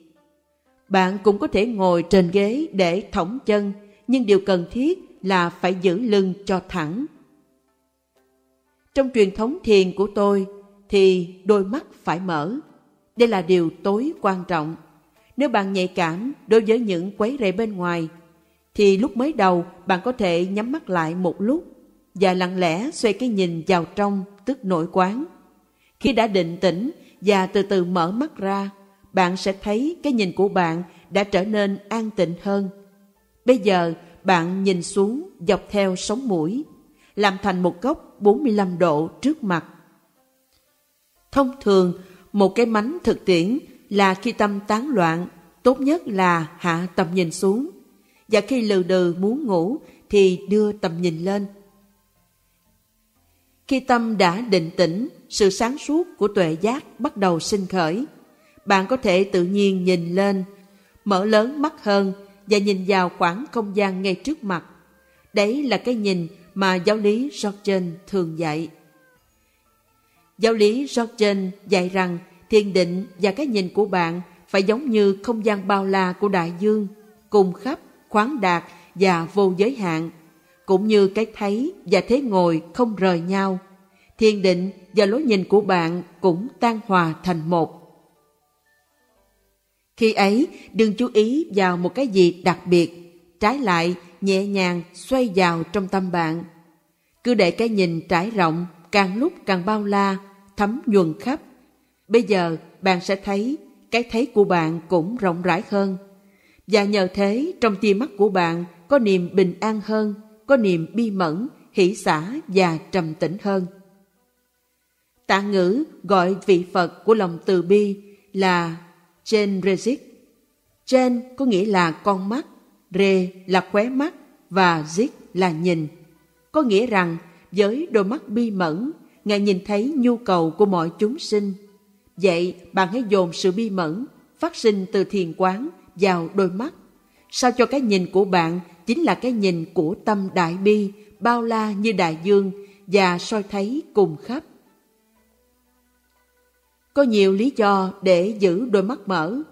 Bạn cũng có thể ngồi trên ghế để thõng chân, nhưng điều cần thiết là phải giữ lưng cho thẳng. Trong truyền thống thiền của tôi thì đôi mắt phải mở. Đây là điều tối quan trọng. Nếu bạn nhạy cảm đối với những quấy rầy bên ngoài, thì lúc mới đầu bạn có thể nhắm mắt lại một lúc và lặng lẽ xoay cái nhìn vào trong tức nội quán. Khi đã định tĩnh và từ từ mở mắt ra, bạn sẽ thấy cái nhìn của bạn đã trở nên an tịnh hơn. Bây giờ bạn nhìn xuống dọc theo sống mũi, làm thành một góc 45 độ trước mặt. Thông thường, một cái mánh thực tiễn là khi tâm tán loạn, tốt nhất là hạ tầm nhìn xuống. Và khi lừ đừ muốn ngủ thì đưa tầm nhìn lên. Khi tâm đã định tĩnh, sự sáng suốt của tuệ giác bắt đầu sinh khởi. Bạn có thể tự nhiên nhìn lên, mở lớn mắt hơn và nhìn vào khoảng không gian ngay trước mặt. Đấy là cái nhìn mà giáo lý Georgian thường dạy. Giáo lý Georgian dạy rằng thiền định và cái nhìn của bạn phải giống như không gian bao la của đại dương, cùng khắp, khoáng đạt và vô giới hạn, cũng như cái thấy và thế ngồi không rời nhau. Thiền định và lối nhìn của bạn cũng tan hòa thành một. Khi ấy, đừng chú ý vào một cái gì đặc biệt, trái lại nhẹ nhàng xoay vào trong tâm bạn. Cứ để cái nhìn trải rộng, càng lúc càng bao la, thấm nhuần khắp. Bây giờ bạn sẽ thấy cái thấy của bạn cũng rộng rãi hơn. Và nhờ thế trong tia mắt của bạn có niềm bình an hơn, có niềm bi mẫn, hỷ xả và trầm tĩnh hơn. Tạ ngữ gọi vị Phật của lòng từ bi là Chen Rezik. Chen có nghĩa là con mắt, Re là khóe mắt và Zik là nhìn. Có nghĩa rằng với đôi mắt bi mẫn, Ngài nhìn thấy nhu cầu của mọi chúng sinh. Vậy bạn hãy dồn sự bi mẫn phát sinh từ thiền quán vào đôi mắt. Sao cho cái nhìn của bạn chính là cái nhìn của tâm đại bi, bao la như đại dương và soi thấy cùng khắp. Có nhiều lý do để giữ đôi mắt mở.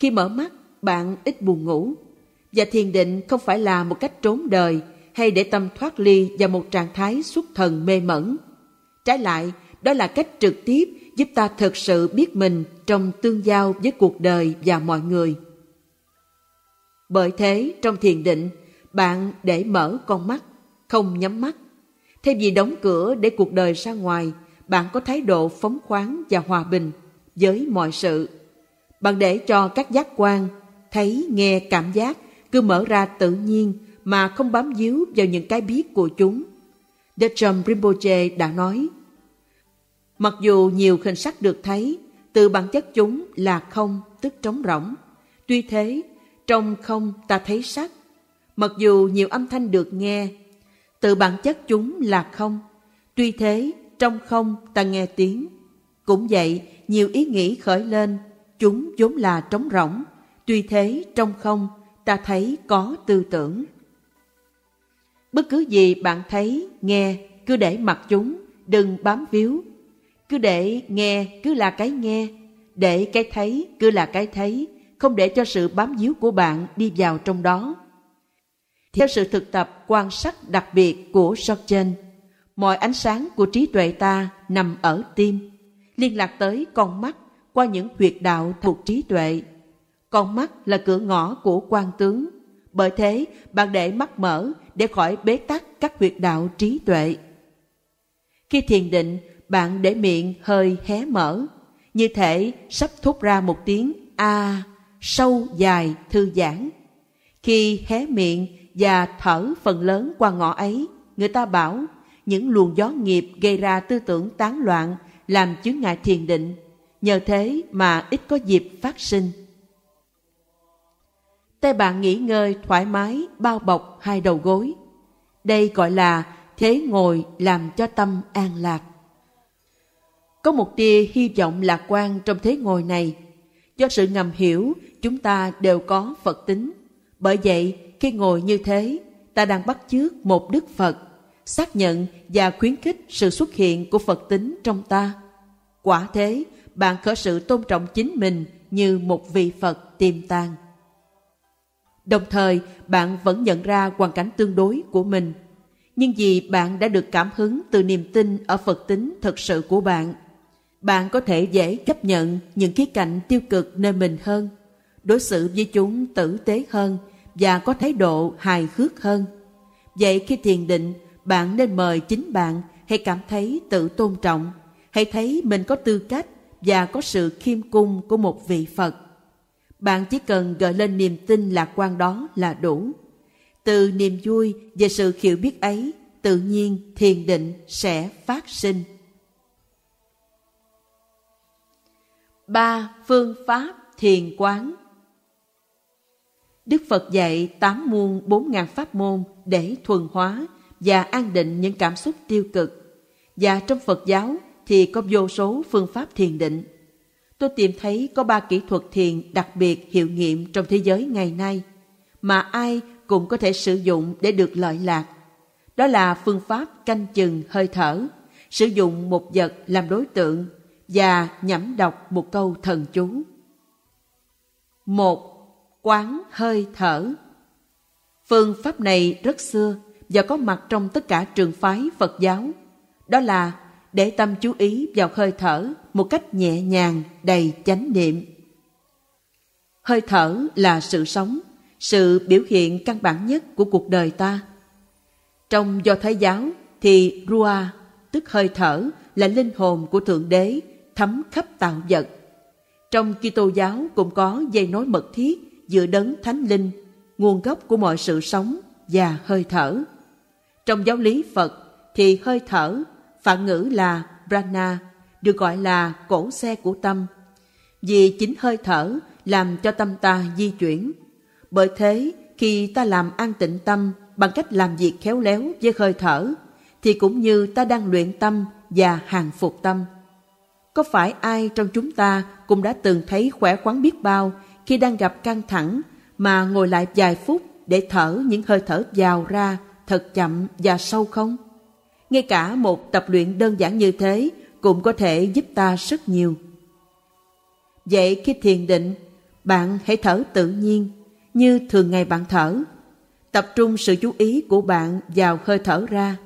Khi mở mắt, bạn ít buồn ngủ. Và thiền định không phải là một cách trốn đời hay để tâm thoát ly vào một trạng thái xuất thần mê mẩn. Trái lại, đó là cách trực tiếp giúp ta thực sự biết mình trong tương giao với cuộc đời và mọi người. Bởi thế, trong thiền định, bạn để mở con mắt, không nhắm mắt. Thay vì đóng cửa để cuộc đời ra ngoài, bạn có thái độ phóng khoáng và hòa bình với mọi sự. Bạn để cho các giác quan, thấy, nghe, cảm giác cứ mở ra tự nhiên mà không bám víu vào những cái biết của chúng. Decham Rinpoche đã nói, Mặc dù nhiều hình sắc được thấy, từ bản chất chúng là không, tức trống rỗng. Tuy thế, trong không ta thấy sắc. Mặc dù nhiều âm thanh được nghe, từ bản chất chúng là không. Tuy thế, trong không ta nghe tiếng. Cũng vậy, nhiều ý nghĩ khởi lên, chúng vốn là trống rỗng. Tuy thế, trong không ta thấy có tư tưởng. Bất cứ gì bạn thấy, nghe, cứ để mặc chúng, đừng bám víu. Cứ để nghe cứ là cái nghe, để cái thấy cứ là cái thấy, không để cho sự bám víu của bạn đi vào trong đó. Theo sự thực tập quan sát đặc biệt của Sorgen, mọi ánh sáng của trí tuệ ta nằm ở tim, liên lạc tới con mắt qua những huyệt đạo thuộc trí tuệ. Con mắt là cửa ngõ của quan tướng, bởi thế bạn để mắt mở để khỏi bế tắc các huyệt đạo trí tuệ. Khi thiền định, bạn để miệng hơi hé mở, như thể sắp thốt ra một tiếng A sâu dài thư giãn. Khi hé miệng và thở phần lớn qua ngõ ấy, người ta bảo những luồng gió nghiệp gây ra tư tưởng tán loạn làm chướng ngại thiền định, nhờ thế mà ít có dịp phát sinh. Tay bạn nghỉ ngơi thoải mái bao bọc hai đầu gối. Đây gọi là thế ngồi làm cho tâm an lạc. Có một tia hy vọng lạc quan trong thế ngồi này. Do sự ngầm hiểu, chúng ta đều có Phật tính. Bởi vậy, khi ngồi như thế, ta đang bắt chước một Đức Phật, xác nhận và khuyến khích sự xuất hiện của Phật tính trong ta. Quả thế, bạn khởi sự tôn trọng chính mình như một vị Phật tiềm tàng. Đồng thời, bạn vẫn nhận ra hoàn cảnh tương đối của mình. Nhưng vì bạn đã được cảm hứng từ niềm tin ở Phật tính thật sự của bạn, bạn có thể dễ chấp nhận những khía cạnh tiêu cực nơi mình hơn, đối xử với chúng tử tế hơn và có thái độ hài hước hơn. Vậy khi thiền định, bạn nên mời chính bạn hãy cảm thấy tự tôn trọng, hãy thấy mình có tư cách và có sự khiêm cung của một vị Phật. Bạn chỉ cần gợi lên niềm tin lạc quan đó là đủ. Từ niềm vui về sự hiểu biết ấy, tự nhiên thiền định sẽ phát sinh. ba Phương pháp thiền quán Đức Phật dạy tám muôn bốn ngàn pháp môn để thuần hóa và an định những cảm xúc tiêu cực. Và trong Phật giáo thì có vô số phương pháp thiền định. Tôi tìm thấy có ba kỹ thuật thiền đặc biệt hiệu nghiệm trong thế giới ngày nay mà ai cũng có thể sử dụng để được lợi lạc. Đó là phương pháp canh chừng hơi thở, sử dụng một vật làm đối tượng và nhẩm đọc một câu thần chú. Một, quán hơi thở. Phương pháp này rất xưa và có mặt trong tất cả trường phái Phật giáo. Đó là để tâm chú ý vào hơi thở một cách nhẹ nhàng, đầy chánh niệm. Hơi thở là sự sống, sự biểu hiện căn bản nhất của cuộc đời ta. Trong Do Thái giáo thì rua tức hơi thở, là linh hồn của Thượng Đế thấm khắp tạo vật. Trong Kitô giáo cũng có dây nối mật thiết giữa đấng thánh linh, nguồn gốc của mọi sự sống và hơi thở. Trong giáo lý Phật thì hơi thở, phản ngữ là prana, được gọi là cổ xe của tâm. Vì chính hơi thở làm cho tâm ta di chuyển. Bởi thế, khi ta làm an tịnh tâm bằng cách làm việc khéo léo với hơi thở, thì cũng như ta đang luyện tâm và hàng phục tâm. Có phải ai trong chúng ta cũng đã từng thấy khỏe khoắn biết bao khi đang gặp căng thẳng mà ngồi lại vài phút để thở những hơi thở vào ra thật chậm và sâu không? Ngay cả một tập luyện đơn giản như thế cũng có thể giúp ta rất nhiều. Vậy khi thiền định, bạn hãy thở tự nhiên như thường ngày bạn thở. Tập trung sự chú ý của bạn vào hơi thở ra.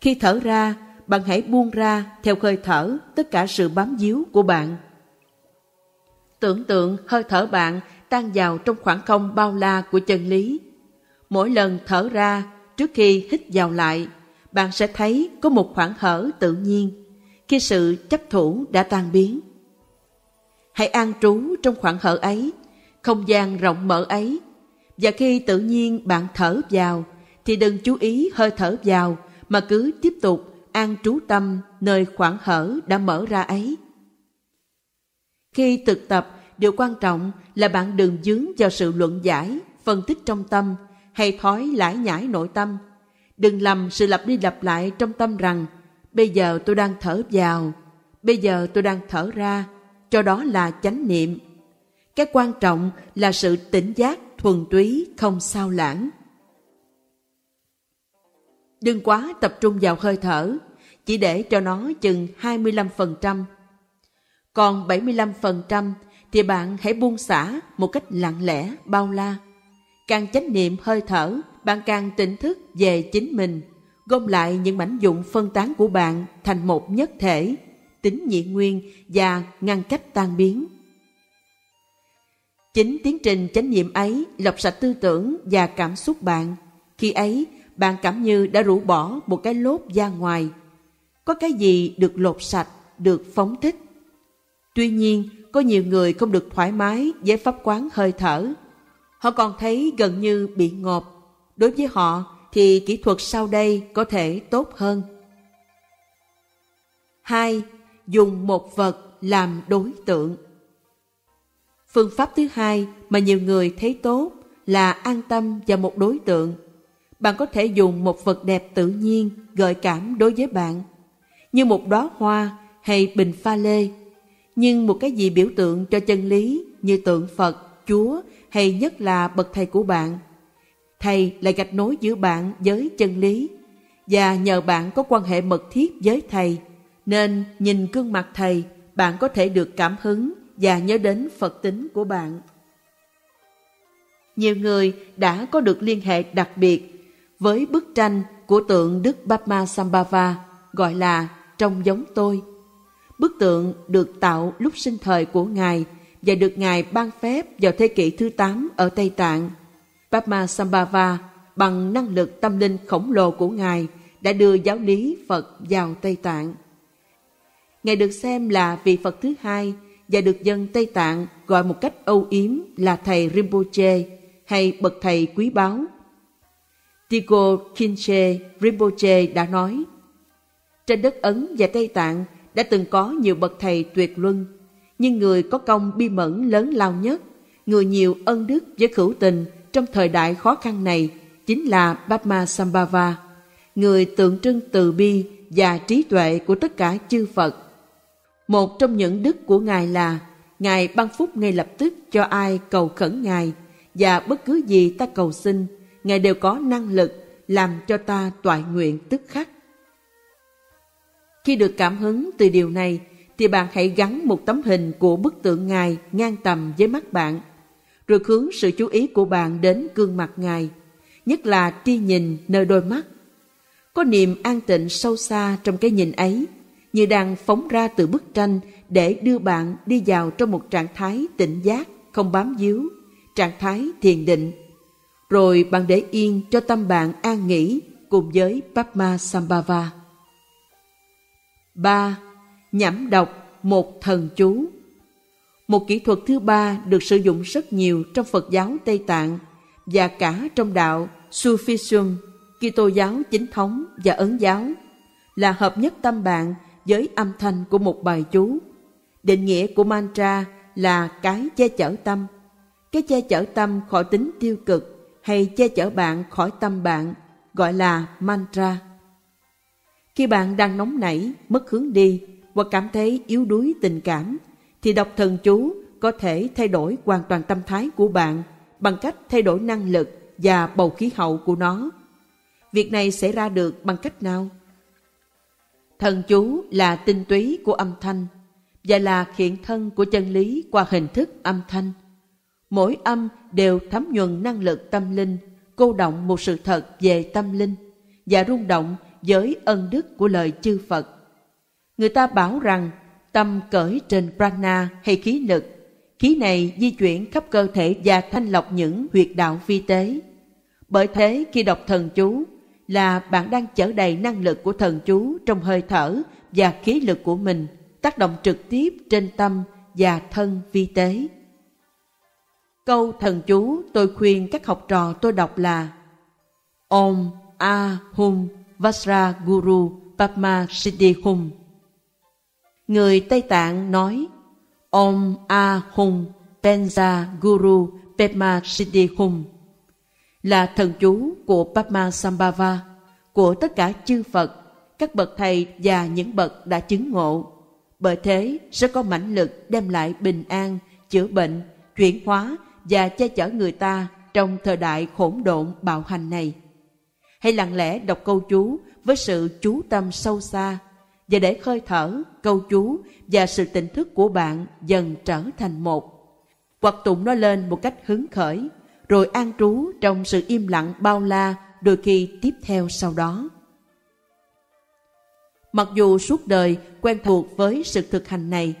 Khi thở ra, bạn hãy buông ra theo hơi thở tất cả sự bám víu của bạn. Tưởng tượng hơi thở bạn tan vào trong khoảng không bao la của chân lý. Mỗi lần thở ra, trước khi hít vào lại, bạn sẽ thấy có một khoảng hở tự nhiên khi sự chấp thủ đã tan biến. Hãy an trú trong khoảng hở ấy, không gian rộng mở ấy. Và khi tự nhiên bạn thở vào, thì đừng chú ý hơi thở vào mà cứ tiếp tục an trú tâm nơi khoảng hở đã mở ra ấy. Khi thực tập, điều quan trọng là bạn đừng dướng vào sự luận giải, phân tích trong tâm hay thói lải nhải nội tâm. Đừng lầm sự lặp đi lặp lại trong tâm rằng bây giờ tôi đang thở vào, bây giờ tôi đang thở ra, cho đó là chánh niệm. Cái quan trọng là sự tỉnh giác thuần túy không sao lãng. Đừng quá tập trung vào hơi thở, chỉ để cho nó chừng 25%. Còn 75% thì bạn hãy buông xả một cách lặng lẽ, bao la. Càng chánh niệm hơi thở, bạn càng tỉnh thức về chính mình, gom lại những mảnh dụng phân tán của bạn thành một nhất thể, tính nhị nguyên và ngăn cách tan biến. Chính tiến trình chánh niệm ấy lọc sạch tư tưởng và cảm xúc bạn. Khi ấy, bạn cảm như đã rũ bỏ một cái lốp ra ngoài. Có cái gì được lột sạch, được phóng thích. Tuy nhiên, có nhiều người không được thoải mái với pháp quán hơi thở. Họ còn thấy gần như bị ngộp. Đối với họ thì kỹ thuật sau đây có thể tốt hơn. hai Dùng một vật làm đối tượng. Phương pháp thứ hai mà nhiều người thấy tốt là an tâm vào một đối tượng. Bạn có thể dùng một vật đẹp tự nhiên gợi cảm đối với bạn, như một đóa hoa hay bình pha lê nhưng một cái gì biểu tượng cho chân lý như tượng Phật, Chúa hay nhất là bậc thầy của bạn. Thầy là gạch nối giữa bạn với chân lý, và nhờ bạn có quan hệ mật thiết với thầy, nên nhìn gương mặt thầy, bạn có thể được cảm hứng và nhớ đến Phật tính của bạn. Nhiều người đã có được liên hệ đặc biệt với bức tranh của tượng Đức Bapma Sambhava, gọi là Trong giống tôi. Bức tượng được tạo lúc sinh thời của Ngài và được Ngài ban phép vào thế kỷ thứ 8 ở Tây Tạng. Padma Sambhava bằng năng lực tâm linh khổng lồ của Ngài đã đưa giáo lý Phật vào Tây Tạng. Ngài được xem là vị Phật thứ hai và được dân Tây Tạng gọi một cách âu yếm là Thầy Rinpoche hay Bậc Thầy Quý Báu. Tigo Kinche Rinpoche đã nói, Trên đất Ấn và Tây Tạng đã từng có nhiều bậc thầy tuyệt luân, nhưng người có công bi mẫn lớn lao nhất, người nhiều ân đức với khẩu tình trong thời đại khó khăn này chính là Bapma Sambhava, người tượng trưng từ bi và trí tuệ của tất cả chư Phật. Một trong những đức của Ngài là Ngài ban phúc ngay lập tức cho ai cầu khẩn Ngài và bất cứ gì ta cầu xin, Ngài đều có năng lực làm cho ta toại nguyện tức khắc. Khi được cảm hứng từ điều này, thì bạn hãy gắn một tấm hình của bức tượng Ngài ngang tầm với mắt bạn, rồi hướng sự chú ý của bạn đến gương mặt Ngài, nhất là tri nhìn nơi đôi mắt. Có niềm an tịnh sâu xa trong cái nhìn ấy, như đang phóng ra từ bức tranh để đưa bạn đi vào trong một trạng thái tỉnh giác, không bám víu, trạng thái thiền định. Rồi bạn để yên cho tâm bạn an nghỉ cùng với Padma Sambhava. 3. Nhẩm đọc một thần chú Một kỹ thuật thứ ba được sử dụng rất nhiều trong Phật giáo Tây Tạng và cả trong đạo Sufism, Kitô giáo chính thống và Ấn giáo là hợp nhất tâm bạn với âm thanh của một bài chú. Định nghĩa của mantra là cái che chở tâm. Cái che chở tâm khỏi tính tiêu cực hay che chở bạn khỏi tâm bạn gọi là mantra. Khi bạn đang nóng nảy, mất hướng đi hoặc cảm thấy yếu đuối tình cảm, thì đọc thần chú có thể thay đổi hoàn toàn tâm thái của bạn bằng cách thay đổi năng lực và bầu khí hậu của nó. Việc này sẽ ra được bằng cách nào? Thần chú là tinh túy của âm thanh và là hiện thân của chân lý qua hình thức âm thanh. Mỗi âm đều thấm nhuần năng lực tâm linh, cô động một sự thật về tâm linh và rung động với ân đức của lời chư Phật. Người ta bảo rằng tâm cởi trên prana hay khí lực, khí này di chuyển khắp cơ thể và thanh lọc những huyệt đạo vi tế. Bởi thế khi đọc thần chú là bạn đang chở đầy năng lực của thần chú trong hơi thở và khí lực của mình, tác động trực tiếp trên tâm và thân vi tế. Câu thần chú tôi khuyên các học trò tôi đọc là Om A Hum Vasra Guru Padma Siddhi Hum. Người Tây Tạng nói Om A Hum Penza Guru Pema Siddhi Hum là thần chú của Padma Sambhava, của tất cả chư Phật, các bậc thầy và những bậc đã chứng ngộ. Bởi thế sẽ có mãnh lực đem lại bình an, chữa bệnh, chuyển hóa và che chở người ta trong thời đại khổn độn bạo hành này. Hãy lặng lẽ đọc câu chú với sự chú tâm sâu xa và để khơi thở, câu chú và sự tỉnh thức của bạn dần trở thành một. Hoặc tụng nó lên một cách hứng khởi, rồi an trú trong sự im lặng bao la đôi khi tiếp theo sau đó. Mặc dù suốt đời quen thuộc với sự thực hành này,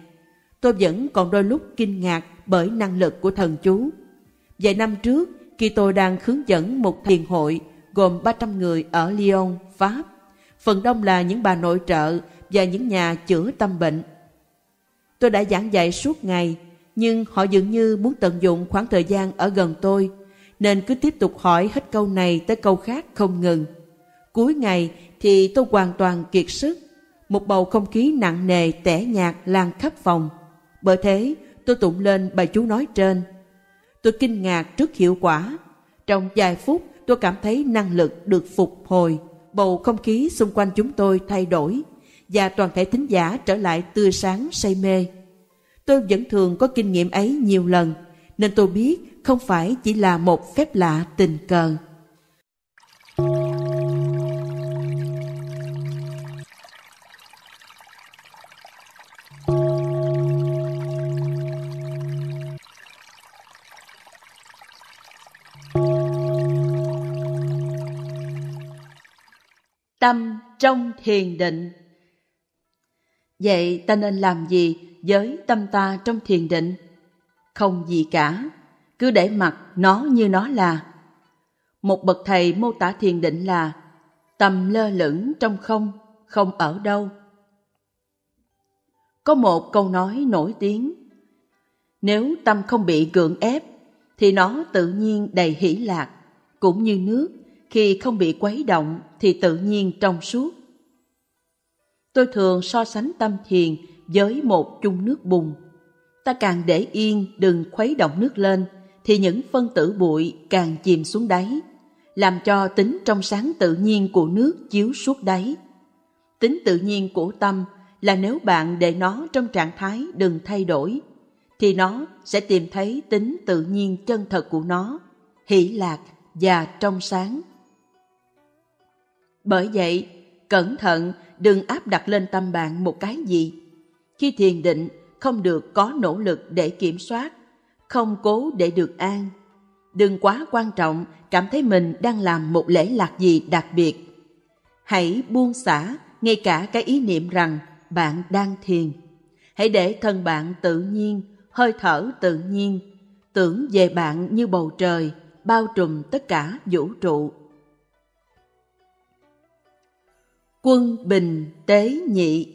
tôi vẫn còn đôi lúc kinh ngạc bởi năng lực của thần chú. Vài năm trước, khi tôi đang hướng dẫn một thiền hội gồm 300 người ở Lyon, Pháp, phần đông là những bà nội trợ và những nhà chữa tâm bệnh. Tôi đã giảng dạy suốt ngày, nhưng họ dường như muốn tận dụng khoảng thời gian ở gần tôi, nên cứ tiếp tục hỏi hết câu này tới câu khác không ngừng. Cuối ngày thì tôi hoàn toàn kiệt sức, một bầu không khí nặng nề tẻ nhạt lan khắp phòng. Bởi thế, tôi tụng lên bài chú nói trên. Tôi kinh ngạc trước hiệu quả. Trong vài phút, tôi cảm thấy năng lực được phục hồi, bầu không khí xung quanh chúng tôi thay đổi và toàn thể thính giả trở lại tươi sáng say mê. Tôi vẫn thường có kinh nghiệm ấy nhiều lần, nên tôi biết không phải chỉ là một phép lạ tình cờ. Tâm trong thiền định Vậy ta nên làm gì với tâm ta trong thiền định? Không gì cả, cứ để mặc nó như nó là. Một bậc thầy mô tả thiền định là tâm lơ lửng trong không, không ở đâu. Có một câu nói nổi tiếng, nếu tâm không bị gượng ép, thì nó tự nhiên đầy hỷ lạc, cũng như nước, khi không bị quấy động thì tự nhiên trong suốt. Tôi thường so sánh tâm thiền với một chung nước bùn. Ta càng để yên đừng khuấy động nước lên, thì những phân tử bụi càng chìm xuống đáy, làm cho tính trong sáng tự nhiên của nước chiếu suốt đáy. Tính tự nhiên của tâm là nếu bạn để nó trong trạng thái đừng thay đổi, thì nó sẽ tìm thấy tính tự nhiên chân thật của nó, hỷ lạc và trong sáng. Bởi vậy, cẩn thận đừng áp đặt lên tâm bạn một cái gì. Khi thiền định, không được có nỗ lực để kiểm soát, không cố để được an. Đừng quá quan trọng cảm thấy mình đang làm một lễ lạc gì đặc biệt. Hãy buông xả ngay cả cái ý niệm rằng bạn đang thiền. Hãy để thân bạn tự nhiên, hơi thở tự nhiên, tưởng về bạn như bầu trời, bao trùm tất cả vũ trụ. Quân bình tế nhị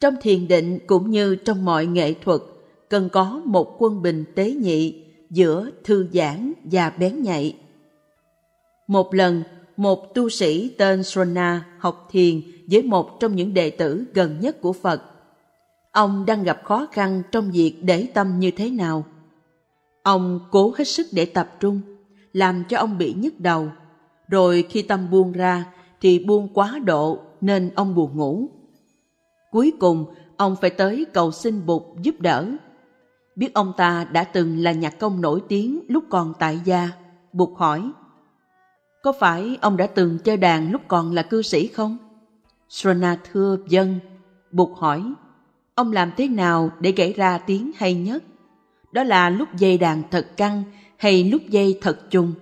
Trong thiền định cũng như trong mọi nghệ thuật, cần có một quân bình tế nhị giữa thư giãn và bén nhạy. Một lần, một tu sĩ tên Srona học thiền với một trong những đệ tử gần nhất của Phật. Ông đang gặp khó khăn trong việc để tâm như thế nào. Ông cố hết sức để tập trung, làm cho ông bị nhức đầu. Rồi khi tâm buông ra thì buông quá độ nên ông buồn ngủ. Cuối cùng, ông phải tới cầu xin Bụt giúp đỡ. Biết ông ta đã từng là nhạc công nổi tiếng lúc còn tại gia, Bụt hỏi, có phải ông đã từng chơi đàn lúc còn là cư sĩ không? Srona thưa dân, Bụt hỏi, ông làm thế nào để gãy ra tiếng hay nhất? Đó là lúc dây đàn thật căng hay lúc dây thật trùng?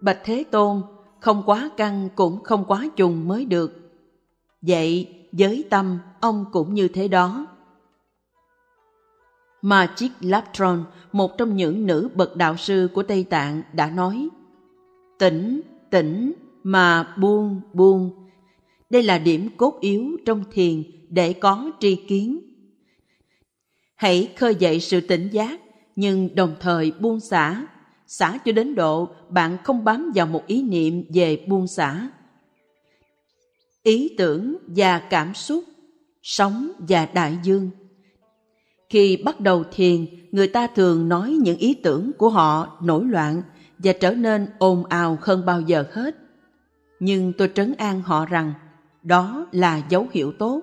Bạch Thế Tôn, không quá căng cũng không quá trùng mới được. Vậy, với tâm, ông cũng như thế đó. Magic Laptron, một trong những nữ bậc đạo sư của Tây Tạng, đã nói Tỉnh, tỉnh, mà buông, buông. Đây là điểm cốt yếu trong thiền để có tri kiến. Hãy khơi dậy sự tỉnh giác, nhưng đồng thời buông xả, xả cho đến độ bạn không bám vào một ý niệm về buông xả. Ý tưởng và cảm xúc, sống và đại dương. Khi bắt đầu thiền, người ta thường nói những ý tưởng của họ nổi loạn và trở nên ồn ào hơn bao giờ hết. Nhưng tôi trấn an họ rằng đó là dấu hiệu tốt.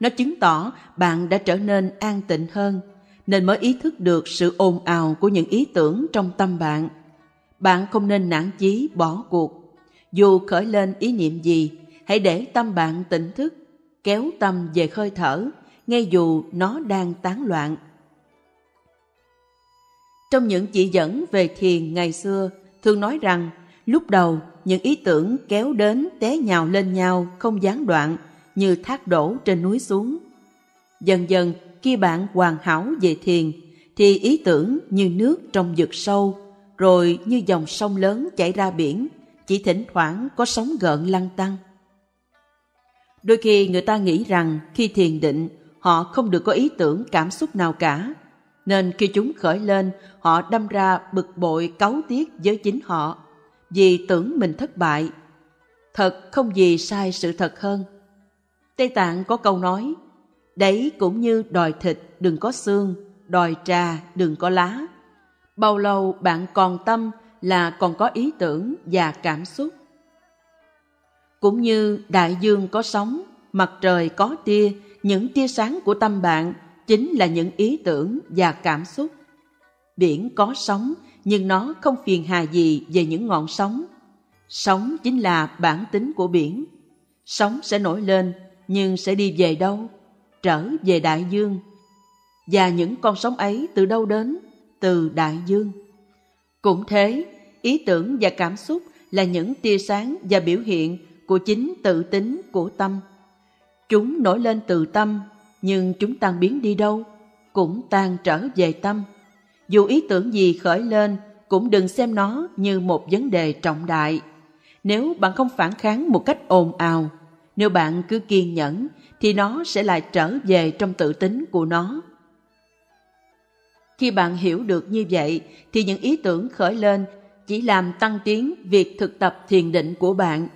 Nó chứng tỏ bạn đã trở nên an tịnh hơn, nên mới ý thức được sự ồn ào của những ý tưởng trong tâm bạn. Bạn không nên nản chí bỏ cuộc. Dù khởi lên ý niệm gì, hãy để tâm bạn tỉnh thức, kéo tâm về hơi thở, ngay dù nó đang tán loạn. Trong những chỉ dẫn về thiền ngày xưa, thường nói rằng lúc đầu những ý tưởng kéo đến té nhào lên nhau không gián đoạn như thác đổ trên núi xuống. Dần dần khi bạn hoàn hảo về thiền, thì ý tưởng như nước trong vực sâu, rồi như dòng sông lớn chảy ra biển, chỉ thỉnh thoảng có sóng gợn lăn tăng. Đôi khi người ta nghĩ rằng khi thiền định, họ không được có ý tưởng cảm xúc nào cả, nên khi chúng khởi lên, họ đâm ra bực bội cáu tiết với chính họ, vì tưởng mình thất bại thật không gì sai sự thật hơn tây tạng có câu nói đấy cũng như đòi thịt đừng có xương đòi trà đừng có lá bao lâu bạn còn tâm là còn có ý tưởng và cảm xúc cũng như đại dương có sóng mặt trời có tia những tia sáng của tâm bạn chính là những ý tưởng và cảm xúc. Biển có sóng, nhưng nó không phiền hà gì về những ngọn sóng. Sóng chính là bản tính của biển. Sóng sẽ nổi lên, nhưng sẽ đi về đâu? Trở về đại dương. Và những con sóng ấy từ đâu đến? Từ đại dương. Cũng thế, ý tưởng và cảm xúc là những tia sáng và biểu hiện của chính tự tính của tâm. Chúng nổi lên từ tâm, nhưng chúng tan biến đi đâu? Cũng tan trở về tâm. Dù ý tưởng gì khởi lên, cũng đừng xem nó như một vấn đề trọng đại. Nếu bạn không phản kháng một cách ồn ào, nếu bạn cứ kiên nhẫn, thì nó sẽ lại trở về trong tự tính của nó. Khi bạn hiểu được như vậy, thì những ý tưởng khởi lên chỉ làm tăng tiến việc thực tập thiền định của bạn.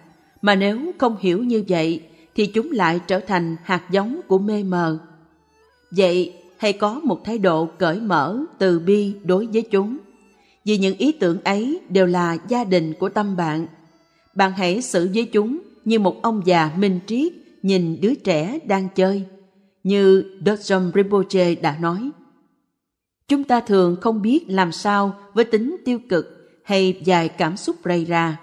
Mà nếu không hiểu như vậy, thì chúng lại trở thành hạt giống của mê mờ. Vậy, hãy có một thái độ cởi mở, từ bi đối với chúng. Vì những ý tưởng ấy đều là gia đình của tâm bạn. Bạn hãy xử với chúng như một ông già minh triết nhìn đứa trẻ đang chơi. Như Dodson Rinpoche đã nói. Chúng ta thường không biết làm sao với tính tiêu cực hay dài cảm xúc rây ra.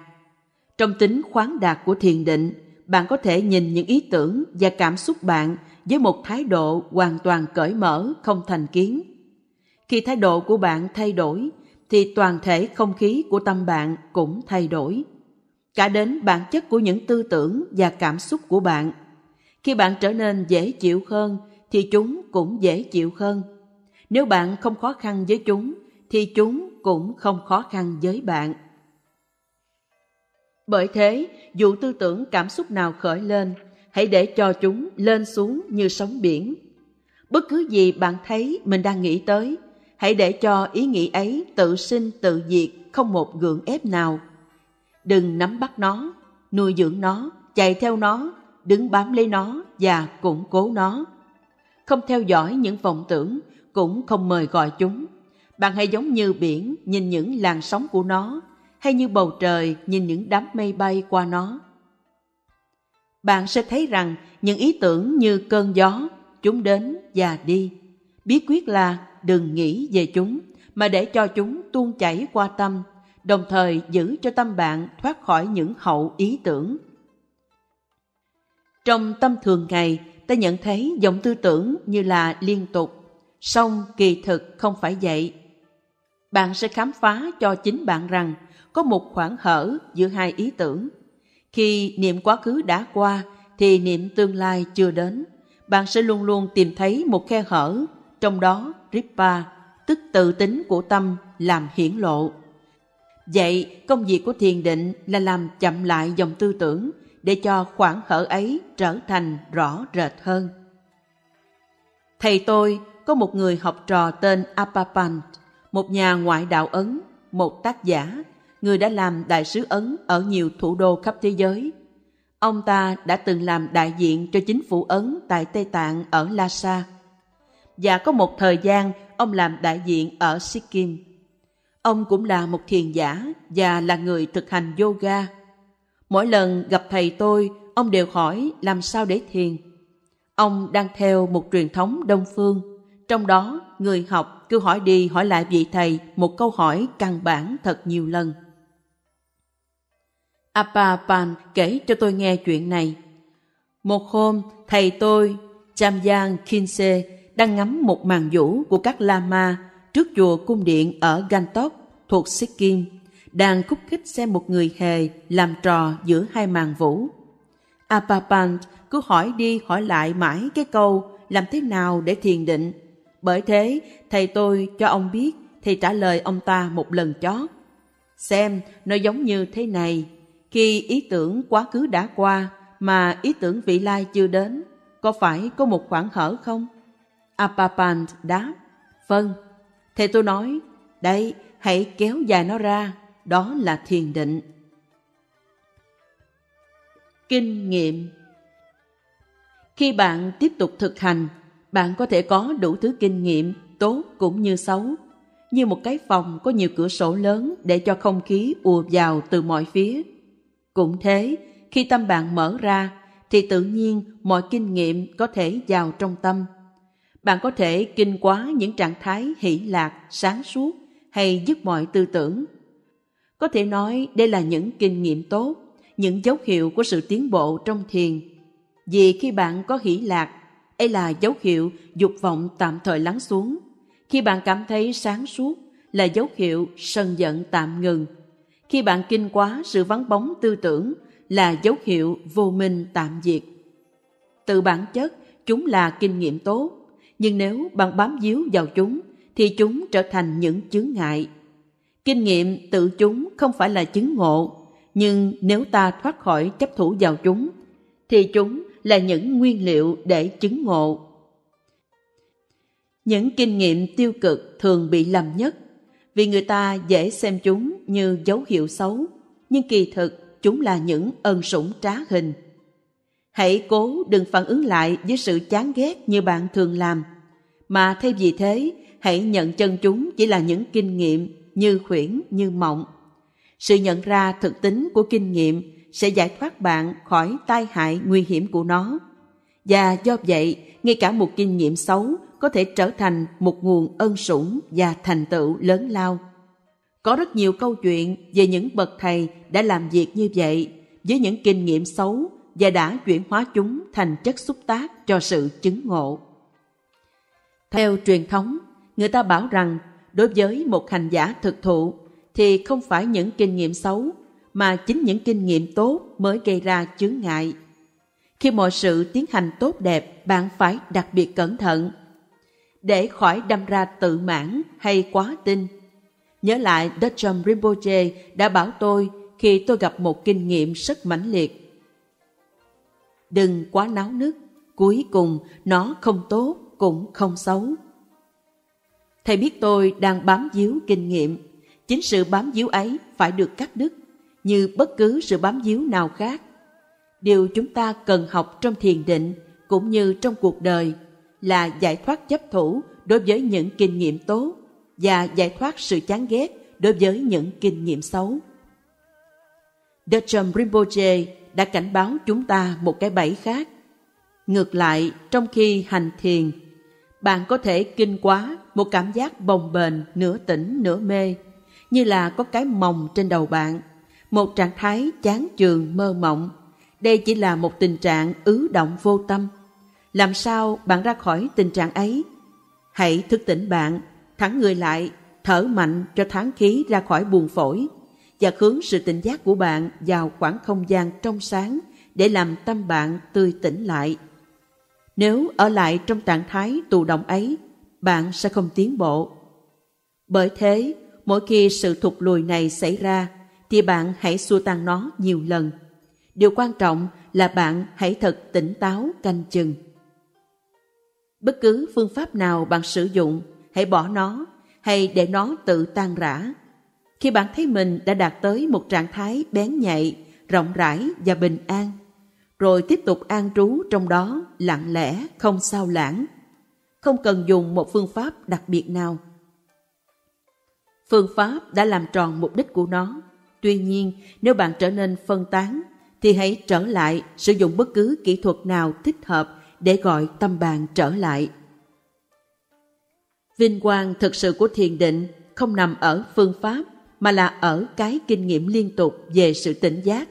Trong tính khoáng đạt của thiền định, bạn có thể nhìn những ý tưởng và cảm xúc bạn với một thái độ hoàn toàn cởi mở, không thành kiến. Khi thái độ của bạn thay đổi, thì toàn thể không khí của tâm bạn cũng thay đổi. Cả đến bản chất của những tư tưởng và cảm xúc của bạn. Khi bạn trở nên dễ chịu hơn, thì chúng cũng dễ chịu hơn. Nếu bạn không khó khăn với chúng, thì chúng cũng không khó khăn với bạn. Bởi thế, dù tư tưởng cảm xúc nào khởi lên, hãy để cho chúng lên xuống như sóng biển. Bất cứ gì bạn thấy mình đang nghĩ tới, hãy để cho ý nghĩ ấy tự sinh tự diệt, không một gượng ép nào. Đừng nắm bắt nó, nuôi dưỡng nó, chạy theo nó, đứng bám lấy nó và củng cố nó. Không theo dõi những vọng tưởng, cũng không mời gọi chúng. Bạn hãy giống như biển nhìn những làn sóng của nó, hay như bầu trời nhìn những đám mây bay qua nó. Bạn sẽ thấy rằng những ý tưởng như cơn gió, chúng đến và đi. Bí quyết là đừng nghĩ về chúng, mà để cho chúng tuôn chảy qua tâm, đồng thời giữ cho tâm bạn thoát khỏi những hậu ý tưởng. Trong tâm thường ngày, ta nhận thấy dòng tư tưởng như là liên tục, song kỳ thực không phải vậy. Bạn sẽ khám phá cho chính bạn rằng có một khoảng hở giữa hai ý tưởng. Khi niệm quá khứ đã qua thì niệm tương lai chưa đến. Bạn sẽ luôn luôn tìm thấy một khe hở, trong đó Ripa, tức tự tính của tâm, làm hiển lộ. Vậy công việc của thiền định là làm chậm lại dòng tư tưởng để cho khoảng hở ấy trở thành rõ rệt hơn. Thầy tôi có một người học trò tên Apapant, một nhà ngoại đạo Ấn, một tác giả, người đã làm đại sứ Ấn ở nhiều thủ đô khắp thế giới. Ông ta đã từng làm đại diện cho chính phủ Ấn tại Tây Tạng ở Lhasa. Và có một thời gian ông làm đại diện ở Sikkim. Ông cũng là một thiền giả và là người thực hành yoga. Mỗi lần gặp thầy tôi, ông đều hỏi làm sao để thiền. Ông đang theo một truyền thống đông phương trong đó, người học cứ hỏi đi hỏi lại vị thầy một câu hỏi căn bản thật nhiều lần. Apapan kể cho tôi nghe chuyện này. Một hôm, thầy tôi, Chamyang Kinse, đang ngắm một màn vũ của các lama trước chùa cung điện ở Gantok thuộc Sikkim, đang khúc khích xem một người hề làm trò giữa hai màn vũ. Apapant cứ hỏi đi hỏi lại mãi cái câu làm thế nào để thiền định bởi thế, thầy tôi cho ông biết thì trả lời ông ta một lần chót. Xem, nó giống như thế này. Khi ý tưởng quá khứ đã qua mà ý tưởng vị lai chưa đến, có phải có một khoảng hở không? Apapant đáp, vâng. Thầy tôi nói, đây, hãy kéo dài nó ra, đó là thiền định. Kinh nghiệm. Khi bạn tiếp tục thực hành, bạn có thể có đủ thứ kinh nghiệm, tốt cũng như xấu. Như một cái phòng có nhiều cửa sổ lớn để cho không khí ùa vào từ mọi phía. Cũng thế, khi tâm bạn mở ra, thì tự nhiên mọi kinh nghiệm có thể vào trong tâm. Bạn có thể kinh quá những trạng thái hỷ lạc, sáng suốt hay dứt mọi tư tưởng có thể nói đây là những kinh nghiệm tốt những dấu hiệu của sự tiến bộ trong thiền vì khi bạn có hỷ lạc ấy là dấu hiệu dục vọng tạm thời lắng xuống. Khi bạn cảm thấy sáng suốt là dấu hiệu sân giận tạm ngừng. Khi bạn kinh quá sự vắng bóng tư tưởng là dấu hiệu vô minh tạm diệt. Từ bản chất, chúng là kinh nghiệm tốt, nhưng nếu bạn bám víu vào chúng, thì chúng trở thành những chướng ngại. Kinh nghiệm tự chúng không phải là chứng ngộ, nhưng nếu ta thoát khỏi chấp thủ vào chúng, thì chúng là những nguyên liệu để chứng ngộ. Những kinh nghiệm tiêu cực thường bị lầm nhất vì người ta dễ xem chúng như dấu hiệu xấu, nhưng kỳ thực chúng là những ân sủng trá hình. Hãy cố đừng phản ứng lại với sự chán ghét như bạn thường làm, mà thay vì thế, hãy nhận chân chúng chỉ là những kinh nghiệm như khuyển như mộng. Sự nhận ra thực tính của kinh nghiệm sẽ giải thoát bạn khỏi tai hại nguy hiểm của nó. Và do vậy, ngay cả một kinh nghiệm xấu có thể trở thành một nguồn ân sủng và thành tựu lớn lao. Có rất nhiều câu chuyện về những bậc thầy đã làm việc như vậy với những kinh nghiệm xấu và đã chuyển hóa chúng thành chất xúc tác cho sự chứng ngộ. Theo truyền thống, người ta bảo rằng đối với một hành giả thực thụ thì không phải những kinh nghiệm xấu mà chính những kinh nghiệm tốt mới gây ra chướng ngại. Khi mọi sự tiến hành tốt đẹp, bạn phải đặc biệt cẩn thận để khỏi đâm ra tự mãn hay quá tin. Nhớ lại Dacham Rinpoche đã bảo tôi khi tôi gặp một kinh nghiệm rất mãnh liệt. Đừng quá náo nức, cuối cùng nó không tốt cũng không xấu. Thầy biết tôi đang bám víu kinh nghiệm, chính sự bám víu ấy phải được cắt đứt, như bất cứ sự bám víu nào khác. Điều chúng ta cần học trong thiền định cũng như trong cuộc đời là giải thoát chấp thủ đối với những kinh nghiệm tốt và giải thoát sự chán ghét đối với những kinh nghiệm xấu. Dacham Rinpoche đã cảnh báo chúng ta một cái bẫy khác. Ngược lại, trong khi hành thiền, bạn có thể kinh quá một cảm giác bồng bềnh nửa tỉnh nửa mê, như là có cái mồng trên đầu bạn, một trạng thái chán chường mơ mộng. Đây chỉ là một tình trạng ứ động vô tâm. Làm sao bạn ra khỏi tình trạng ấy? Hãy thức tỉnh bạn, thẳng người lại, thở mạnh cho tháng khí ra khỏi buồng phổi và hướng sự tỉnh giác của bạn vào khoảng không gian trong sáng để làm tâm bạn tươi tỉnh lại. Nếu ở lại trong trạng thái tù động ấy, bạn sẽ không tiến bộ. Bởi thế, mỗi khi sự thụt lùi này xảy ra, thì bạn hãy xua tan nó nhiều lần. Điều quan trọng là bạn hãy thật tỉnh táo canh chừng. Bất cứ phương pháp nào bạn sử dụng, hãy bỏ nó hay để nó tự tan rã. Khi bạn thấy mình đã đạt tới một trạng thái bén nhạy, rộng rãi và bình an, rồi tiếp tục an trú trong đó lặng lẽ, không sao lãng. Không cần dùng một phương pháp đặc biệt nào. Phương pháp đã làm tròn mục đích của nó. Tuy nhiên, nếu bạn trở nên phân tán, thì hãy trở lại sử dụng bất cứ kỹ thuật nào thích hợp để gọi tâm bạn trở lại. Vinh quang thực sự của thiền định không nằm ở phương pháp mà là ở cái kinh nghiệm liên tục về sự tỉnh giác.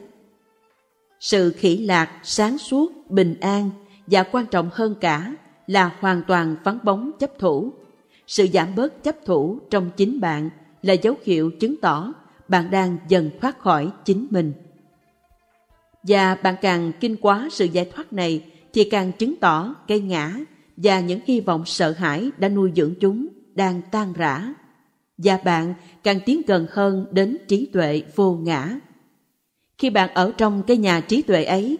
Sự khỉ lạc, sáng suốt, bình an và quan trọng hơn cả là hoàn toàn vắng bóng chấp thủ. Sự giảm bớt chấp thủ trong chính bạn là dấu hiệu chứng tỏ bạn đang dần thoát khỏi chính mình. Và bạn càng kinh quá sự giải thoát này thì càng chứng tỏ cây ngã và những hy vọng sợ hãi đã nuôi dưỡng chúng đang tan rã. Và bạn càng tiến gần hơn đến trí tuệ vô ngã. Khi bạn ở trong cái nhà trí tuệ ấy,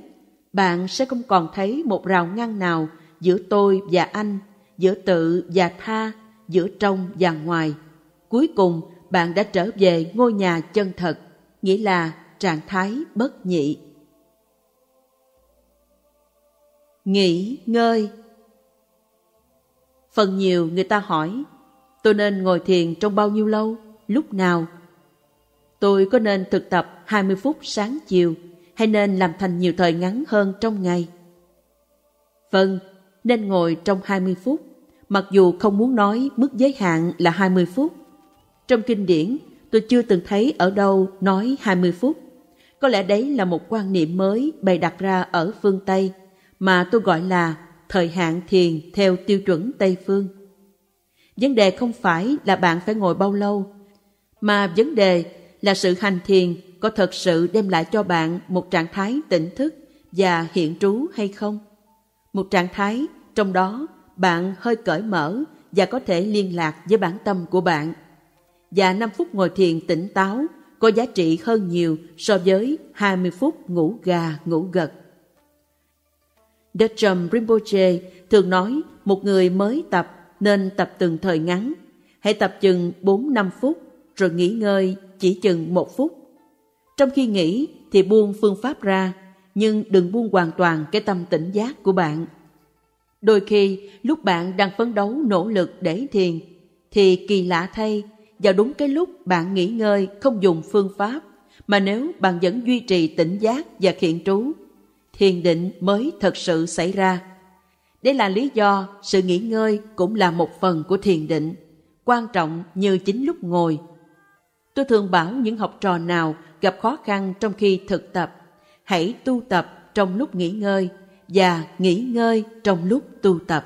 bạn sẽ không còn thấy một rào ngăn nào giữa tôi và anh, giữa tự và tha, giữa trong và ngoài. Cuối cùng, bạn đã trở về ngôi nhà chân thật, nghĩa là trạng thái bất nhị. Nghỉ ngơi Phần nhiều người ta hỏi Tôi nên ngồi thiền trong bao nhiêu lâu, lúc nào? Tôi có nên thực tập 20 phút sáng chiều hay nên làm thành nhiều thời ngắn hơn trong ngày? Vâng, nên ngồi trong 20 phút, mặc dù không muốn nói mức giới hạn là 20 phút. Trong kinh điển, tôi chưa từng thấy ở đâu nói 20 phút. Có lẽ đấy là một quan niệm mới bày đặt ra ở phương Tây – mà tôi gọi là thời hạn thiền theo tiêu chuẩn Tây Phương. Vấn đề không phải là bạn phải ngồi bao lâu, mà vấn đề là sự hành thiền có thật sự đem lại cho bạn một trạng thái tỉnh thức và hiện trú hay không? Một trạng thái trong đó bạn hơi cởi mở và có thể liên lạc với bản tâm của bạn. Và 5 phút ngồi thiền tỉnh táo có giá trị hơn nhiều so với 20 phút ngủ gà ngủ gật. Dacham Rinpoche thường nói một người mới tập nên tập từng thời ngắn. Hãy tập chừng 4-5 phút rồi nghỉ ngơi chỉ chừng một phút. Trong khi nghỉ thì buông phương pháp ra, nhưng đừng buông hoàn toàn cái tâm tỉnh giác của bạn. Đôi khi lúc bạn đang phấn đấu nỗ lực để thiền, thì kỳ lạ thay, vào đúng cái lúc bạn nghỉ ngơi không dùng phương pháp, mà nếu bạn vẫn duy trì tỉnh giác và khiển trú, thiền định mới thật sự xảy ra. Đây là lý do sự nghỉ ngơi cũng là một phần của thiền định, quan trọng như chính lúc ngồi. Tôi thường bảo những học trò nào gặp khó khăn trong khi thực tập, hãy tu tập trong lúc nghỉ ngơi và nghỉ ngơi trong lúc tu tập.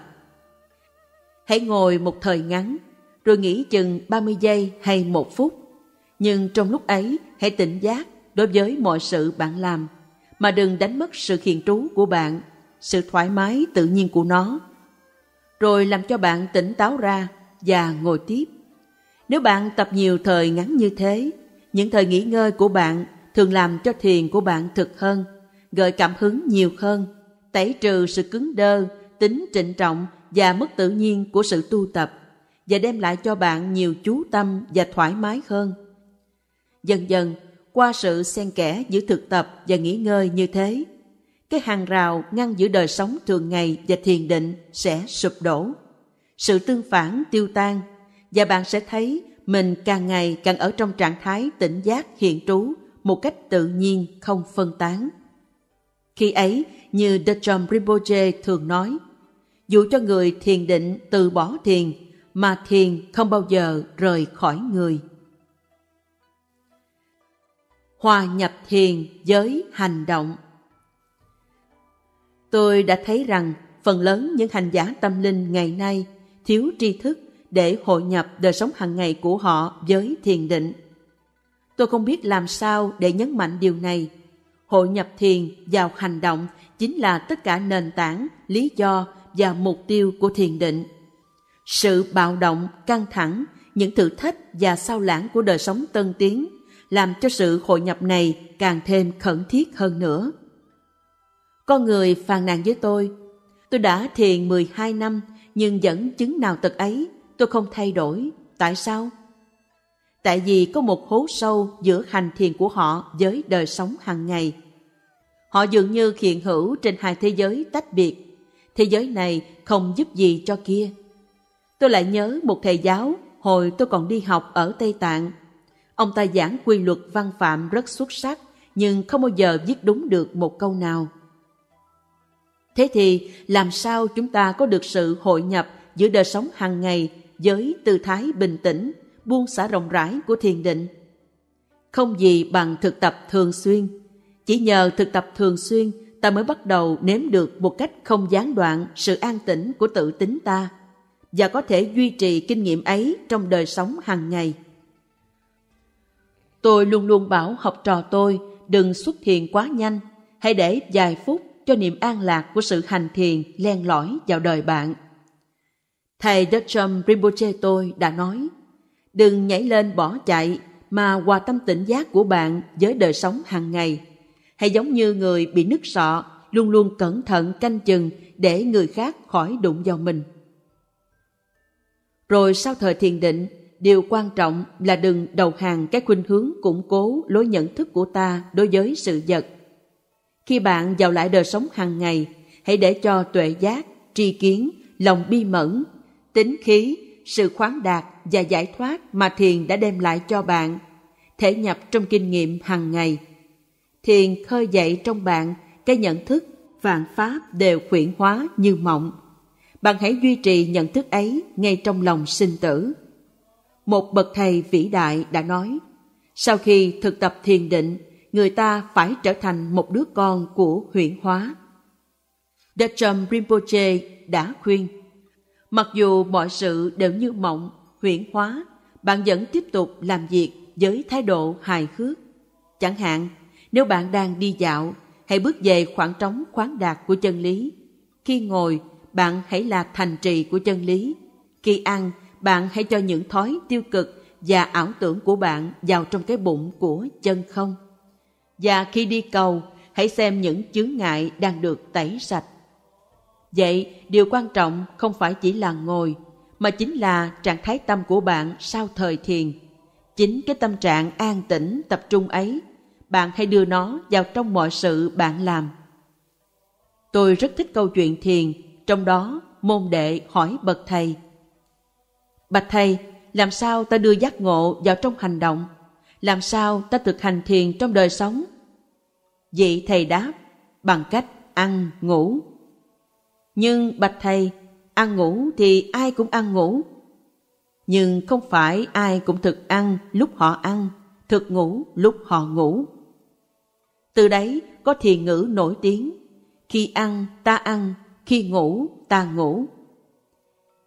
Hãy ngồi một thời ngắn, rồi nghỉ chừng 30 giây hay một phút. Nhưng trong lúc ấy, hãy tỉnh giác đối với mọi sự bạn làm, mà đừng đánh mất sự khiền trú của bạn, sự thoải mái tự nhiên của nó. Rồi làm cho bạn tỉnh táo ra và ngồi tiếp. Nếu bạn tập nhiều thời ngắn như thế, những thời nghỉ ngơi của bạn thường làm cho thiền của bạn thực hơn, gợi cảm hứng nhiều hơn, tẩy trừ sự cứng đơ, tính trịnh trọng và mất tự nhiên của sự tu tập và đem lại cho bạn nhiều chú tâm và thoải mái hơn. Dần dần, qua sự xen kẽ giữa thực tập và nghỉ ngơi như thế, cái hàng rào ngăn giữa đời sống thường ngày và thiền định sẽ sụp đổ. Sự tương phản tiêu tan và bạn sẽ thấy mình càng ngày càng ở trong trạng thái tỉnh giác hiện trú một cách tự nhiên không phân tán. Khi ấy, như Dachom Rinpoche thường nói, dù cho người thiền định từ bỏ thiền, mà thiền không bao giờ rời khỏi người. Hòa nhập thiền với hành động Tôi đã thấy rằng phần lớn những hành giả tâm linh ngày nay thiếu tri thức để hội nhập đời sống hàng ngày của họ với thiền định. Tôi không biết làm sao để nhấn mạnh điều này. Hội nhập thiền vào hành động chính là tất cả nền tảng, lý do và mục tiêu của thiền định. Sự bạo động, căng thẳng, những thử thách và sao lãng của đời sống tân tiến làm cho sự hội nhập này càng thêm khẩn thiết hơn nữa. Con người phàn nàn với tôi, tôi đã thiền 12 năm nhưng vẫn chứng nào tật ấy tôi không thay đổi. Tại sao? Tại vì có một hố sâu giữa hành thiền của họ với đời sống hàng ngày. Họ dường như hiện hữu trên hai thế giới tách biệt. Thế giới này không giúp gì cho kia. Tôi lại nhớ một thầy giáo hồi tôi còn đi học ở Tây Tạng. Ông ta giảng quy luật văn phạm rất xuất sắc nhưng không bao giờ viết đúng được một câu nào. Thế thì làm sao chúng ta có được sự hội nhập giữa đời sống hàng ngày với tư thái bình tĩnh, buông xả rộng rãi của thiền định. Không gì bằng thực tập thường xuyên. Chỉ nhờ thực tập thường xuyên ta mới bắt đầu nếm được một cách không gián đoạn sự an tĩnh của tự tính ta và có thể duy trì kinh nghiệm ấy trong đời sống hàng ngày. Tôi luôn luôn bảo học trò tôi đừng xuất thiền quá nhanh, hãy để vài phút cho niềm an lạc của sự hành thiền len lỏi vào đời bạn. Thầy Dacham Rinpoche tôi đã nói, đừng nhảy lên bỏ chạy mà hòa tâm tỉnh giác của bạn với đời sống hàng ngày. Hãy giống như người bị nứt sọ, luôn luôn cẩn thận canh chừng để người khác khỏi đụng vào mình. Rồi sau thời thiền định, điều quan trọng là đừng đầu hàng cái khuynh hướng củng cố lối nhận thức của ta đối với sự vật. Khi bạn vào lại đời sống hàng ngày, hãy để cho tuệ giác, tri kiến, lòng bi mẫn tính khí, sự khoáng đạt và giải thoát mà thiền đã đem lại cho bạn, thể nhập trong kinh nghiệm hàng ngày. Thiền khơi dậy trong bạn cái nhận thức vạn pháp đều quyển hóa như mộng. Bạn hãy duy trì nhận thức ấy ngay trong lòng sinh tử. Một bậc thầy vĩ đại đã nói, sau khi thực tập thiền định, người ta phải trở thành một đứa con của huyễn hóa. Dacham Rinpoche đã khuyên, Mặc dù mọi sự đều như mộng, huyễn hóa, bạn vẫn tiếp tục làm việc với thái độ hài hước. Chẳng hạn, nếu bạn đang đi dạo, hãy bước về khoảng trống khoáng đạt của chân lý. Khi ngồi, bạn hãy là thành trì của chân lý. Khi ăn, bạn hãy cho những thói tiêu cực và ảo tưởng của bạn vào trong cái bụng của chân không. Và khi đi cầu, hãy xem những chướng ngại đang được tẩy sạch. Vậy, điều quan trọng không phải chỉ là ngồi, mà chính là trạng thái tâm của bạn sau thời thiền. Chính cái tâm trạng an tĩnh, tập trung ấy, bạn hãy đưa nó vào trong mọi sự bạn làm. Tôi rất thích câu chuyện thiền, trong đó môn đệ hỏi bậc thầy. Bạch thầy, làm sao ta đưa giác ngộ vào trong hành động? Làm sao ta thực hành thiền trong đời sống? Vị thầy đáp, bằng cách ăn, ngủ. Nhưng bạch thầy, ăn ngủ thì ai cũng ăn ngủ. Nhưng không phải ai cũng thực ăn lúc họ ăn, thực ngủ lúc họ ngủ. Từ đấy có thiền ngữ nổi tiếng, khi ăn ta ăn, khi ngủ ta ngủ.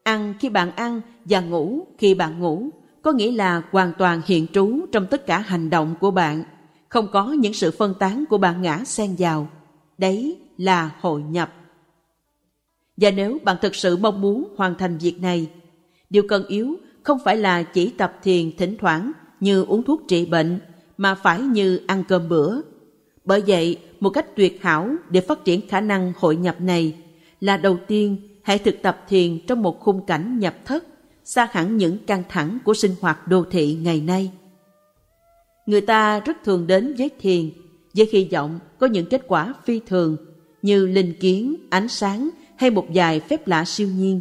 Ăn khi bạn ăn và ngủ khi bạn ngủ có nghĩa là hoàn toàn hiện trú trong tất cả hành động của bạn, không có những sự phân tán của bạn ngã xen vào. Đấy là hội nhập. Và nếu bạn thực sự mong muốn hoàn thành việc này, điều cần yếu không phải là chỉ tập thiền thỉnh thoảng như uống thuốc trị bệnh, mà phải như ăn cơm bữa. Bởi vậy, một cách tuyệt hảo để phát triển khả năng hội nhập này là đầu tiên hãy thực tập thiền trong một khung cảnh nhập thất, xa hẳn những căng thẳng của sinh hoạt đô thị ngày nay. Người ta rất thường đến với thiền với hy vọng có những kết quả phi thường như linh kiến, ánh sáng hay một vài phép lạ siêu nhiên.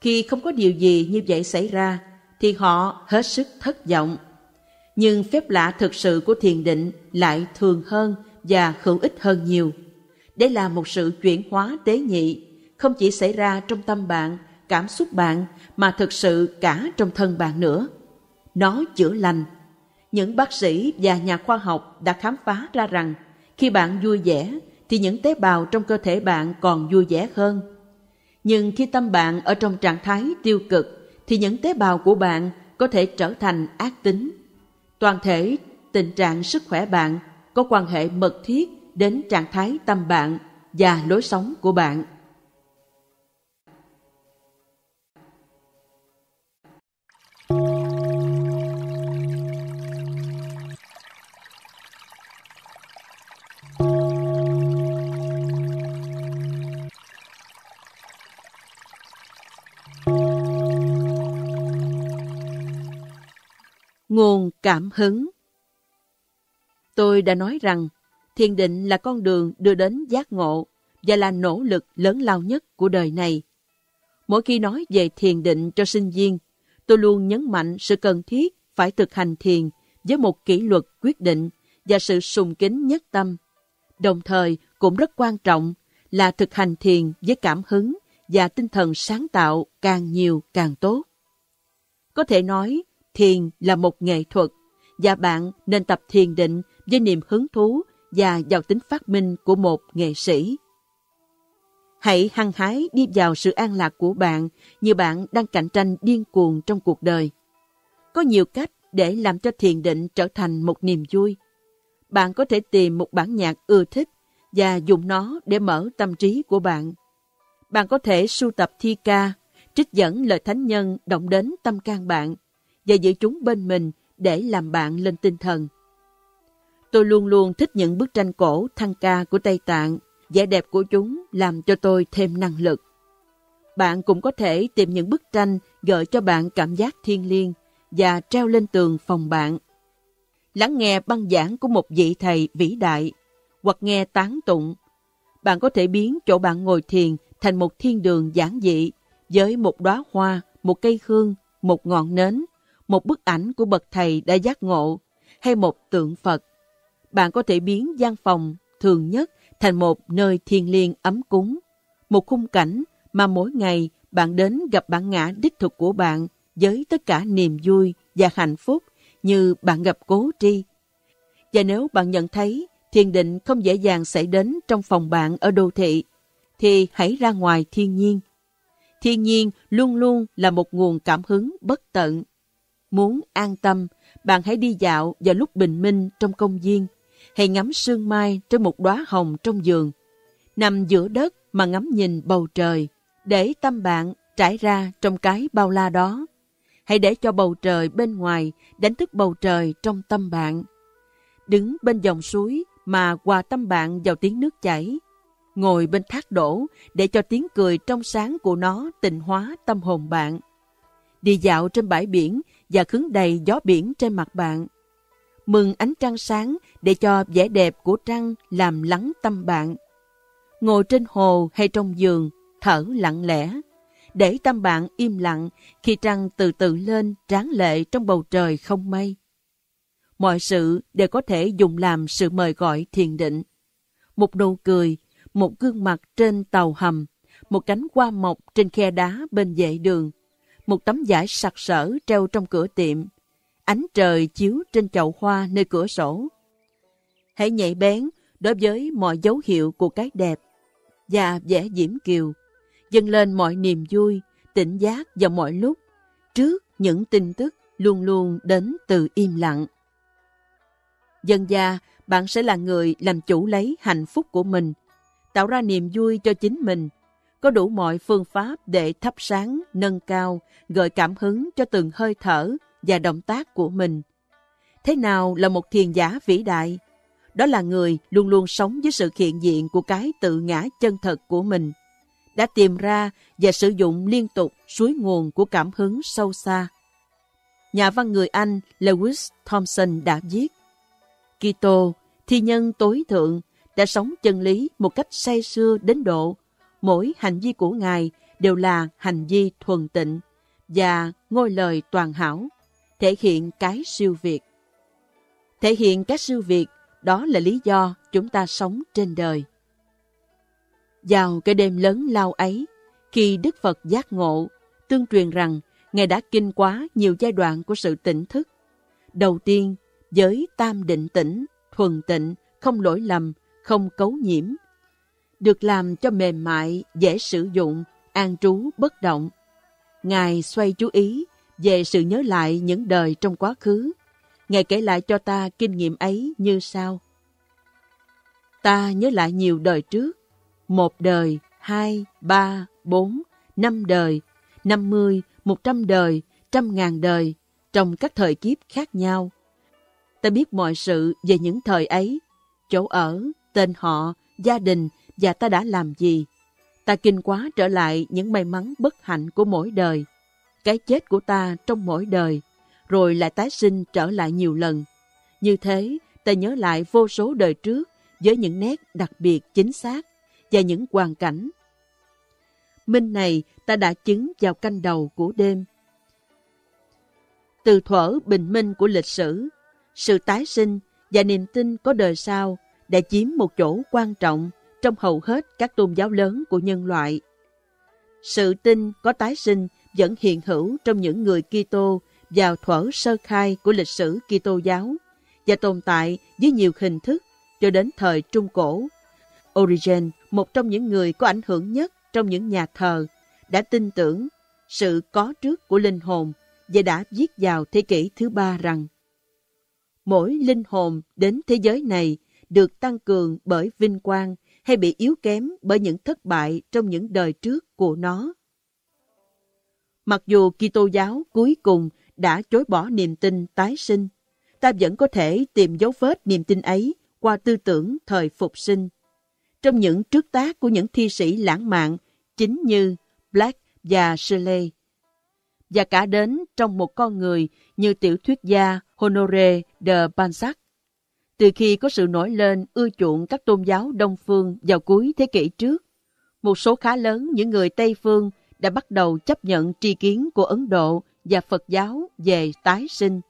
Khi không có điều gì như vậy xảy ra thì họ hết sức thất vọng. Nhưng phép lạ thực sự của thiền định lại thường hơn và hữu ích hơn nhiều. Đây là một sự chuyển hóa tế nhị không chỉ xảy ra trong tâm bạn, cảm xúc bạn, mà thực sự cả trong thân bạn nữa. Nó chữa lành. Những bác sĩ và nhà khoa học đã khám phá ra rằng khi bạn vui vẻ thì những tế bào trong cơ thể bạn còn vui vẻ hơn. Nhưng khi tâm bạn ở trong trạng thái tiêu cực thì những tế bào của bạn có thể trở thành ác tính. Toàn thể, tình trạng sức khỏe bạn có quan hệ mật thiết đến trạng thái tâm bạn và lối sống của bạn. Nguồn cảm hứng Tôi đã nói rằng thiền định là con đường đưa đến giác ngộ và là nỗ lực lớn lao nhất của đời này. Mỗi khi nói về thiền định cho sinh viên, tôi luôn nhấn mạnh sự cần thiết phải thực hành thiền với một kỷ luật quyết định và sự sùng kính nhất tâm. Đồng thời cũng rất quan trọng là thực hành thiền với cảm hứng và tinh thần sáng tạo càng nhiều càng tốt. Có thể nói, thiền là một nghệ thuật và bạn nên tập thiền định với niềm hứng thú và giàu tính phát minh của một nghệ sĩ. Hãy hăng hái đi vào sự an lạc của bạn như bạn đang cạnh tranh điên cuồng trong cuộc đời. Có nhiều cách để làm cho thiền định trở thành một niềm vui. Bạn có thể tìm một bản nhạc ưa thích và dùng nó để mở tâm trí của bạn. Bạn có thể sưu tập thi ca, trích dẫn lời thánh nhân động đến tâm can bạn và giữ chúng bên mình để làm bạn lên tinh thần. Tôi luôn luôn thích những bức tranh cổ thăng ca của Tây Tạng, vẻ đẹp của chúng làm cho tôi thêm năng lực. Bạn cũng có thể tìm những bức tranh gợi cho bạn cảm giác thiên liêng và treo lên tường phòng bạn. Lắng nghe băng giảng của một vị thầy vĩ đại hoặc nghe tán tụng. Bạn có thể biến chỗ bạn ngồi thiền thành một thiên đường giản dị với một đóa hoa, một cây hương, một ngọn nến, một bức ảnh của bậc thầy đã giác ngộ hay một tượng Phật. Bạn có thể biến gian phòng thường nhất thành một nơi thiêng liêng ấm cúng, một khung cảnh mà mỗi ngày bạn đến gặp bản ngã đích thực của bạn với tất cả niềm vui và hạnh phúc như bạn gặp cố tri. Và nếu bạn nhận thấy thiền định không dễ dàng xảy đến trong phòng bạn ở đô thị, thì hãy ra ngoài thiên nhiên. Thiên nhiên luôn luôn là một nguồn cảm hứng bất tận. Muốn an tâm, bạn hãy đi dạo vào lúc bình minh trong công viên, hay ngắm sương mai trên một đóa hồng trong giường, nằm giữa đất mà ngắm nhìn bầu trời, để tâm bạn trải ra trong cái bao la đó. Hãy để cho bầu trời bên ngoài đánh thức bầu trời trong tâm bạn. Đứng bên dòng suối mà hòa tâm bạn vào tiếng nước chảy. Ngồi bên thác đổ để cho tiếng cười trong sáng của nó tịnh hóa tâm hồn bạn. Đi dạo trên bãi biển và khứng đầy gió biển trên mặt bạn. Mừng ánh trăng sáng để cho vẻ đẹp của trăng làm lắng tâm bạn. Ngồi trên hồ hay trong giường, thở lặng lẽ, để tâm bạn im lặng khi trăng từ từ lên tráng lệ trong bầu trời không mây. Mọi sự đều có thể dùng làm sự mời gọi thiền định. Một nụ cười, một gương mặt trên tàu hầm, một cánh hoa mọc trên khe đá bên vệ đường, một tấm vải sặc sỡ treo trong cửa tiệm, ánh trời chiếu trên chậu hoa nơi cửa sổ. Hãy nhạy bén đối với mọi dấu hiệu của cái đẹp và vẻ diễm kiều, dâng lên mọi niềm vui, tỉnh giác vào mọi lúc, trước những tin tức luôn luôn đến từ im lặng. Dân gia, bạn sẽ là người làm chủ lấy hạnh phúc của mình, tạo ra niềm vui cho chính mình, có đủ mọi phương pháp để thắp sáng, nâng cao, gợi cảm hứng cho từng hơi thở và động tác của mình. Thế nào là một thiền giả vĩ đại? Đó là người luôn luôn sống với sự hiện diện của cái tự ngã chân thật của mình, đã tìm ra và sử dụng liên tục suối nguồn của cảm hứng sâu xa. Nhà văn người Anh Lewis Thompson đã viết, Kitô, thi nhân tối thượng, đã sống chân lý một cách say sưa đến độ mỗi hành vi của Ngài đều là hành vi thuần tịnh và ngôi lời toàn hảo, thể hiện cái siêu việt. Thể hiện cái siêu việt, đó là lý do chúng ta sống trên đời. Vào cái đêm lớn lao ấy, khi Đức Phật giác ngộ, tương truyền rằng Ngài đã kinh quá nhiều giai đoạn của sự tỉnh thức. Đầu tiên, với tam định tĩnh, thuần tịnh, không lỗi lầm, không cấu nhiễm, được làm cho mềm mại, dễ sử dụng, an trú bất động. Ngài xoay chú ý về sự nhớ lại những đời trong quá khứ. Ngài kể lại cho ta kinh nghiệm ấy như sau. Ta nhớ lại nhiều đời trước, một đời, hai, ba, bốn, năm đời, năm mươi, một trăm đời, trăm ngàn đời, trong các thời kiếp khác nhau. Ta biết mọi sự về những thời ấy, chỗ ở, tên họ, gia đình và ta đã làm gì. Ta kinh quá trở lại những may mắn bất hạnh của mỗi đời, cái chết của ta trong mỗi đời, rồi lại tái sinh trở lại nhiều lần. Như thế, ta nhớ lại vô số đời trước với những nét đặc biệt chính xác và những hoàn cảnh. Minh này ta đã chứng vào canh đầu của đêm. Từ thuở bình minh của lịch sử, sự tái sinh và niềm tin có đời sau đã chiếm một chỗ quan trọng trong hầu hết các tôn giáo lớn của nhân loại. Sự tin có tái sinh vẫn hiện hữu trong những người Kitô vào thuở sơ khai của lịch sử Kitô giáo và tồn tại với nhiều hình thức cho đến thời Trung Cổ. Origen, một trong những người có ảnh hưởng nhất trong những nhà thờ, đã tin tưởng sự có trước của linh hồn và đã viết vào thế kỷ thứ ba rằng mỗi linh hồn đến thế giới này được tăng cường bởi vinh quang hay bị yếu kém bởi những thất bại trong những đời trước của nó. Mặc dù Kitô giáo cuối cùng đã chối bỏ niềm tin tái sinh, ta vẫn có thể tìm dấu vết niềm tin ấy qua tư tưởng thời phục sinh. Trong những trước tác của những thi sĩ lãng mạn chính như Black và Shelley, và cả đến trong một con người như tiểu thuyết gia Honoré de Balzac. Từ khi có sự nổi lên ưa chuộng các tôn giáo Đông Phương vào cuối thế kỷ trước, một số khá lớn những người Tây Phương đã bắt đầu chấp nhận tri kiến của Ấn Độ và Phật giáo về tái sinh.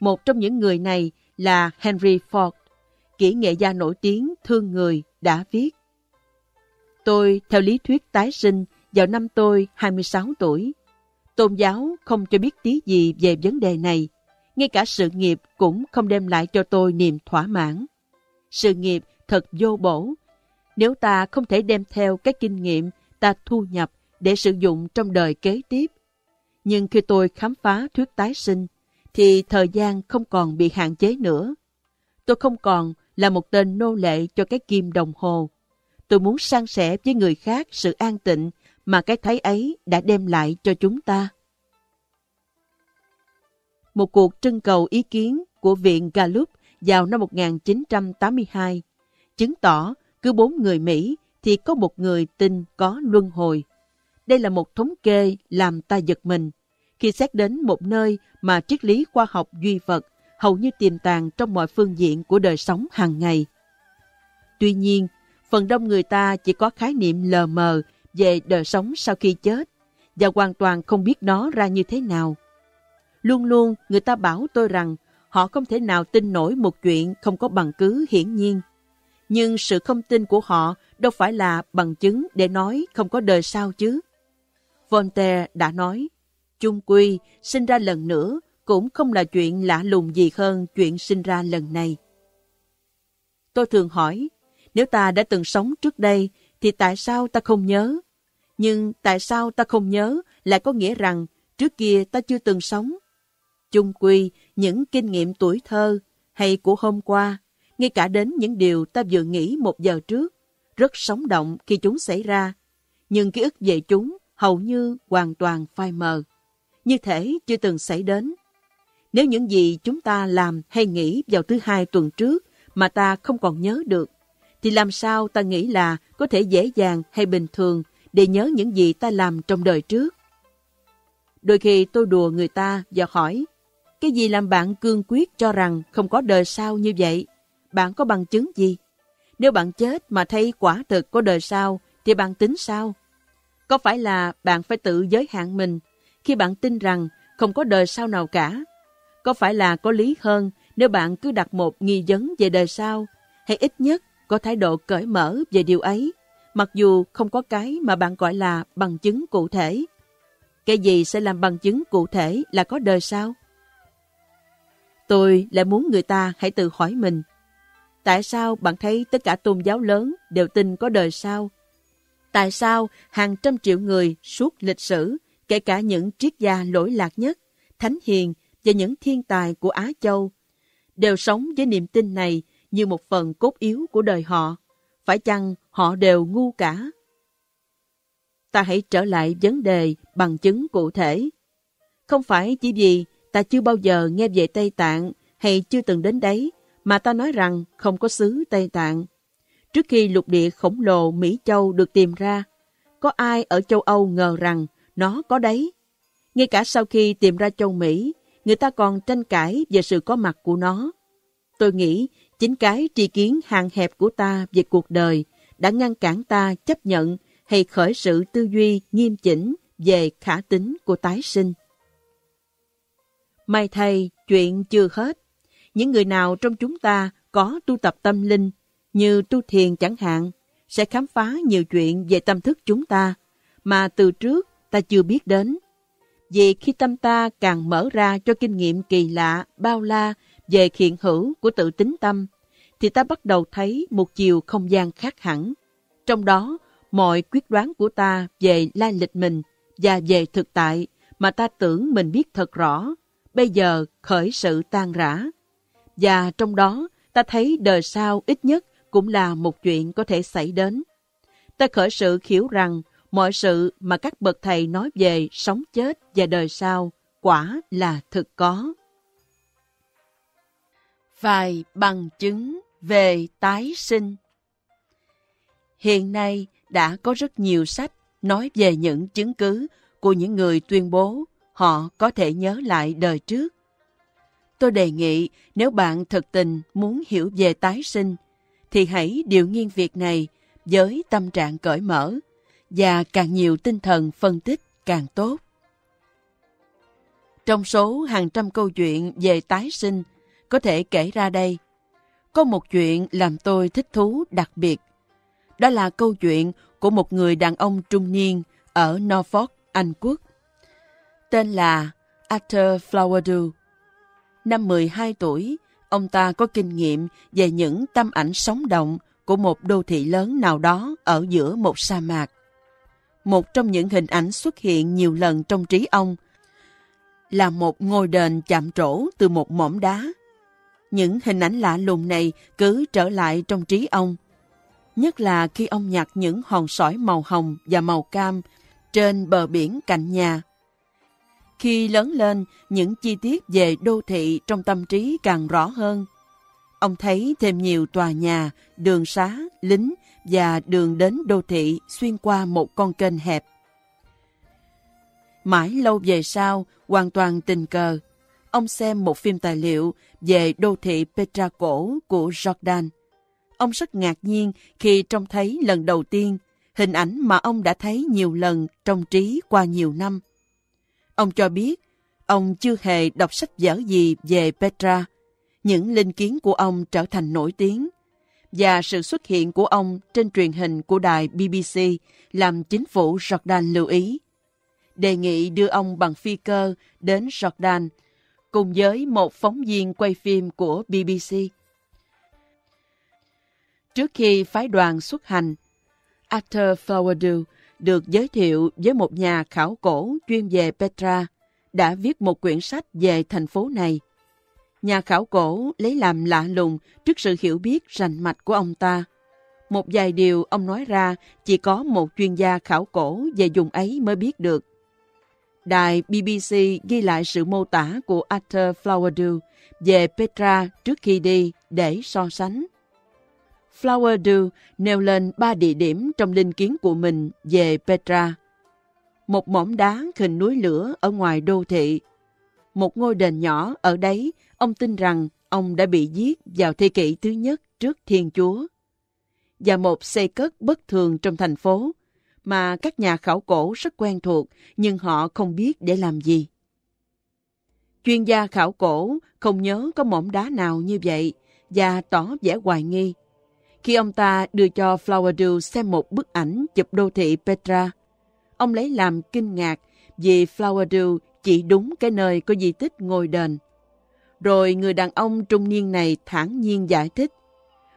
Một trong những người này là Henry Ford, kỹ nghệ gia nổi tiếng thương người đã viết. Tôi theo lý thuyết tái sinh vào năm tôi 26 tuổi. Tôn giáo không cho biết tí gì về vấn đề này ngay cả sự nghiệp cũng không đem lại cho tôi niềm thỏa mãn. Sự nghiệp thật vô bổ. Nếu ta không thể đem theo cái kinh nghiệm ta thu nhập để sử dụng trong đời kế tiếp. Nhưng khi tôi khám phá thuyết tái sinh, thì thời gian không còn bị hạn chế nữa. Tôi không còn là một tên nô lệ cho cái kim đồng hồ. Tôi muốn san sẻ với người khác sự an tịnh mà cái thấy ấy đã đem lại cho chúng ta. Một cuộc trưng cầu ý kiến của Viện Gallup vào năm 1982 chứng tỏ cứ bốn người Mỹ thì có một người tin có luân hồi. Đây là một thống kê làm ta giật mình khi xét đến một nơi mà triết lý khoa học duy vật hầu như tiềm tàng trong mọi phương diện của đời sống hàng ngày. Tuy nhiên, phần đông người ta chỉ có khái niệm lờ mờ về đời sống sau khi chết và hoàn toàn không biết nó ra như thế nào. Luôn luôn người ta bảo tôi rằng họ không thể nào tin nổi một chuyện không có bằng cứ hiển nhiên. Nhưng sự không tin của họ đâu phải là bằng chứng để nói không có đời sau chứ. Voltaire đã nói, chung quy, sinh ra lần nữa cũng không là chuyện lạ lùng gì hơn chuyện sinh ra lần này. Tôi thường hỏi, nếu ta đã từng sống trước đây, thì tại sao ta không nhớ? Nhưng tại sao ta không nhớ lại có nghĩa rằng trước kia ta chưa từng sống? Chung quy, những kinh nghiệm tuổi thơ hay của hôm qua, ngay cả đến những điều ta vừa nghĩ một giờ trước, rất sống động khi chúng xảy ra, nhưng ký ức về chúng hầu như hoàn toàn phai mờ, như thể chưa từng xảy đến. Nếu những gì chúng ta làm hay nghĩ vào thứ hai tuần trước mà ta không còn nhớ được, thì làm sao ta nghĩ là có thể dễ dàng hay bình thường để nhớ những gì ta làm trong đời trước? Đôi khi tôi đùa người ta và hỏi, cái gì làm bạn cương quyết cho rằng không có đời sau như vậy? Bạn có bằng chứng gì? Nếu bạn chết mà thấy quả thực có đời sau, thì bạn tính sao? Có phải là bạn phải tự giới hạn mình khi bạn tin rằng không có đời sau nào cả? Có phải là có lý hơn nếu bạn cứ đặt một nghi vấn về đời sau, hay ít nhất có thái độ cởi mở về điều ấy, mặc dù không có cái mà bạn gọi là bằng chứng cụ thể? Cái gì sẽ làm bằng chứng cụ thể là có đời sau? Tôi lại muốn người ta hãy tự hỏi mình, tại sao bạn thấy tất cả tôn giáo lớn đều tin có đời sau? Tại sao hàng trăm triệu người suốt lịch sử, kể cả những triết gia lỗi lạc nhất, thánh hiền và những thiên tài của Á Châu, đều sống với niềm tin này như một phần cốt yếu của đời họ? Phải chăng họ đều ngu cả? Ta hãy trở lại vấn đề bằng chứng cụ thể. Không phải chỉ vì ta chưa bao giờ nghe về Tây Tạng hay chưa từng đến đấy, mà ta nói rằng không có xứ Tây Tạng. Trước khi lục địa khổng lồ Mỹ Châu được tìm ra, có ai ở châu Âu ngờ rằng nó có đấy? Ngay cả sau khi tìm ra châu Mỹ, người ta còn tranh cãi về sự có mặt của nó. Tôi nghĩ chính cái tri kiến hạn hẹp của ta về cuộc đời đã ngăn cản ta chấp nhận hay khởi sự tư duy nghiêm chỉnh về khả tính của tái sinh. May thay, chuyện chưa hết. Những người nào trong chúng ta có tu tập tâm linh, như tu thiền chẳng hạn, sẽ khám phá nhiều chuyện về tâm thức chúng ta, mà từ trước ta chưa biết đến. Vì khi tâm ta càng mở ra cho kinh nghiệm kỳ lạ, bao la về hiện hữu của tự tính tâm, thì ta bắt đầu thấy một chiều không gian khác hẳn. Trong đó, mọi quyết đoán của ta về lai lịch mình và về thực tại mà ta tưởng mình biết thật rõ, bây giờ khởi sự tan rã. Và trong đó, ta thấy đời sau ít nhất cũng là một chuyện có thể xảy đến. Ta khởi sự hiểu rằng mọi sự mà các bậc thầy nói về sống chết và đời sau quả là thực có. Vài bằng chứng về tái sinh Hiện nay đã có rất nhiều sách nói về những chứng cứ của những người tuyên bố họ có thể nhớ lại đời trước. Tôi đề nghị nếu bạn thật tình muốn hiểu về tái sinh, thì hãy điều nghiên việc này với tâm trạng cởi mở và càng nhiều tinh thần phân tích càng tốt. Trong số hàng trăm câu chuyện về tái sinh có thể kể ra đây, có một chuyện làm tôi thích thú đặc biệt. Đó là câu chuyện của một người đàn ông trung niên ở Norfolk, Anh Quốc. Tên là Arthur Flowerdew. Năm 12 tuổi, ông ta có kinh nghiệm về những tâm ảnh sống động của một đô thị lớn nào đó ở giữa một sa mạc. Một trong những hình ảnh xuất hiện nhiều lần trong trí ông là một ngôi đền chạm trổ từ một mỏm đá. Những hình ảnh lạ lùng này cứ trở lại trong trí ông. Nhất là khi ông nhặt những hòn sỏi màu hồng và màu cam trên bờ biển cạnh nhà. Khi lớn lên, những chi tiết về đô thị trong tâm trí càng rõ hơn. Ông thấy thêm nhiều tòa nhà, đường xá, lính và đường đến đô thị xuyên qua một con kênh hẹp. Mãi lâu về sau, hoàn toàn tình cờ, ông xem một phim tài liệu về đô thị Petra cổ của Jordan. Ông rất ngạc nhiên khi trông thấy lần đầu tiên hình ảnh mà ông đã thấy nhiều lần trong trí qua nhiều năm. Ông cho biết ông chưa hề đọc sách vở gì về Petra. Những linh kiến của ông trở thành nổi tiếng và sự xuất hiện của ông trên truyền hình của đài BBC làm chính phủ Jordan lưu ý. Đề nghị đưa ông bằng phi cơ đến Jordan cùng với một phóng viên quay phim của BBC. Trước khi phái đoàn xuất hành, Arthur Flowerdew được giới thiệu với một nhà khảo cổ chuyên về Petra, đã viết một quyển sách về thành phố này. Nhà khảo cổ lấy làm lạ lùng trước sự hiểu biết rành mạch của ông ta. Một vài điều ông nói ra chỉ có một chuyên gia khảo cổ về vùng ấy mới biết được. Đài BBC ghi lại sự mô tả của Arthur Flowerdew về Petra trước khi đi để so sánh. Flowerdew nêu lên ba địa điểm trong linh kiến của mình về Petra. Một mỏm đá hình núi lửa ở ngoài đô thị. Một ngôi đền nhỏ ở đấy, ông tin rằng ông đã bị giết vào thế kỷ thứ nhất trước Thiên Chúa. Và một xây cất bất thường trong thành phố, mà các nhà khảo cổ rất quen thuộc, nhưng họ không biết để làm gì. Chuyên gia khảo cổ không nhớ có mỏm đá nào như vậy và tỏ vẻ hoài nghi. Khi ông ta đưa cho Flowerdew xem một bức ảnh chụp đô thị Petra, ông lấy làm kinh ngạc vì Flowerdew chỉ đúng cái nơi có di tích ngôi đền. Rồi người đàn ông trung niên này thản nhiên giải thích.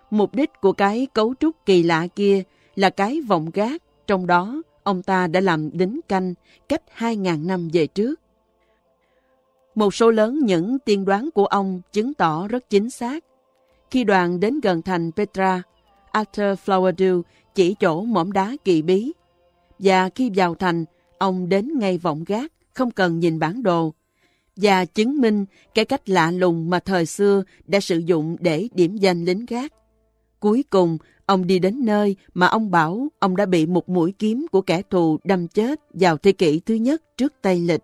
Mục đích của cái cấu trúc kỳ lạ kia là cái vọng gác, trong đó ông ta đã làm đính canh cách 2.000 năm về trước. Một số lớn những tiên đoán của ông chứng tỏ rất chính xác. Khi đoàn đến gần thành Petra, Arthur Flowerdew chỉ chỗ mỏm đá kỳ bí. Và khi vào thành, ông đến ngay vọng gác, không cần nhìn bản đồ. Và chứng minh cái cách lạ lùng mà thời xưa đã sử dụng để điểm danh lính gác. Cuối cùng, ông đi đến nơi mà ông bảo ông đã bị một mũi kiếm của kẻ thù đâm chết vào thế kỷ thứ nhất trước Tây Lịch.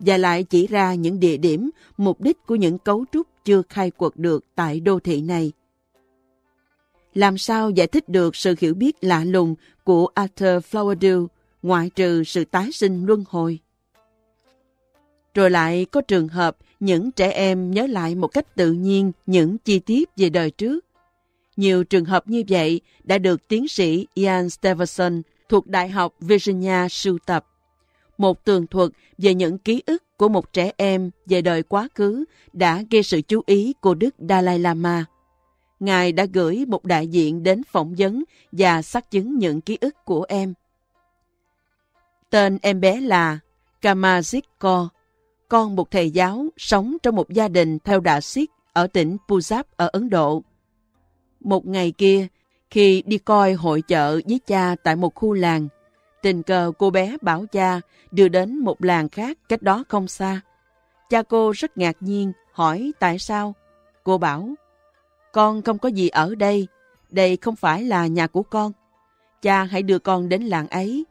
Và lại chỉ ra những địa điểm, mục đích của những cấu trúc chưa khai quật được tại đô thị này làm sao giải thích được sự hiểu biết lạ lùng của Arthur Flowerdew ngoại trừ sự tái sinh luân hồi. Rồi lại có trường hợp những trẻ em nhớ lại một cách tự nhiên những chi tiết về đời trước. Nhiều trường hợp như vậy đã được tiến sĩ Ian Stevenson thuộc Đại học Virginia sưu tập. Một tường thuật về những ký ức của một trẻ em về đời quá khứ đã gây sự chú ý của Đức Dalai Lama. Ngài đã gửi một đại diện đến phỏng vấn và xác chứng những ký ức của em. Tên em bé là Kamajit con một thầy giáo sống trong một gia đình theo đạo Sikh ở tỉnh Punjab ở Ấn Độ. Một ngày kia, khi đi coi hội chợ với cha tại một khu làng, tình cờ cô bé bảo cha đưa đến một làng khác cách đó không xa. Cha cô rất ngạc nhiên, hỏi tại sao. Cô bảo, con không có gì ở đây, đây không phải là nhà của con. Cha hãy đưa con đến làng ấy.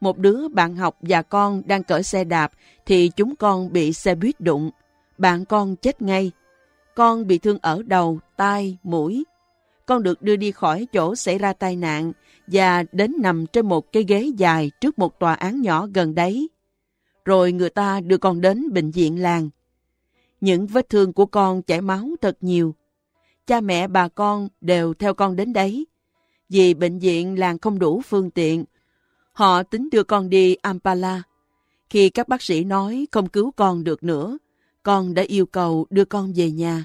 Một đứa bạn học và con đang cởi xe đạp thì chúng con bị xe buýt đụng. Bạn con chết ngay. Con bị thương ở đầu, tai, mũi. Con được đưa đi khỏi chỗ xảy ra tai nạn và đến nằm trên một cái ghế dài trước một tòa án nhỏ gần đấy. Rồi người ta đưa con đến bệnh viện làng. Những vết thương của con chảy máu thật nhiều cha mẹ bà con đều theo con đến đấy. Vì bệnh viện làng không đủ phương tiện, họ tính đưa con đi Ampala. Khi các bác sĩ nói không cứu con được nữa, con đã yêu cầu đưa con về nhà.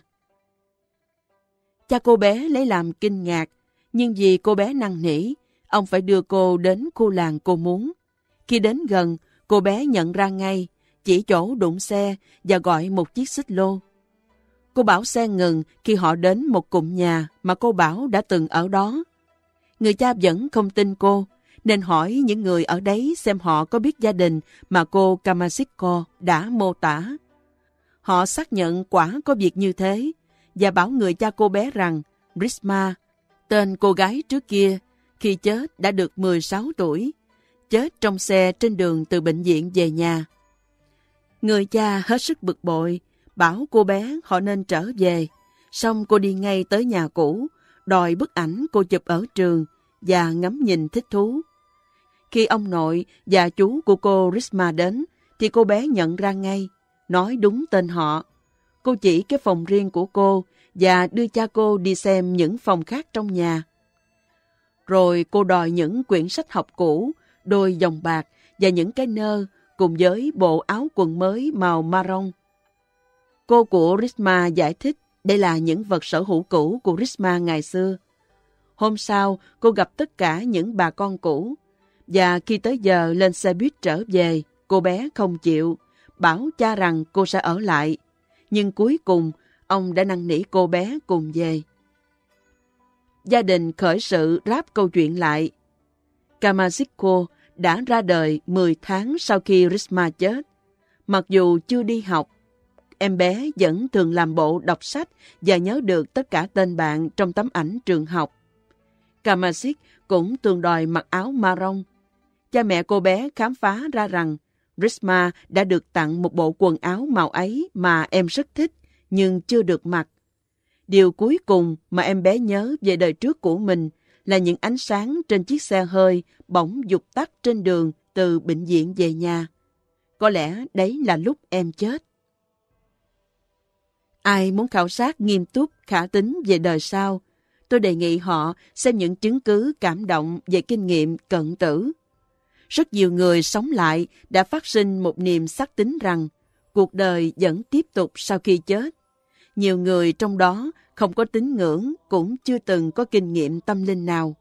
Cha cô bé lấy làm kinh ngạc, nhưng vì cô bé năn nỉ, ông phải đưa cô đến khu làng cô muốn. Khi đến gần, cô bé nhận ra ngay, chỉ chỗ đụng xe và gọi một chiếc xích lô. Cô bảo xe ngừng khi họ đến một cụm nhà mà cô bảo đã từng ở đó. Người cha vẫn không tin cô, nên hỏi những người ở đấy xem họ có biết gia đình mà cô Kamashiko đã mô tả. Họ xác nhận quả có việc như thế và bảo người cha cô bé rằng Risma, tên cô gái trước kia, khi chết đã được 16 tuổi, chết trong xe trên đường từ bệnh viện về nhà. Người cha hết sức bực bội, bảo cô bé họ nên trở về. Xong cô đi ngay tới nhà cũ, đòi bức ảnh cô chụp ở trường và ngắm nhìn thích thú. Khi ông nội và chú của cô Risma đến, thì cô bé nhận ra ngay, nói đúng tên họ. Cô chỉ cái phòng riêng của cô và đưa cha cô đi xem những phòng khác trong nhà. Rồi cô đòi những quyển sách học cũ, đôi dòng bạc và những cái nơ cùng với bộ áo quần mới màu marron. Cô của Risma giải thích đây là những vật sở hữu cũ của Risma ngày xưa. Hôm sau, cô gặp tất cả những bà con cũ. Và khi tới giờ lên xe buýt trở về, cô bé không chịu, bảo cha rằng cô sẽ ở lại. Nhưng cuối cùng, ông đã năn nỉ cô bé cùng về. Gia đình khởi sự ráp câu chuyện lại. Kamashiko đã ra đời 10 tháng sau khi Risma chết. Mặc dù chưa đi học, em bé vẫn thường làm bộ đọc sách và nhớ được tất cả tên bạn trong tấm ảnh trường học. Kamashik cũng thường đòi mặc áo marron. Cha mẹ cô bé khám phá ra rằng Risma đã được tặng một bộ quần áo màu ấy mà em rất thích, nhưng chưa được mặc. Điều cuối cùng mà em bé nhớ về đời trước của mình là những ánh sáng trên chiếc xe hơi bỗng dục tắt trên đường từ bệnh viện về nhà. Có lẽ đấy là lúc em chết. Ai muốn khảo sát nghiêm túc, khả tính về đời sau, tôi đề nghị họ xem những chứng cứ cảm động về kinh nghiệm cận tử. Rất nhiều người sống lại đã phát sinh một niềm xác tín rằng cuộc đời vẫn tiếp tục sau khi chết. Nhiều người trong đó không có tín ngưỡng cũng chưa từng có kinh nghiệm tâm linh nào.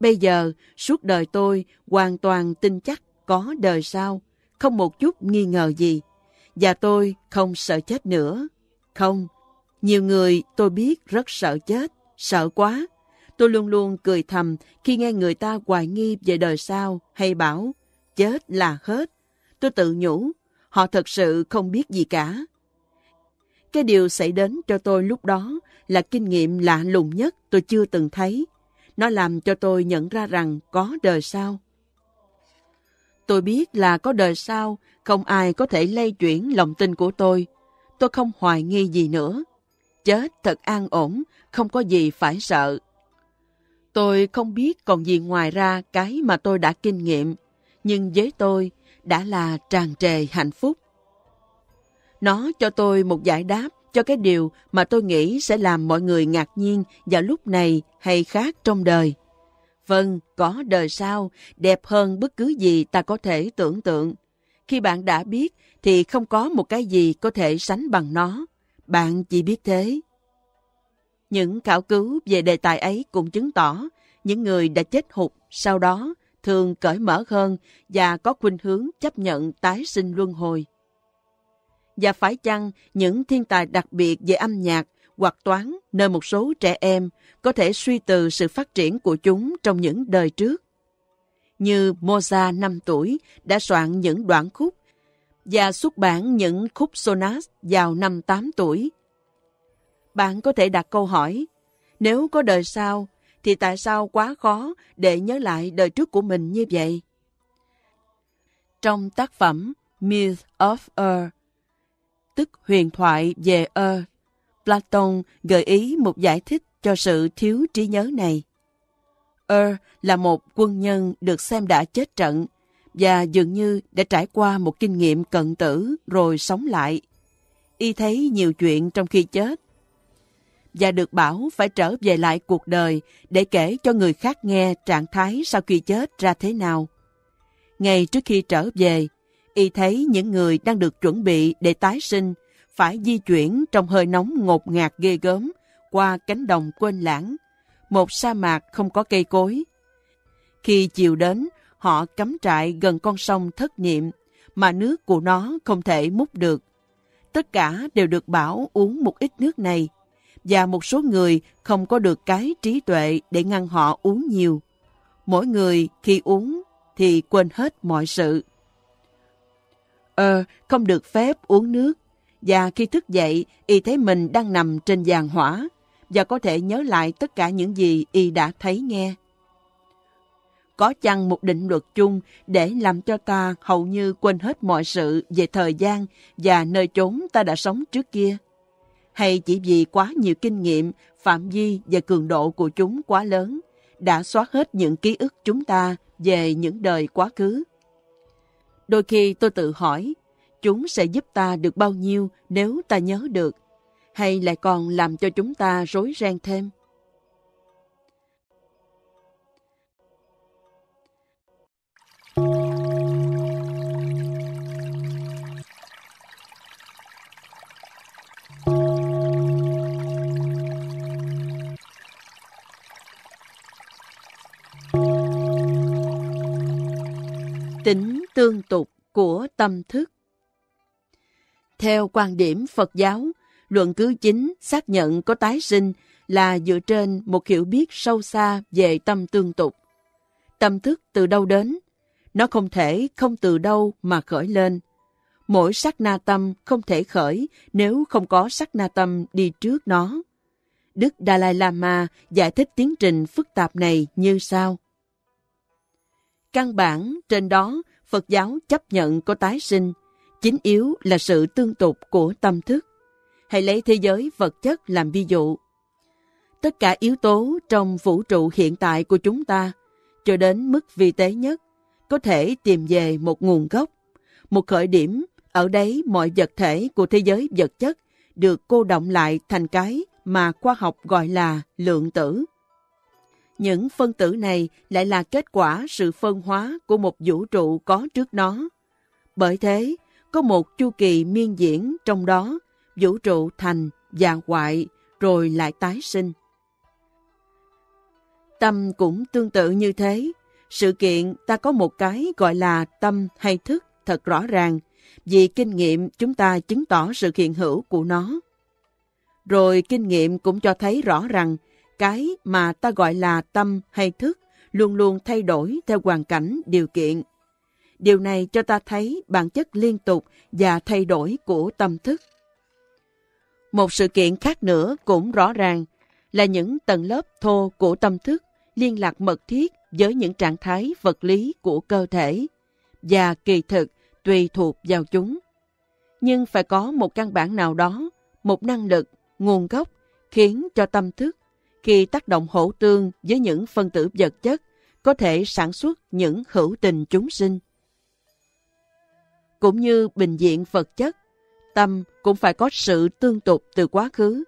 Bây giờ, suốt đời tôi hoàn toàn tin chắc có đời sau, không một chút nghi ngờ gì. Và tôi không sợ chết nữa. Không, nhiều người tôi biết rất sợ chết, sợ quá. Tôi luôn luôn cười thầm khi nghe người ta hoài nghi về đời sau hay bảo chết là hết. Tôi tự nhủ, họ thật sự không biết gì cả. Cái điều xảy đến cho tôi lúc đó là kinh nghiệm lạ lùng nhất tôi chưa từng thấy. Nó làm cho tôi nhận ra rằng có đời sau. Tôi biết là có đời sau, không ai có thể lay chuyển lòng tin của tôi. Tôi không hoài nghi gì nữa. Chết thật an ổn, không có gì phải sợ. Tôi không biết còn gì ngoài ra cái mà tôi đã kinh nghiệm, nhưng với tôi đã là tràn trề hạnh phúc. Nó cho tôi một giải đáp cho cái điều mà tôi nghĩ sẽ làm mọi người ngạc nhiên vào lúc này hay khác trong đời. Vâng, có đời sau, đẹp hơn bất cứ gì ta có thể tưởng tượng. Khi bạn đã biết, thì không có một cái gì có thể sánh bằng nó. Bạn chỉ biết thế. Những khảo cứu về đề tài ấy cũng chứng tỏ những người đã chết hụt sau đó thường cởi mở hơn và có khuynh hướng chấp nhận tái sinh luân hồi. Và phải chăng những thiên tài đặc biệt về âm nhạc hoặc toán nơi một số trẻ em có thể suy từ sự phát triển của chúng trong những đời trước? Như Mozart 5 tuổi đã soạn những đoạn khúc và xuất bản những khúc sonat vào năm 8 tuổi. Bạn có thể đặt câu hỏi, nếu có đời sau, thì tại sao quá khó để nhớ lại đời trước của mình như vậy? Trong tác phẩm Myth of Earth, tức huyền thoại về Earth, Platon gợi ý một giải thích cho sự thiếu trí nhớ này. Er là một quân nhân được xem đã chết trận và dường như đã trải qua một kinh nghiệm cận tử rồi sống lại. Y thấy nhiều chuyện trong khi chết và được bảo phải trở về lại cuộc đời để kể cho người khác nghe trạng thái sau khi chết ra thế nào. Ngay trước khi trở về, y thấy những người đang được chuẩn bị để tái sinh phải di chuyển trong hơi nóng ngột ngạt ghê gớm qua cánh đồng quên lãng, một sa mạc không có cây cối. Khi chiều đến, họ cắm trại gần con sông thất niệm, mà nước của nó không thể múc được. Tất cả đều được bảo uống một ít nước này, và một số người không có được cái trí tuệ để ngăn họ uống nhiều. Mỗi người khi uống thì quên hết mọi sự. Ờ, không được phép uống nước, và khi thức dậy, y thấy mình đang nằm trên giàn hỏa, và có thể nhớ lại tất cả những gì y đã thấy nghe. Có chăng một định luật chung để làm cho ta hầu như quên hết mọi sự về thời gian và nơi chốn ta đã sống trước kia? Hay chỉ vì quá nhiều kinh nghiệm, phạm vi và cường độ của chúng quá lớn, đã xóa hết những ký ức chúng ta về những đời quá khứ? Đôi khi tôi tự hỏi, chúng sẽ giúp ta được bao nhiêu nếu ta nhớ được, hay lại còn làm cho chúng ta rối ren thêm? tính tương tục của tâm thức. Theo quan điểm Phật giáo, luận cứ chính xác nhận có tái sinh là dựa trên một hiểu biết sâu xa về tâm tương tục. Tâm thức từ đâu đến? Nó không thể không từ đâu mà khởi lên. Mỗi sắc na tâm không thể khởi nếu không có sắc na tâm đi trước nó. Đức Dalai Lama giải thích tiến trình phức tạp này như sau. Căn bản trên đó Phật giáo chấp nhận có tái sinh, chính yếu là sự tương tục của tâm thức. Hãy lấy thế giới vật chất làm ví dụ. Tất cả yếu tố trong vũ trụ hiện tại của chúng ta, cho đến mức vi tế nhất, có thể tìm về một nguồn gốc, một khởi điểm, ở đấy mọi vật thể của thế giới vật chất được cô động lại thành cái mà khoa học gọi là lượng tử. Những phân tử này lại là kết quả sự phân hóa của một vũ trụ có trước nó. Bởi thế, có một chu kỳ miên diễn trong đó, vũ trụ thành và hoại rồi lại tái sinh. Tâm cũng tương tự như thế. Sự kiện ta có một cái gọi là tâm hay thức thật rõ ràng, vì kinh nghiệm chúng ta chứng tỏ sự hiện hữu của nó. Rồi kinh nghiệm cũng cho thấy rõ rằng cái mà ta gọi là tâm hay thức luôn luôn thay đổi theo hoàn cảnh, điều kiện. Điều này cho ta thấy bản chất liên tục và thay đổi của tâm thức. Một sự kiện khác nữa cũng rõ ràng là những tầng lớp thô của tâm thức liên lạc mật thiết với những trạng thái vật lý của cơ thể và kỳ thực tùy thuộc vào chúng. Nhưng phải có một căn bản nào đó, một năng lực, nguồn gốc khiến cho tâm thức khi tác động hỗ tương với những phân tử vật chất có thể sản xuất những hữu tình chúng sinh. Cũng như bình diện vật chất, tâm cũng phải có sự tương tục từ quá khứ.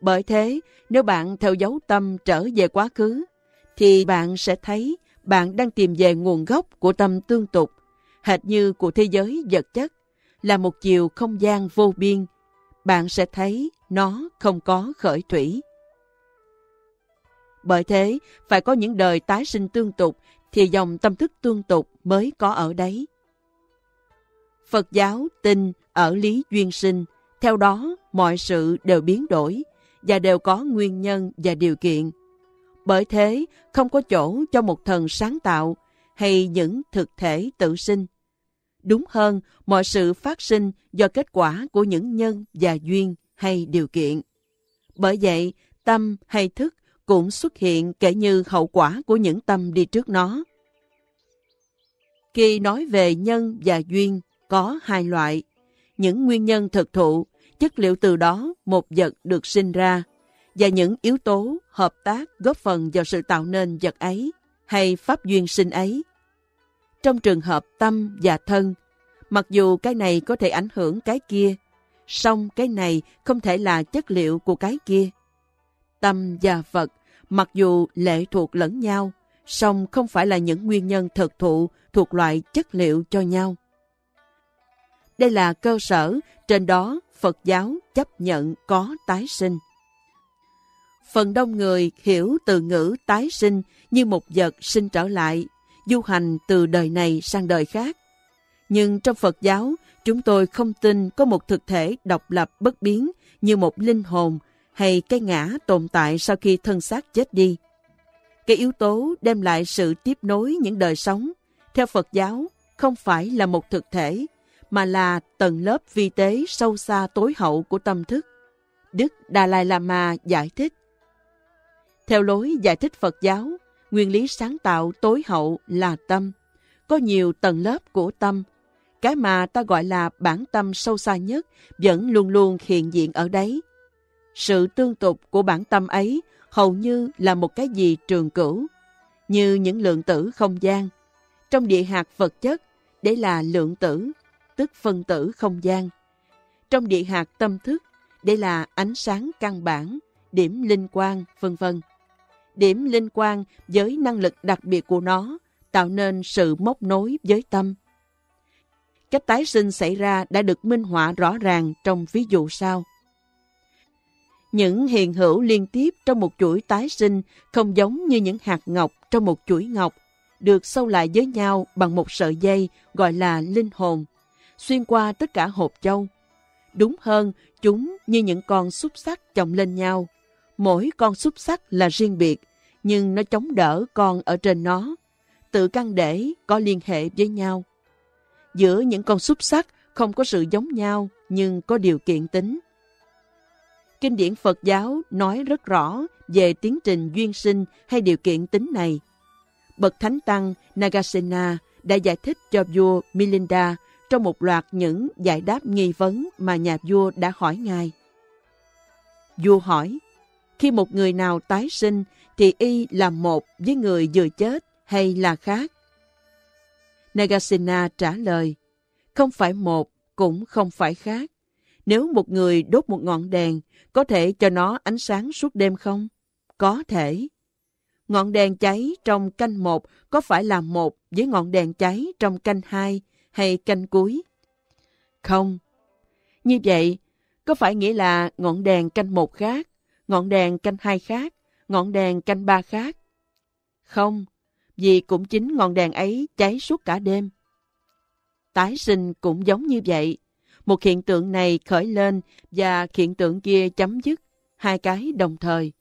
Bởi thế, nếu bạn theo dấu tâm trở về quá khứ, thì bạn sẽ thấy bạn đang tìm về nguồn gốc của tâm tương tục, hệt như của thế giới vật chất, là một chiều không gian vô biên. Bạn sẽ thấy nó không có khởi thủy. Bởi thế, phải có những đời tái sinh tương tục thì dòng tâm thức tương tục mới có ở đấy. Phật giáo tin ở lý duyên sinh, theo đó mọi sự đều biến đổi và đều có nguyên nhân và điều kiện. Bởi thế, không có chỗ cho một thần sáng tạo hay những thực thể tự sinh. Đúng hơn, mọi sự phát sinh do kết quả của những nhân và duyên hay điều kiện. Bởi vậy, tâm hay thức cũng xuất hiện kể như hậu quả của những tâm đi trước nó. Khi nói về nhân và duyên, có hai loại. Những nguyên nhân thực thụ, chất liệu từ đó một vật được sinh ra, và những yếu tố hợp tác góp phần vào sự tạo nên vật ấy hay pháp duyên sinh ấy. Trong trường hợp tâm và thân, mặc dù cái này có thể ảnh hưởng cái kia, song cái này không thể là chất liệu của cái kia. Tâm và vật mặc dù lệ thuộc lẫn nhau, song không phải là những nguyên nhân thực thụ thuộc loại chất liệu cho nhau. Đây là cơ sở, trên đó Phật giáo chấp nhận có tái sinh. Phần đông người hiểu từ ngữ tái sinh như một vật sinh trở lại, du hành từ đời này sang đời khác. Nhưng trong Phật giáo, chúng tôi không tin có một thực thể độc lập bất biến như một linh hồn hay cái ngã tồn tại sau khi thân xác chết đi. Cái yếu tố đem lại sự tiếp nối những đời sống, theo Phật giáo, không phải là một thực thể, mà là tầng lớp vi tế sâu xa tối hậu của tâm thức. Đức Dalai Lama giải thích. Theo lối giải thích Phật giáo, nguyên lý sáng tạo tối hậu là tâm. Có nhiều tầng lớp của tâm. Cái mà ta gọi là bản tâm sâu xa nhất vẫn luôn luôn hiện diện ở đấy. Sự tương tục của bản tâm ấy hầu như là một cái gì trường cửu, như những lượng tử không gian. Trong địa hạt vật chất, để là lượng tử, tức phân tử không gian. Trong địa hạt tâm thức, đây là ánh sáng căn bản, điểm linh quang, vân vân. Điểm linh quang với năng lực đặc biệt của nó tạo nên sự móc nối với tâm. Cách tái sinh xảy ra đã được minh họa rõ ràng trong ví dụ sau. Những hiện hữu liên tiếp trong một chuỗi tái sinh không giống như những hạt ngọc trong một chuỗi ngọc, được sâu lại với nhau bằng một sợi dây gọi là linh hồn, xuyên qua tất cả hộp châu. Đúng hơn, chúng như những con xúc sắc chồng lên nhau. Mỗi con xúc sắc là riêng biệt, nhưng nó chống đỡ con ở trên nó. Tự căn để có liên hệ với nhau. Giữa những con xúc sắc không có sự giống nhau, nhưng có điều kiện tính. Kinh điển Phật giáo nói rất rõ về tiến trình duyên sinh hay điều kiện tính này. Bậc Thánh Tăng Nagasena đã giải thích cho vua Milinda trong một loạt những giải đáp nghi vấn mà nhà vua đã hỏi ngài. Vua hỏi, khi một người nào tái sinh thì y là một với người vừa chết hay là khác? Nagasena trả lời, không phải một cũng không phải khác. Nếu một người đốt một ngọn đèn, có thể cho nó ánh sáng suốt đêm không? Có thể. Ngọn đèn cháy trong canh một có phải là một với ngọn đèn cháy trong canh hai hay canh cuối? Không. Như vậy, có phải nghĩa là ngọn đèn canh một khác, ngọn đèn canh hai khác, ngọn đèn canh ba khác? Không, vì cũng chính ngọn đèn ấy cháy suốt cả đêm. Tái sinh cũng giống như vậy. Một hiện tượng này khởi lên và hiện tượng kia chấm dứt, hai cái đồng thời.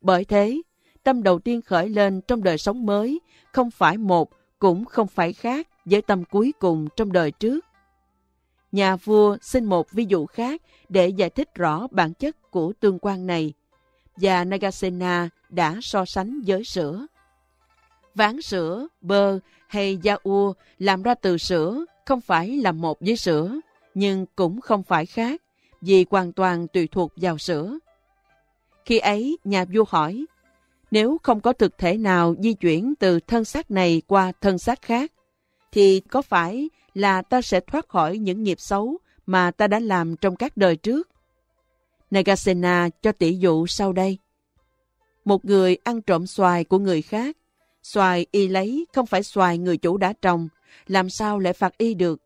Bởi thế, tâm đầu tiên khởi lên trong đời sống mới không phải một cũng không phải khác với tâm cuối cùng trong đời trước. Nhà vua xin một ví dụ khác để giải thích rõ bản chất của tương quan này, và Nagasena đã so sánh với sữa. Ván sữa, bơ hay da ua làm ra từ sữa không phải là một với sữa, nhưng cũng không phải khác, vì hoàn toàn tùy thuộc vào sữa. Khi ấy, nhà vua hỏi, nếu không có thực thể nào di chuyển từ thân xác này qua thân xác khác, thì có phải là ta sẽ thoát khỏi những nghiệp xấu mà ta đã làm trong các đời trước? Nagasena cho tỷ dụ sau đây. Một người ăn trộm xoài của người khác. Xoài y lấy không phải xoài người chủ đã trồng, làm sao lại phạt y được?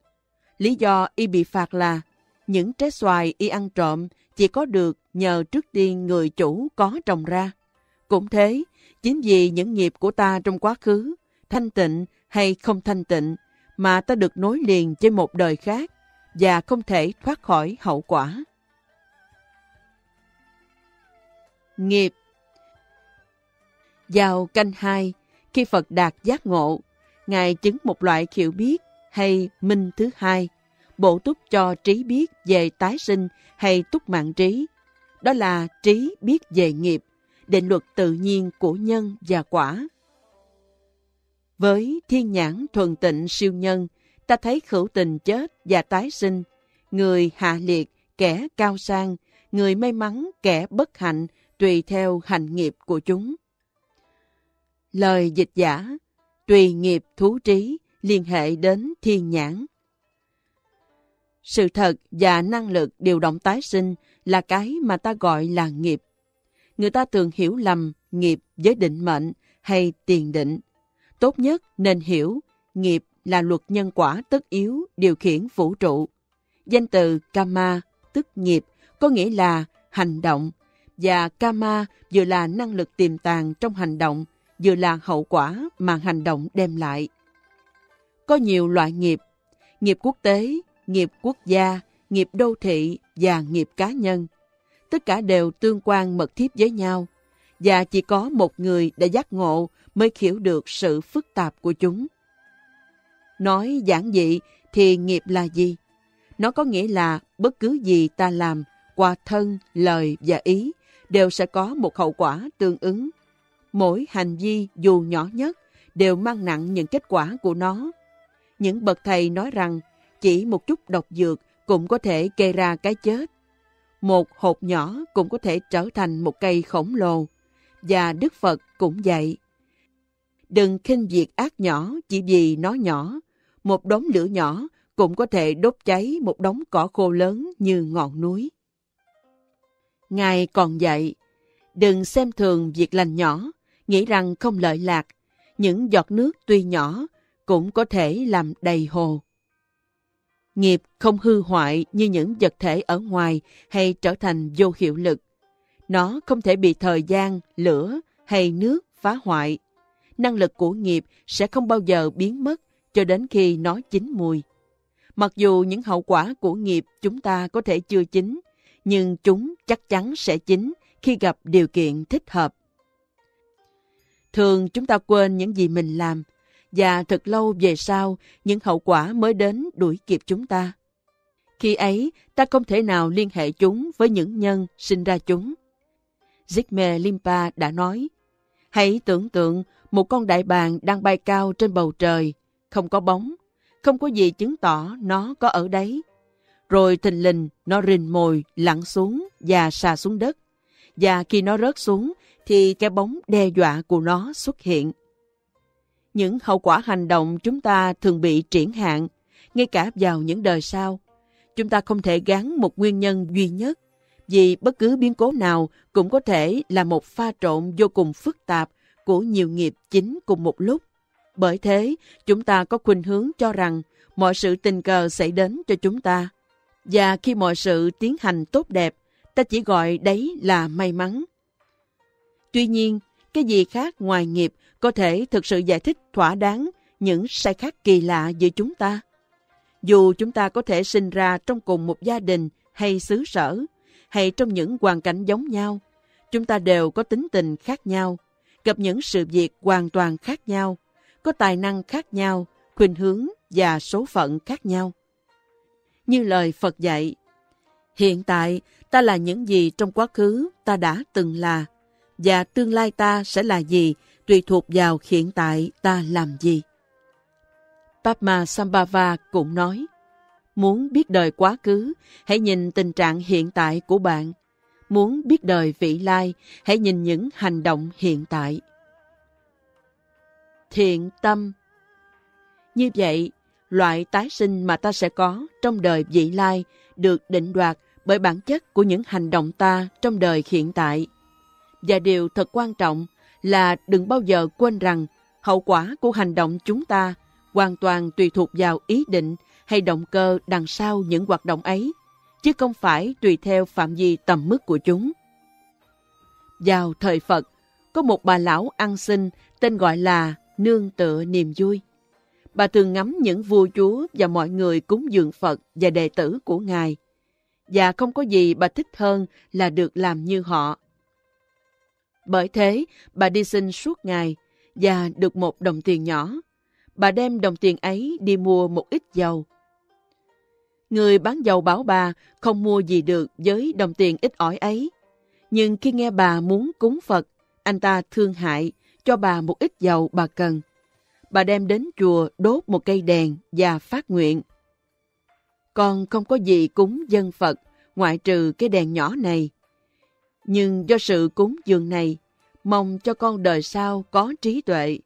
Lý do y bị phạt là những trái xoài y ăn trộm chỉ có được nhờ trước tiên người chủ có trồng ra. Cũng thế, chính vì những nghiệp của ta trong quá khứ, thanh tịnh hay không thanh tịnh, mà ta được nối liền với một đời khác và không thể thoát khỏi hậu quả. Nghiệp Vào canh hai, khi Phật đạt giác ngộ, Ngài chứng một loại hiểu biết hay minh thứ hai, bổ túc cho trí biết về tái sinh hay túc mạng trí. Đó là trí biết về nghiệp, định luật tự nhiên của nhân và quả. Với thiên nhãn thuần tịnh siêu nhân, ta thấy khẩu tình chết và tái sinh, người hạ liệt, kẻ cao sang, người may mắn, kẻ bất hạnh, tùy theo hành nghiệp của chúng. Lời dịch giả, tùy nghiệp thú trí, liên hệ đến thiên nhãn. Sự thật và năng lực điều động tái sinh là cái mà ta gọi là nghiệp. Người ta thường hiểu lầm nghiệp với định mệnh hay tiền định. Tốt nhất nên hiểu nghiệp là luật nhân quả tất yếu điều khiển vũ trụ. Danh từ Kama, tức nghiệp, có nghĩa là hành động, và Kama vừa là năng lực tiềm tàng trong hành động, vừa là hậu quả mà hành động đem lại. Có nhiều loại nghiệp. nghiệp quốc tế, nghiệp quốc gia, nghiệp đô thị và nghiệp cá nhân. Tất cả đều tương quan mật thiết với nhau, và chỉ có một người đã giác ngộ mới hiểu được sự phức tạp của chúng. Nói giản dị thì nghiệp là gì? Nó có nghĩa là bất cứ gì ta làm qua thân, lời và ý đều sẽ có một hậu quả tương ứng. Mỗi hành vi dù nhỏ nhất đều mang nặng những kết quả của nó. Những bậc thầy nói rằng chỉ một chút độc dược cũng có thể gây ra cái chết. Một hộp nhỏ cũng có thể trở thành một cây khổng lồ. Và Đức Phật cũng vậy. Đừng khinh việc ác nhỏ chỉ vì nó nhỏ. Một đống lửa nhỏ cũng có thể đốt cháy một đống cỏ khô lớn như ngọn núi. Ngài còn dạy, đừng xem thường việc lành nhỏ, nghĩ rằng không lợi lạc. Những giọt nước tuy nhỏ cũng có thể làm đầy hồ. Nghiệp không hư hoại như những vật thể ở ngoài hay trở thành vô hiệu lực. Nó không thể bị thời gian, lửa hay nước phá hoại. Năng lực của nghiệp sẽ không bao giờ biến mất cho đến khi nó chín mùi. Mặc dù những hậu quả của nghiệp chúng ta có thể chưa chín, nhưng chúng chắc chắn sẽ chín khi gặp điều kiện thích hợp. Thường chúng ta quên những gì mình làm, và thật lâu về sau, những hậu quả mới đến đuổi kịp chúng ta. Khi ấy, ta không thể nào liên hệ chúng với những nhân sinh ra chúng. Zygmunt Limpa đã nói, hãy tưởng tượng một con đại bàng đang bay cao trên bầu trời, không có bóng, không có gì chứng tỏ nó có ở đấy. Rồi thình lình nó rình mồi lặn xuống và xà xuống đất. Và khi nó rớt xuống thì cái bóng đe dọa của nó xuất hiện. Những hậu quả hành động chúng ta thường bị triển hạn, ngay cả vào những đời sau. Chúng ta không thể gắn một nguyên nhân duy nhất, vì bất cứ biến cố nào cũng có thể là một pha trộn vô cùng phức tạp của nhiều nghiệp chính cùng một lúc. Bởi thế, chúng ta có khuynh hướng cho rằng mọi sự tình cờ xảy đến cho chúng ta. Và khi mọi sự tiến hành tốt đẹp, ta chỉ gọi đấy là may mắn. Tuy nhiên, cái gì khác ngoài nghiệp có thể thực sự giải thích thỏa đáng những sai khác kỳ lạ giữa chúng ta? Dù chúng ta có thể sinh ra trong cùng một gia đình hay xứ sở, hay trong những hoàn cảnh giống nhau, chúng ta đều có tính tình khác nhau, gặp những sự việc hoàn toàn khác nhau, có tài năng khác nhau, khuynh hướng và số phận khác nhau. Như lời Phật dạy, hiện tại ta là những gì trong quá khứ ta đã từng là, và tương lai ta sẽ là gì tùy thuộc vào hiện tại ta làm gì. Padma Sambhava cũng nói, muốn biết đời quá khứ, hãy nhìn tình trạng hiện tại của bạn. Muốn biết đời vị lai, hãy nhìn những hành động hiện tại. Thiện tâm Như vậy, loại tái sinh mà ta sẽ có trong đời vị lai được định đoạt bởi bản chất của những hành động ta trong đời hiện tại. Và điều thật quan trọng là đừng bao giờ quên rằng hậu quả của hành động chúng ta hoàn toàn tùy thuộc vào ý định hay động cơ đằng sau những hoạt động ấy, chứ không phải tùy theo phạm vi tầm mức của chúng. Vào thời Phật, có một bà lão ăn xin tên gọi là Nương tựa niềm vui. Bà thường ngắm những vua chúa và mọi người cúng dường Phật và đệ tử của Ngài. Và không có gì bà thích hơn là được làm như họ. Bởi thế, bà đi xin suốt ngày và được một đồng tiền nhỏ. Bà đem đồng tiền ấy đi mua một ít dầu. Người bán dầu bảo bà không mua gì được với đồng tiền ít ỏi ấy. Nhưng khi nghe bà muốn cúng Phật, anh ta thương hại, cho bà một ít dầu bà cần. Bà đem đến chùa đốt một cây đèn và phát nguyện. Con không có gì cúng dân Phật, ngoại trừ cái đèn nhỏ này. Nhưng do sự cúng dường này, mong cho con đời sau có trí tuệ,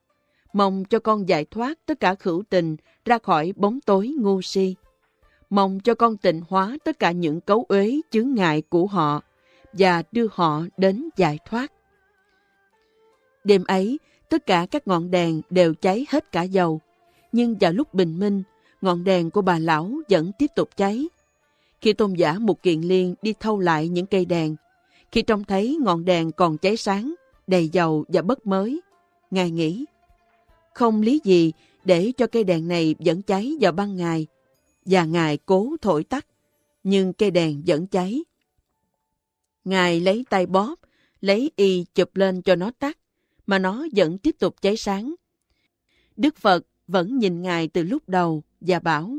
mong cho con giải thoát tất cả khửu tình ra khỏi bóng tối ngu si, mong cho con tịnh hóa tất cả những cấu uế chướng ngại của họ và đưa họ đến giải thoát. Đêm ấy, tất cả các ngọn đèn đều cháy hết cả dầu, nhưng vào lúc bình minh, ngọn đèn của bà lão vẫn tiếp tục cháy. Khi tôn giả một kiện liên đi thâu lại những cây đèn, khi trông thấy ngọn đèn còn cháy sáng, đầy dầu và bất mới, Ngài nghĩ, không lý gì để cho cây đèn này vẫn cháy vào ban ngày, và Ngài cố thổi tắt, nhưng cây đèn vẫn cháy. Ngài lấy tay bóp, lấy y chụp lên cho nó tắt, mà nó vẫn tiếp tục cháy sáng. Đức Phật vẫn nhìn Ngài từ lúc đầu và bảo,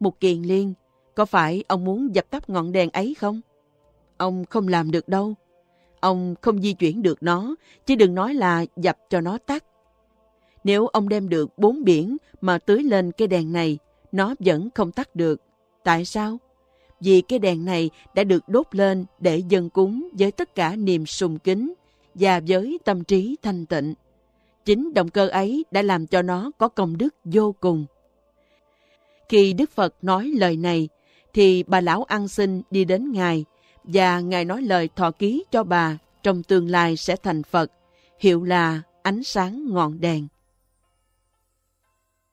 Một kiền liên, có phải ông muốn dập tắt ngọn đèn ấy không? Ông không làm được đâu. Ông không di chuyển được nó, chứ đừng nói là dập cho nó tắt. Nếu ông đem được bốn biển mà tưới lên cây đèn này, nó vẫn không tắt được. Tại sao? Vì cái đèn này đã được đốt lên để dân cúng với tất cả niềm sùng kính và với tâm trí thanh tịnh. Chính động cơ ấy đã làm cho nó có công đức vô cùng. Khi Đức Phật nói lời này, thì bà lão ăn xin đi đến Ngài và Ngài nói lời thọ ký cho bà trong tương lai sẽ thành Phật, hiệu là ánh sáng ngọn đèn.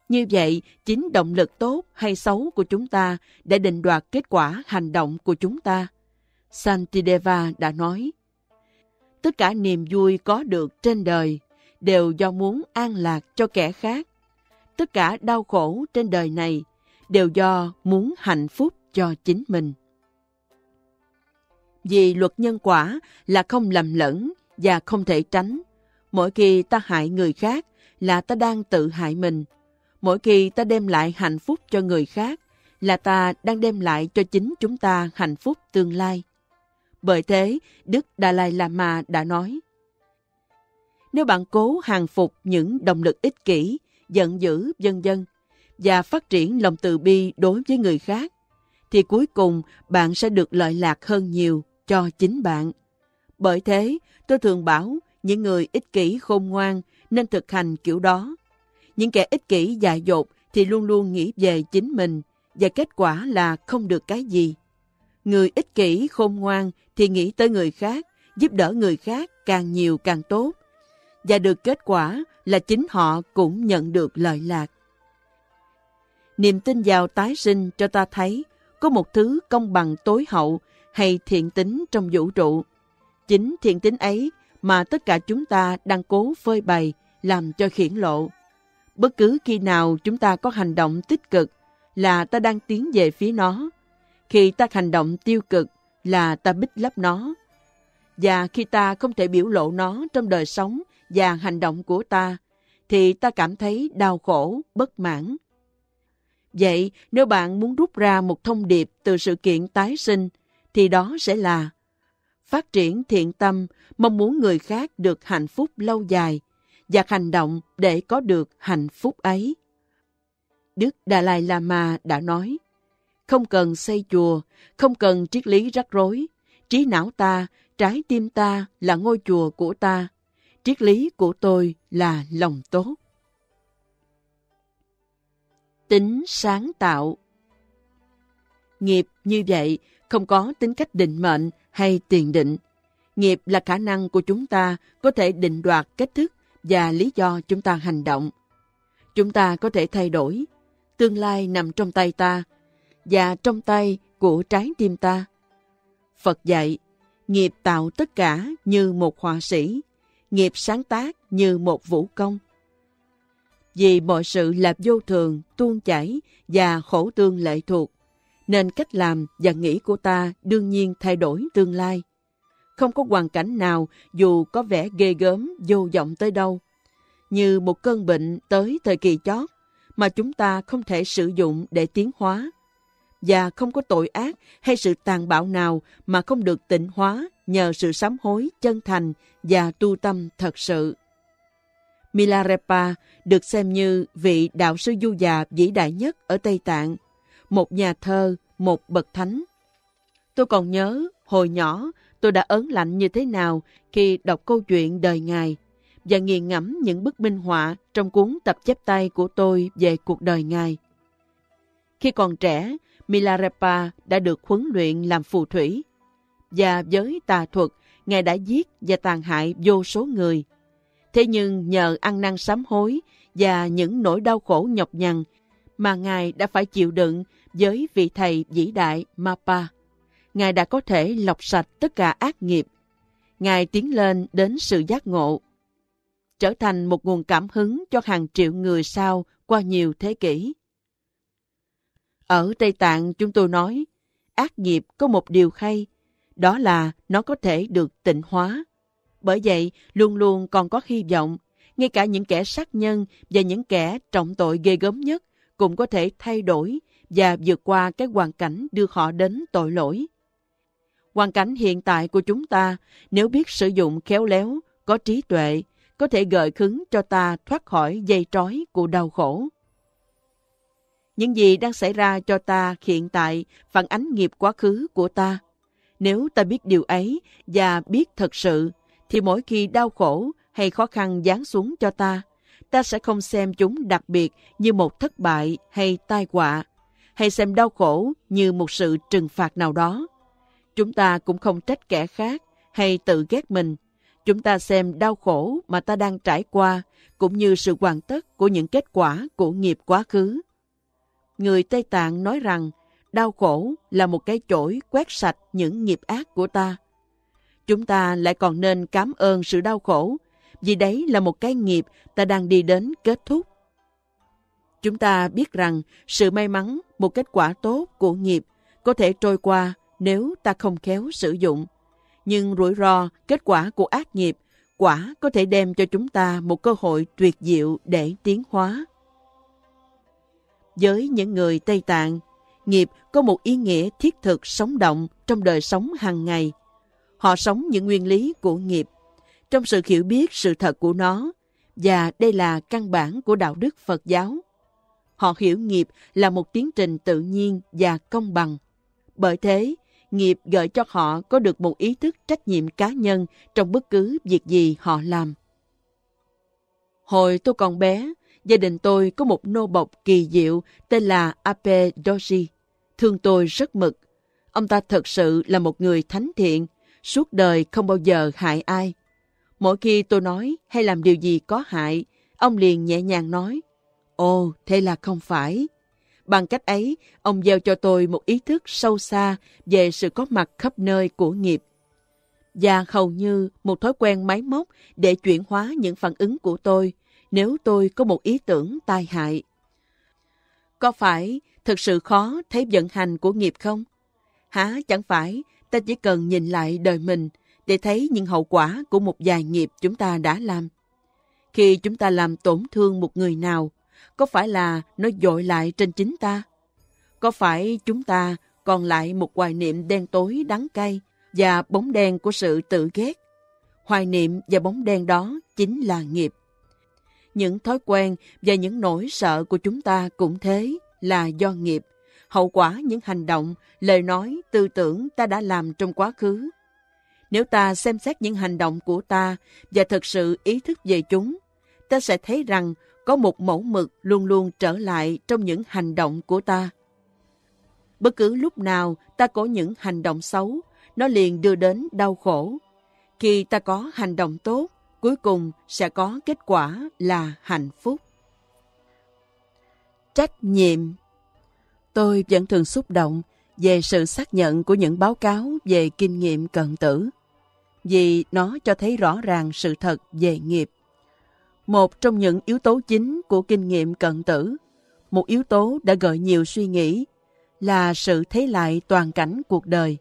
Như vậy, chính động lực tốt hay xấu của chúng ta để định đoạt kết quả hành động của chúng ta. Santideva đã nói, Tất cả niềm vui có được trên đời đều do muốn an lạc cho kẻ khác. Tất cả đau khổ trên đời này đều do muốn hạnh phúc cho chính mình. Vì luật nhân quả là không lầm lẫn và không thể tránh. Mỗi khi ta hại người khác là ta đang tự hại mình. Mỗi khi ta đem lại hạnh phúc cho người khác là ta đang đem lại cho chính chúng ta hạnh phúc tương lai. Bởi thế, Đức Dalai Lama đã nói, Nếu bạn cố hàng phục những động lực ích kỷ, giận dữ, vân vân, và phát triển lòng từ bi đối với người khác, thì cuối cùng bạn sẽ được lợi lạc hơn nhiều cho chính bạn. Bởi thế, tôi thường bảo những người ích kỷ khôn ngoan nên thực hành kiểu đó. Những kẻ ích kỷ dại dột thì luôn luôn nghĩ về chính mình và kết quả là không được cái gì. Người ích kỷ khôn ngoan thì nghĩ tới người khác, giúp đỡ người khác càng nhiều càng tốt. Và được kết quả là chính họ cũng nhận được lợi lạc. Niềm tin vào tái sinh cho ta thấy có một thứ công bằng tối hậu hay thiện tính trong vũ trụ. Chính thiện tính ấy mà tất cả chúng ta đang cố phơi bày làm cho khiển lộ. Bất cứ khi nào chúng ta có hành động tích cực là ta đang tiến về phía nó. Khi ta hành động tiêu cực là ta bích lấp nó. Và khi ta không thể biểu lộ nó trong đời sống và hành động của ta, thì ta cảm thấy đau khổ, bất mãn. Vậy, nếu bạn muốn rút ra một thông điệp từ sự kiện tái sinh, thì đó sẽ là phát triển thiện tâm, mong muốn người khác được hạnh phúc lâu dài và hành động để có được hạnh phúc ấy. Đức Dalai Lama đã nói, không cần xây chùa, không cần triết lý rắc rối, trí não ta, trái tim ta là ngôi chùa của ta, triết lý của tôi là lòng tốt. Tính sáng tạo Nghiệp như vậy không có tính cách định mệnh hay tiền định. Nghiệp là khả năng của chúng ta có thể định đoạt cách thức và lý do chúng ta hành động. Chúng ta có thể thay đổi. Tương lai nằm trong tay ta và trong tay của trái tim ta. Phật dạy, nghiệp tạo tất cả như một họa sĩ, nghiệp sáng tác như một vũ công. Vì mọi sự là vô thường, tuôn chảy và khổ tương lệ thuộc, nên cách làm và nghĩ của ta đương nhiên thay đổi tương lai. Không có hoàn cảnh nào dù có vẻ ghê gớm, vô vọng tới đâu, như một cơn bệnh tới thời kỳ chót mà chúng ta không thể sử dụng để tiến hóa. Và không có tội ác hay sự tàn bạo nào mà không được tịnh hóa nhờ sự sám hối chân thành và tu tâm thật sự. Milarepa được xem như vị đạo sư du già vĩ đại nhất ở Tây Tạng – một nhà thơ, một bậc thánh. Tôi còn nhớ, hồi nhỏ, tôi đã ớn lạnh như thế nào khi đọc câu chuyện đời Ngài và nghiền ngẫm những bức minh họa trong cuốn tập chép tay của tôi về cuộc đời Ngài. Khi còn trẻ, Milarepa đã được huấn luyện làm phù thủy. Và với tà thuật, Ngài đã giết và tàn hại vô số người. Thế nhưng nhờ ăn năn sám hối và những nỗi đau khổ nhọc nhằn mà Ngài đã phải chịu đựng với vị thầy vĩ đại Mapa. Ngài đã có thể lọc sạch tất cả ác nghiệp. Ngài tiến lên đến sự giác ngộ, trở thành một nguồn cảm hứng cho hàng triệu người sau qua nhiều thế kỷ. Ở Tây Tạng chúng tôi nói, ác nghiệp có một điều hay, đó là nó có thể được tịnh hóa. Bởi vậy, luôn luôn còn có hy vọng, ngay cả những kẻ sát nhân và những kẻ trọng tội ghê gớm nhất cũng có thể thay đổi và vượt qua cái hoàn cảnh đưa họ đến tội lỗi. Hoàn cảnh hiện tại của chúng ta, nếu biết sử dụng khéo léo, có trí tuệ, có thể gợi khứng cho ta thoát khỏi dây trói của đau khổ. Những gì đang xảy ra cho ta hiện tại phản ánh nghiệp quá khứ của ta. Nếu ta biết điều ấy và biết thật sự, thì mỗi khi đau khổ hay khó khăn giáng xuống cho ta, ta sẽ không xem chúng đặc biệt như một thất bại hay tai họa, hay xem đau khổ như một sự trừng phạt nào đó. Chúng ta cũng không trách kẻ khác hay tự ghét mình. Chúng ta xem đau khổ mà ta đang trải qua cũng như sự hoàn tất của những kết quả của nghiệp quá khứ. Người Tây Tạng nói rằng đau khổ là một cái chổi quét sạch những nghiệp ác của ta. Chúng ta lại còn nên cảm ơn sự đau khổ vì đấy là một cái nghiệp ta đang đi đến kết thúc. Chúng ta biết rằng sự may mắn, một kết quả tốt của nghiệp có thể trôi qua nếu ta không khéo sử dụng. Nhưng rủi ro, kết quả của ác nghiệp, quả có thể đem cho chúng ta một cơ hội tuyệt diệu để tiến hóa. Với những người Tây Tạng, nghiệp có một ý nghĩa thiết thực sống động trong đời sống hàng ngày. Họ sống những nguyên lý của nghiệp, trong sự hiểu biết sự thật của nó, và đây là căn bản của đạo đức Phật giáo. Họ hiểu nghiệp là một tiến trình tự nhiên và công bằng. Bởi thế, nghiệp gợi cho họ có được một ý thức trách nhiệm cá nhân trong bất cứ việc gì họ làm. Hồi tôi còn bé, gia đình tôi có một nô bộc kỳ diệu tên là Ape Doji. Thương tôi rất mực. Ông ta thật sự là một người thánh thiện, suốt đời không bao giờ hại ai. Mỗi khi tôi nói hay làm điều gì có hại, ông liền nhẹ nhàng nói, Ồ, thế là không phải. Bằng cách ấy, ông gieo cho tôi một ý thức sâu xa về sự có mặt khắp nơi của nghiệp. Và hầu như một thói quen máy móc để chuyển hóa những phản ứng của tôi nếu tôi có một ý tưởng tai hại. Có phải thực sự khó thấy vận hành của nghiệp không? Hả chẳng phải ta chỉ cần nhìn lại đời mình để thấy những hậu quả của một vài nghiệp chúng ta đã làm. Khi chúng ta làm tổn thương một người nào, có phải là nó dội lại trên chính ta? Có phải chúng ta còn lại một hoài niệm đen tối đắng cay và bóng đen của sự tự ghét? Hoài niệm và bóng đen đó chính là nghiệp. Những thói quen và những nỗi sợ của chúng ta cũng thế là do nghiệp, hậu quả những hành động, lời nói, tư tưởng ta đã làm trong quá khứ. Nếu ta xem xét những hành động của ta và thực sự ý thức về chúng, ta sẽ thấy rằng có một mẫu mực luôn luôn trở lại trong những hành động của ta. Bất cứ lúc nào ta có những hành động xấu, nó liền đưa đến đau khổ. Khi ta có hành động tốt, cuối cùng sẽ có kết quả là hạnh phúc. Trách nhiệm Tôi vẫn thường xúc động về sự xác nhận của những báo cáo về kinh nghiệm cận tử, vì nó cho thấy rõ ràng sự thật về nghiệp. Một trong những yếu tố chính của kinh nghiệm cận tử, một yếu tố đã gợi nhiều suy nghĩ, là sự thấy lại toàn cảnh cuộc đời.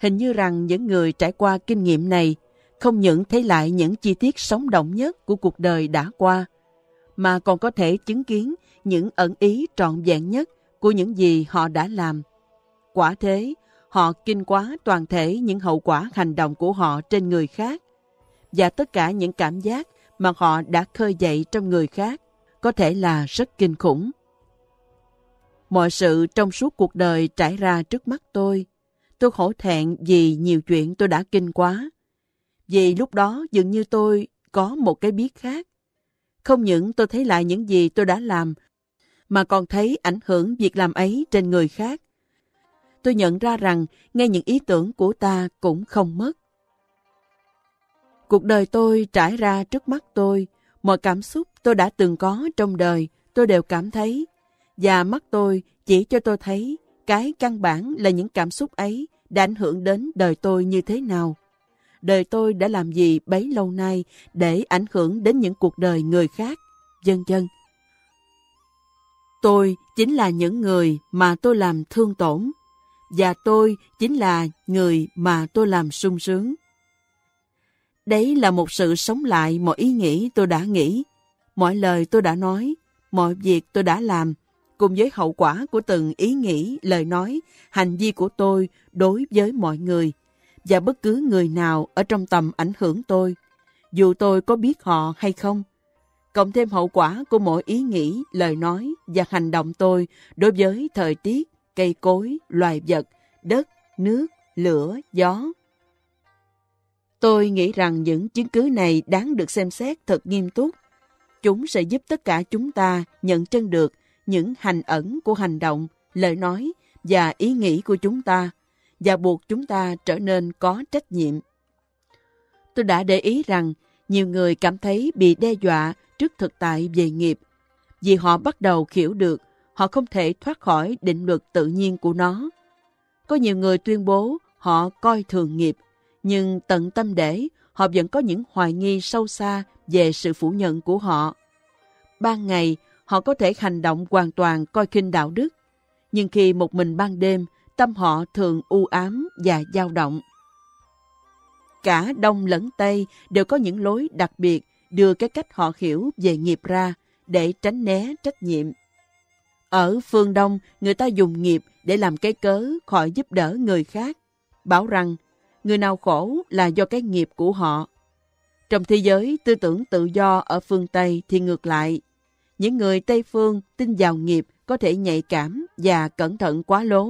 Hình như rằng những người trải qua kinh nghiệm này không những thấy lại những chi tiết sống động nhất của cuộc đời đã qua, mà còn có thể chứng kiến những ẩn ý trọn vẹn nhất của những gì họ đã làm. Quả thế, họ kinh quá toàn thể những hậu quả hành động của họ trên người khác và tất cả những cảm giác mà họ đã khơi dậy trong người khác có thể là rất kinh khủng. Mọi sự trong suốt cuộc đời trải ra trước mắt tôi. Tôi hổ thẹn vì nhiều chuyện tôi đã kinh quá. Vì lúc đó dường như tôi có một cái biết khác. Không những tôi thấy lại những gì tôi đã làm, mà còn thấy ảnh hưởng việc làm ấy trên người khác. Tôi nhận ra rằng ngay những ý tưởng của ta cũng không mất. Cuộc đời tôi trải ra trước mắt tôi, mọi cảm xúc tôi đã từng có trong đời tôi đều cảm thấy, và mắt tôi chỉ cho tôi thấy cái căn bản là những cảm xúc ấy đã ảnh hưởng đến đời tôi như thế nào. Đời tôi đã làm gì bấy lâu nay để ảnh hưởng đến những cuộc đời người khác, dân dân. tôi chính là những người mà tôi làm thương tổn, và tôi chính là người mà tôi làm sung sướng. Đấy là một sự sống lại mọi ý nghĩ tôi đã nghĩ, mọi lời tôi đã nói, mọi việc tôi đã làm, cùng với hậu quả của từng ý nghĩ, lời nói, hành vi của tôi đối với mọi người và bất cứ người nào ở trong tầm ảnh hưởng tôi, dù tôi có biết họ hay không. Cộng thêm hậu quả của mỗi ý nghĩ, lời nói và hành động tôi đối với thời tiết, cây cối, loài vật, đất, nước, lửa, gió. Tôi nghĩ rằng những chứng cứ này đáng được xem xét thật nghiêm túc. Chúng sẽ giúp tất cả chúng ta nhận chân được những hành ẩn của hành động, lời nói và ý nghĩ của chúng ta và buộc chúng ta trở nên có trách nhiệm. Tôi đã để ý rằng nhiều người cảm thấy bị đe dọa trước thực tại về nghiệp vì họ bắt đầu hiểu được họ không thể thoát khỏi định luật tự nhiên của nó. Có nhiều người tuyên bố họ coi thường nghiệp, nhưng tận tâm để họ vẫn có những hoài nghi sâu xa về sự phủ nhận của họ. Ban ngày, họ có thể hành động hoàn toàn coi khinh đạo đức, nhưng khi một mình ban đêm, tâm họ thường u ám và dao động. Cả Đông lẫn Tây đều có những lối đặc biệt đưa cái cách họ hiểu về nghiệp ra để tránh né trách nhiệm. Ở phương Đông, người ta dùng nghiệp để làm cái cớ khỏi giúp đỡ người khác, bảo rằng người nào khổ là do cái nghiệp của họ. Trong thế giới tư tưởng tự do ở phương Tây thì ngược lại. Những người Tây phương tin vào nghiệp có thể nhạy cảm và cẩn thận quá lố.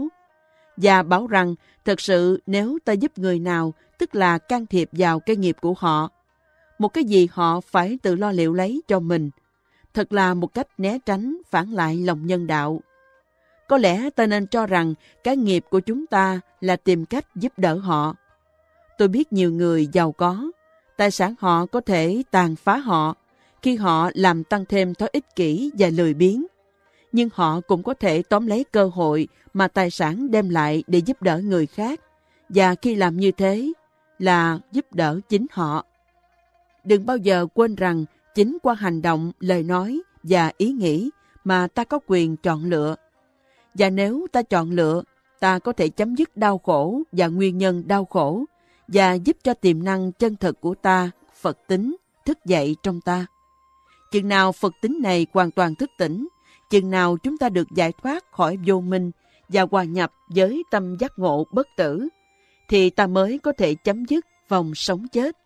Và bảo rằng thật sự nếu ta giúp người nào tức là can thiệp vào cái nghiệp của họ, một cái gì họ phải tự lo liệu lấy cho mình. Thật là một cách né tránh phản lại lòng nhân đạo. Có lẽ ta nên cho rằng cái nghiệp của chúng ta là tìm cách giúp đỡ họ. Tôi biết nhiều người giàu có, tài sản họ có thể tàn phá họ khi họ làm tăng thêm thói ích kỷ và lười biếng. Nhưng họ cũng có thể tóm lấy cơ hội mà tài sản đem lại để giúp đỡ người khác. Và khi làm như thế là giúp đỡ chính họ. Đừng bao giờ quên rằng chính qua hành động, lời nói và ý nghĩ mà ta có quyền chọn lựa. Và nếu ta chọn lựa, ta có thể chấm dứt đau khổ và nguyên nhân đau khổ và giúp cho tiềm năng chân thực của ta, Phật tính, thức dậy trong ta. Chừng nào Phật tính này hoàn toàn thức tỉnh, chừng nào chúng ta được giải thoát khỏi vô minh và hòa nhập với tâm giác ngộ bất tử, thì ta mới có thể chấm dứt vòng sống chết.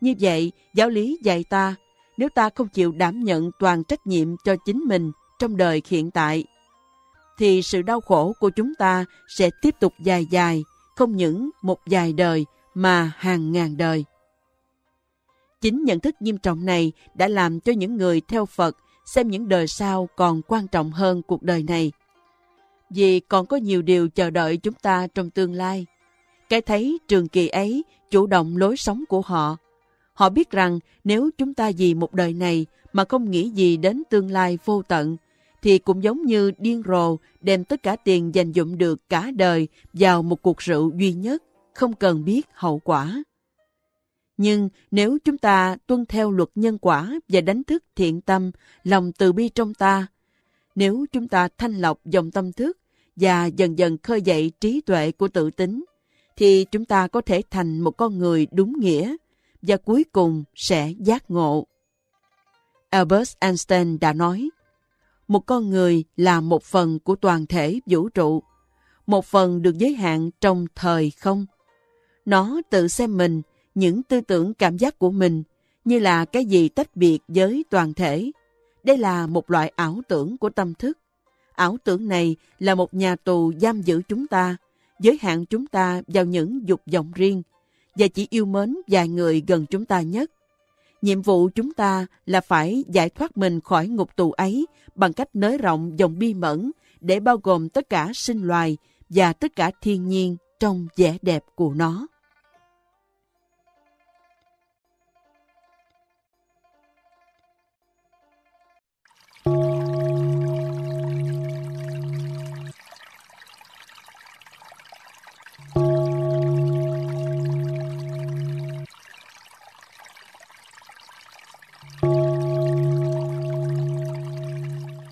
Như vậy, giáo lý dạy ta, nếu ta không chịu đảm nhận toàn trách nhiệm cho chính mình trong đời hiện tại, thì sự đau khổ của chúng ta sẽ tiếp tục dài dài, không những một vài đời mà hàng ngàn đời. Chính nhận thức nghiêm trọng này đã làm cho những người theo Phật xem những đời sau còn quan trọng hơn cuộc đời này. Vì còn có nhiều điều chờ đợi chúng ta trong tương lai. Cái thấy trường kỳ ấy chủ động lối sống của họ. Họ biết rằng nếu chúng ta vì một đời này mà không nghĩ gì đến tương lai vô tận, thì cũng giống như điên rồ đem tất cả tiền dành dụng được cả đời vào một cuộc rượu duy nhất, không cần biết hậu quả. Nhưng nếu chúng ta tuân theo luật nhân quả và đánh thức thiện tâm, lòng từ bi trong ta, nếu chúng ta thanh lọc dòng tâm thức và dần dần khơi dậy trí tuệ của tự tính, thì chúng ta có thể thành một con người đúng nghĩa và cuối cùng sẽ giác ngộ. Albert Einstein đã nói, một con người là một phần của toàn thể vũ trụ, một phần được giới hạn trong thời không. Nó tự xem mình, những tư tưởng cảm giác của mình như là cái gì tách biệt với toàn thể. Đây là một loại ảo tưởng của tâm thức. Ảo tưởng này là một nhà tù giam giữ chúng ta, giới hạn chúng ta vào những dục vọng riêng và chỉ yêu mến vài người gần chúng ta nhất. Nhiệm vụ chúng ta là phải giải thoát mình khỏi ngục tù ấy bằng cách nới rộng dòng bi mẫn để bao gồm tất cả sinh loài và tất cả thiên nhiên trong vẻ đẹp của nó.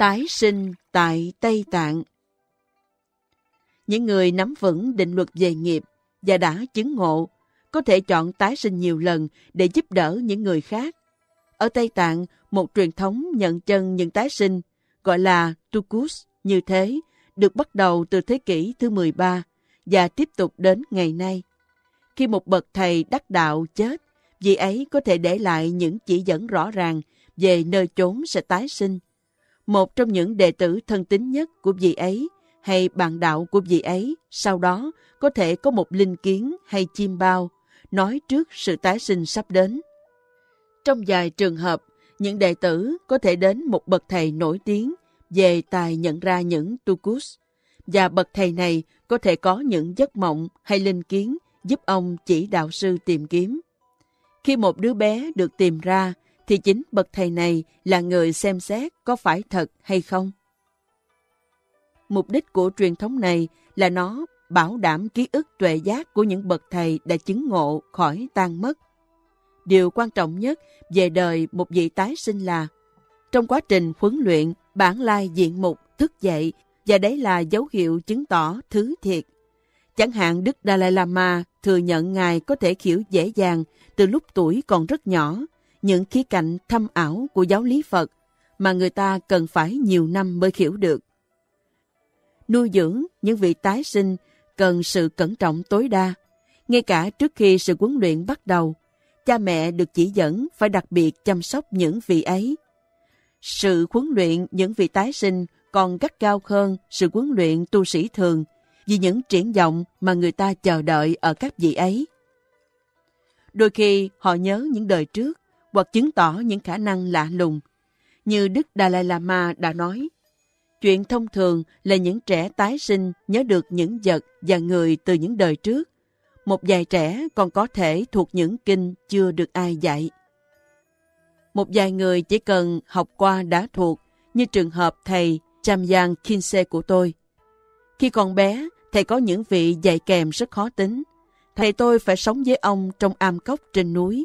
Tái sinh tại Tây Tạng. Những người nắm vững định luật về nghiệp và đã chứng ngộ có thể chọn tái sinh nhiều lần để giúp đỡ những người khác. Ở Tây Tạng, một truyền thống nhận chân những tái sinh gọi là Tukus như thế được bắt đầu từ thế kỷ thứ 13 và tiếp tục đến ngày nay. Khi một bậc thầy đắc đạo chết, vị ấy có thể để lại những chỉ dẫn rõ ràng về nơi chốn sẽ tái sinh. Một trong những đệ tử thân tín nhất của vị ấy hay bạn đạo của vị ấy sau đó có thể có một linh kiến hay chim bao nói trước sự tái sinh sắp đến. Trong vài trường hợp, những đệ tử có thể đến một bậc thầy nổi tiếng về tài nhận ra những tukus và bậc thầy này có thể có những giấc mộng hay linh kiến giúp ông chỉ đạo sư tìm kiếm. Khi một đứa bé được tìm ra, thì chính bậc thầy này là người xem xét có phải thật hay không. Mục đích của truyền thống này là nó bảo đảm ký ức tuệ giác của những bậc thầy đã chứng ngộ khỏi tan mất. Điều quan trọng nhất về đời một vị tái sinh là trong quá trình huấn luyện, bản lai diện mục thức dậy và đấy là dấu hiệu chứng tỏ thứ thiệt. Chẳng hạn Đức Dalai Lama thừa nhận Ngài có thể hiểu dễ dàng từ lúc tuổi còn rất nhỏ những khía cạnh thâm ảo của giáo lý Phật mà người ta cần phải nhiều năm mới hiểu được. Nuôi dưỡng những vị tái sinh cần sự cẩn trọng tối đa. Ngay cả trước khi sự huấn luyện bắt đầu, cha mẹ được chỉ dẫn phải đặc biệt chăm sóc những vị ấy. Sự huấn luyện những vị tái sinh còn gắt cao hơn sự huấn luyện tu sĩ thường vì những triển vọng mà người ta chờ đợi ở các vị ấy. Đôi khi họ nhớ những đời trước hoặc chứng tỏ những khả năng lạ lùng. Như Đức Dalai Lama đã nói, chuyện thông thường là những trẻ tái sinh nhớ được những vật và người từ những đời trước. Một vài trẻ còn có thể thuộc những kinh chưa được ai dạy. Một vài người chỉ cần học qua đã thuộc, như trường hợp thầy Chamyang Kinse của tôi. Khi còn bé, thầy có những vị dạy kèm rất khó tính. Thầy tôi phải sống với ông trong am cốc trên núi.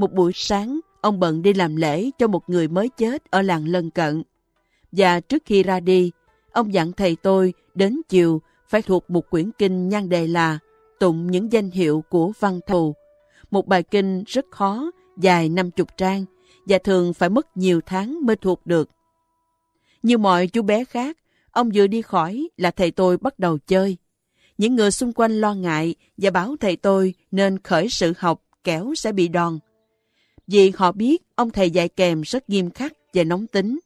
Một buổi sáng, ông bận đi làm lễ cho một người mới chết ở làng lân cận. Và trước khi ra đi, ông dặn thầy tôi đến chiều phải thuộc một quyển kinh nhan đề là Tụng những danh hiệu của văn thù. Một bài kinh rất khó, dài năm chục trang, và thường phải mất nhiều tháng mới thuộc được. Như mọi chú bé khác, ông vừa đi khỏi là thầy tôi bắt đầu chơi. Những người xung quanh lo ngại và bảo thầy tôi nên khởi sự học kéo sẽ bị đòn. Vì họ biết ông thầy dạy kèm rất nghiêm khắc và nóng tính.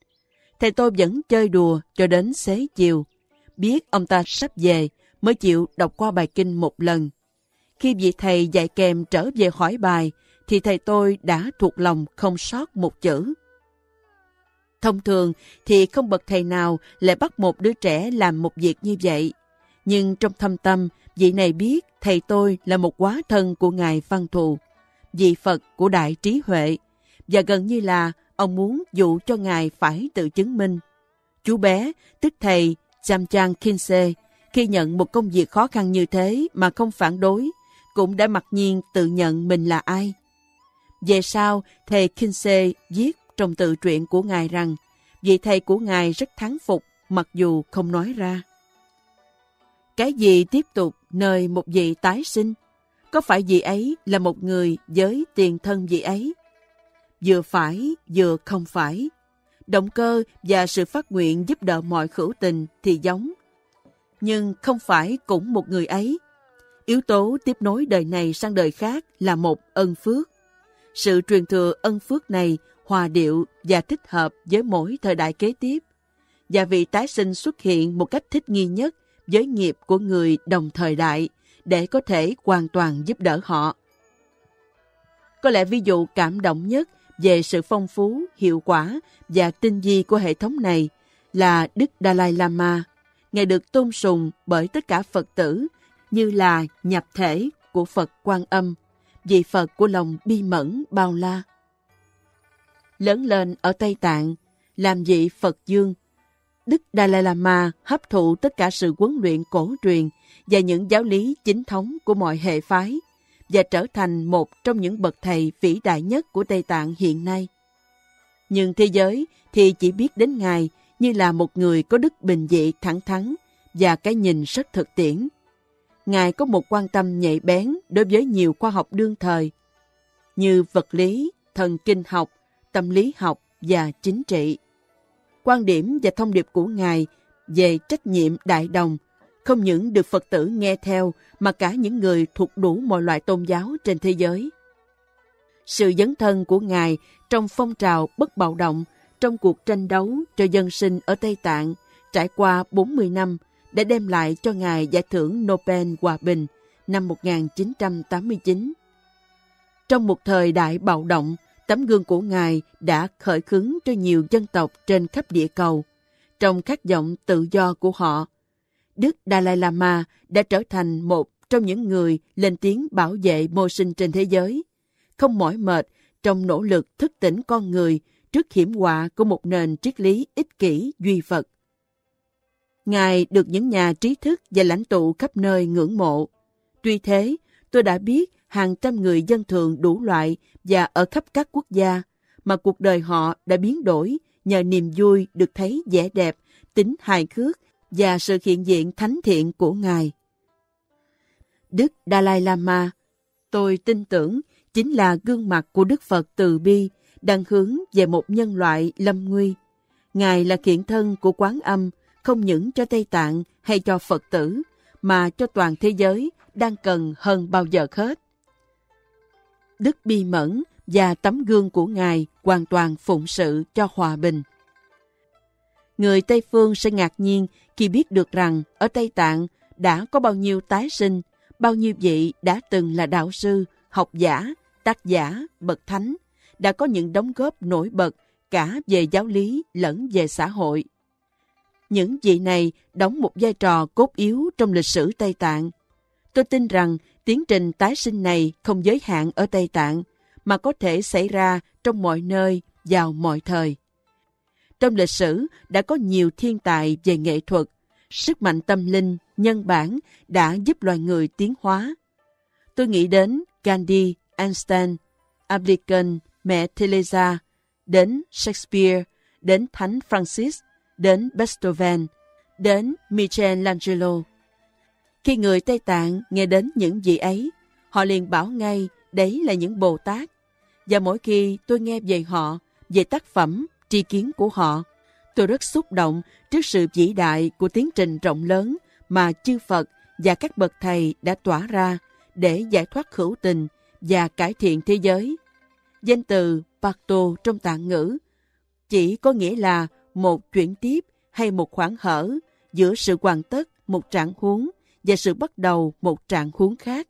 Thầy tôi vẫn chơi đùa cho đến xế chiều. Biết ông ta sắp về mới chịu đọc qua bài kinh một lần. Khi vị thầy dạy kèm trở về hỏi bài thì thầy tôi đã thuộc lòng không sót một chữ. Thông thường thì không bậc thầy nào lại bắt một đứa trẻ làm một việc như vậy. Nhưng trong thâm tâm, vị này biết thầy tôi là một quá thân của Ngài Văn Thù, vị Phật của Đại Trí Huệ, và gần như là ông muốn dụ cho Ngài phải tự chứng minh. Chú bé, tức thầy Jamchang Kinse, khi nhận một công việc khó khăn như thế mà không phản đối, cũng đã mặc nhiên tự nhận mình là ai. Về sau, thầy Kinse viết trong tự truyện của Ngài rằng vị thầy của Ngài rất thắng phục mặc dù không nói ra. Cái gì tiếp tục nơi một vị tái sinh? Có phải vị ấy là một người với tiền thân vị ấy? Vừa phải, vừa không phải. Động cơ và sự phát nguyện giúp đỡ mọi khẩu tình thì giống. Nhưng không phải cũng một người ấy. Yếu tố tiếp nối đời này sang đời khác là một ân phước. Sự truyền thừa ân phước này hòa điệu và thích hợp với mỗi thời đại kế tiếp. Và vị tái sinh xuất hiện một cách thích nghi nhất với nghiệp của người đồng thời đại để có thể hoàn toàn giúp đỡ họ. Có lẽ ví dụ cảm động nhất về sự phong phú, hiệu quả và tinh vi của hệ thống này là Đức Dalai Lama. Ngài được tôn sùng bởi tất cả Phật tử như là nhập thể của Phật Quan Âm, vị Phật của lòng bi mẫn bao la lớn lên ở Tây Tạng, làm vị Phật Dương. Đức Dalai Lama hấp thụ tất cả sự huấn luyện cổ truyền và những giáo lý chính thống của mọi hệ phái và trở thành một trong những bậc thầy vĩ đại nhất của Tây Tạng hiện nay. Nhưng thế giới thì chỉ biết đến Ngài như là một người có đức bình dị thẳng thắn và cái nhìn rất thực tiễn. Ngài có một quan tâm nhạy bén đối với nhiều khoa học đương thời, như vật lý, thần kinh học, tâm lý học và chính trị. Quan điểm và thông điệp của Ngài về trách nhiệm đại đồng không những được Phật tử nghe theo mà cả những người thuộc đủ mọi loại tôn giáo trên thế giới. Sự dấn thân của Ngài trong phong trào bất bạo động trong cuộc tranh đấu cho dân sinh ở Tây Tạng trải qua 40 năm đã đem lại cho Ngài giải thưởng Nobel Hòa Bình năm 1989. Trong một thời đại bạo động, tấm gương của Ngài đã khởi khứng cho nhiều dân tộc trên khắp địa cầu. Trong khát vọng tự do của họ, Đức Dalai Lama đã trở thành một trong những người lên tiếng bảo vệ môi sinh trên thế giới, không mỏi mệt trong nỗ lực thức tỉnh con người trước hiểm họa của một nền triết lý ích kỷ duy Phật. Ngài được những nhà trí thức và lãnh tụ khắp nơi ngưỡng mộ. Tuy thế, tôi đã biết hàng trăm người dân thường đủ loại và ở khắp các quốc gia mà cuộc đời họ đã biến đổi nhờ niềm vui được thấy vẻ đẹp, tính hài hước và sự hiện diện thánh thiện của Ngài. Đức Dalai Lama, tôi tin tưởng chính là gương mặt của Đức Phật từ bi đang hướng về một nhân loại lâm nguy. Ngài là kiện thân của quán âm không những cho Tây Tạng hay cho Phật tử, mà cho toàn thế giới đang cần hơn bao giờ hết. Đức bi mẫn và tấm gương của Ngài hoàn toàn phụng sự cho hòa bình. Người Tây Phương sẽ ngạc nhiên khi biết được rằng ở Tây Tạng đã có bao nhiêu tái sinh, bao nhiêu vị đã từng là đạo sư, học giả, tác giả, bậc thánh, đã có những đóng góp nổi bật cả về giáo lý lẫn về xã hội. Những vị này đóng một vai trò cốt yếu trong lịch sử Tây Tạng. Tôi tin rằng tiến trình tái sinh này không giới hạn ở Tây Tạng, mà có thể xảy ra trong mọi nơi, vào mọi thời. Trong lịch sử đã có nhiều thiên tài về nghệ thuật, sức mạnh tâm linh, nhân bản đã giúp loài người tiến hóa. Tôi nghĩ đến Gandhi, Einstein, Ablican, mẹ Teresa, đến Shakespeare, đến Thánh Francis, đến Beethoven, đến Michelangelo. Khi người Tây Tạng nghe đến những gì ấy, họ liền bảo ngay đấy là những Bồ Tát. Và mỗi khi tôi nghe về họ, về tác phẩm, tri kiến của họ, tôi rất xúc động trước sự vĩ đại của tiến trình rộng lớn mà chư Phật và các bậc thầy đã tỏa ra để giải thoát hữu tình và cải thiện thế giới. Danh từ Pacto trong tạng ngữ chỉ có nghĩa là một chuyển tiếp hay một khoảng hở giữa sự hoàn tất một trạng huống và sự bắt đầu một trạng huống khác.